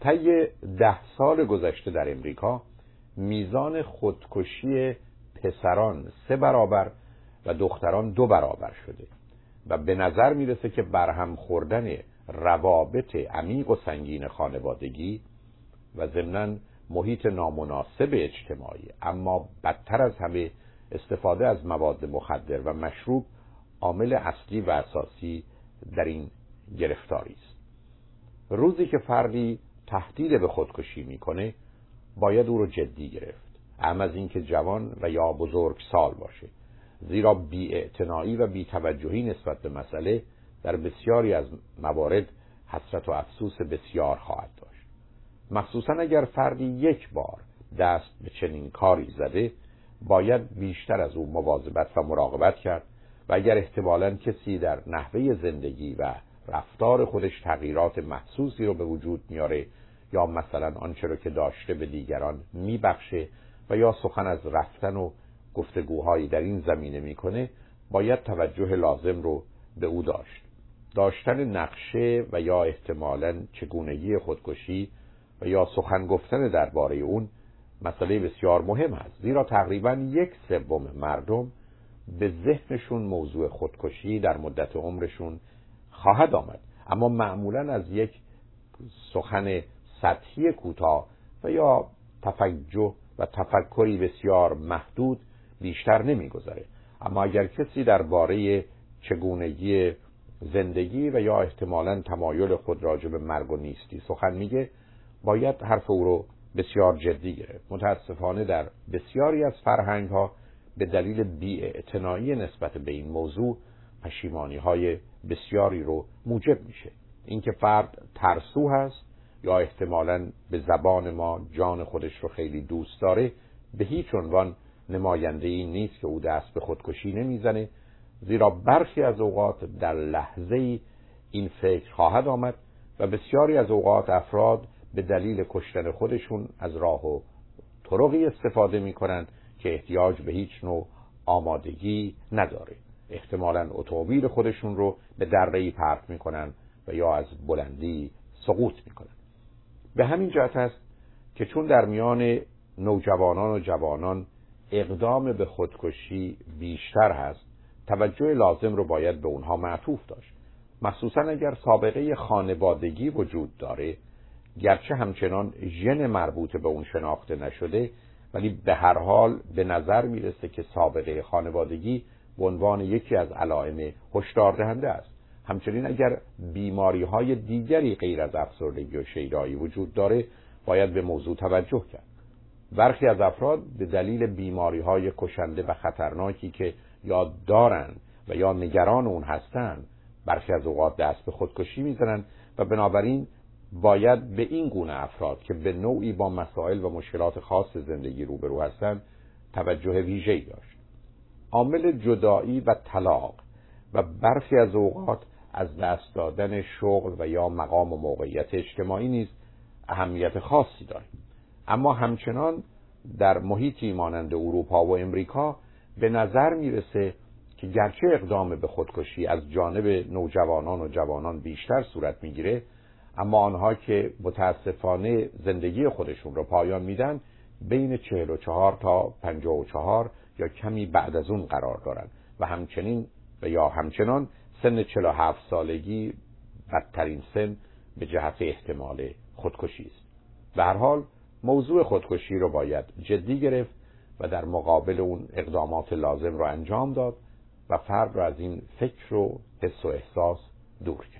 طی ده سال گذشته در امریکا میزان خودکشی پسران سه برابر و دختران دو برابر شده. و به نظر می‌رسه که برهم خوردن روابط عمیق و سنگین خانوادگی و ضمنا محیط نامناسب اجتماعی اما بدتر از همه استفاده از مواد مخدر و مشروب عامل اصلی و اساسی در این گرفتاری است. روزی که فردی تهدید به خودکشی می‌کنه باید او رو جدی گرفت. اهم از اینکه جوان و یا بزرگ سال باشه. زیرا بیاعتنایی و بیتوجهی نسبت به مسئله در بسیاری از موارد حسرت و افسوس بسیار خواهد داشت. مخصوصا اگر فردی یک بار دست به چنین کاری زده باید بیشتر از او مواظبت و مراقبت کرد و اگر احتمالا کسی در نحوه زندگی و رفتار خودش تغییرات محسوسی رو به وجود میاره یا مثلا آنچه رو که داشته به دیگران میبخشه و یا سخن از رفتن و گفتگوهایی در این زمینه می‌کنه باید توجه لازم رو به او داشت. داشتن نقشه و یا احتمالا چگونگی خودکشی و یا سخن گفتن درباره اون مسئله بسیار مهم است. زیرا تقریبا یک سوم مردم به ذهنشون موضوع خودکشی در مدت عمرشون خواهد آمد. اما معمولا از یک سخن سطحی کوتاه و یا تفجه و تفکری بسیار محدود بیشتر نمیگذره. اما اگر کسی درباره چگونگی زندگی و یا احتمالا تمایل خود راجع به مرگ و نیستی سخن میگه باید حرف او رو بسیار جدی گرفت. متاسفانه در بسیاری از فرهنگ ها به دلیل بیاعتنایی نسبت به این موضوع پشیمانی های بسیاری رو موجب میشه. اینکه فرد ترسو هست یا احتمالا به زبان ما جان خودش رو خیلی دوست داره به هیچ عنوان نماینده این نیست که او دست به خودکشی نمی‌زنه زیرا برخی از اوقات در لحظه این فکر خواهد آمد و بسیاری از اوقات افراد به دلیل کشتن خودشون از راه و طرقی استفاده می کنند که احتیاج به هیچ نوع آمادگی نداره. احتمالا اتومبیل خودشون رو به دره پرت می‌کنن و یا از بلندی سقوط می‌کنن به همین جهت است که چون در میان نوجوانان و جوانان اقدام به خودکشی بیشتر هست. توجه لازم رو باید به اونها معطوف داشت. مخصوصا اگر سابقه خانوادگی وجود داره. گرچه همچنان ژن مربوط به اون شناخته نشده ولی به هر حال به نظر می‌رسه که سابقه خانوادگی به عنوان یکی از علائم هشدار دهنده است. همچنین اگر بیماری های دیگری غیر از افسردگی و شیدایی وجود داره باید به موضوع توجه کرد. برخی از افراد به دلیل بیماری های کشنده و خطرناکی که یا دارن و یا نگران اون هستند برخی از اوقات دست به خودکشی می‌زنن و بنابراین باید به این گونه افراد که به نوعی با مسائل و مشکلات خاص زندگی روبرو هستند توجه ویژه‌ای داشت. عامل جدایی و طلاق و برخی از اوقات از دست دادن شغل و یا مقام و موقعیت اجتماعی نیز اهمیت خاصی داره اما همچنان در محیطی مانند اروپا و امریکا به نظر می‌رسه که گرچه اقدام به خودکشی از جانب نوجوانان و جوانان بیشتر صورت می‌گیره اما آنها که متاسفانه زندگی خودشون رو پایان میدن بین 44 تا 54 یا کمی بعد از اون قرار دارن و همچنین و یا همچنان سن 47 سالگی بدترین سن به جهت احتمال خودکشی است. به هر حال موضوع خودکشی رو باید جدی گرفت و در مقابل اون اقدامات لازم رو انجام داد و فرد رو از این فکر و حس و احساس دور کرد.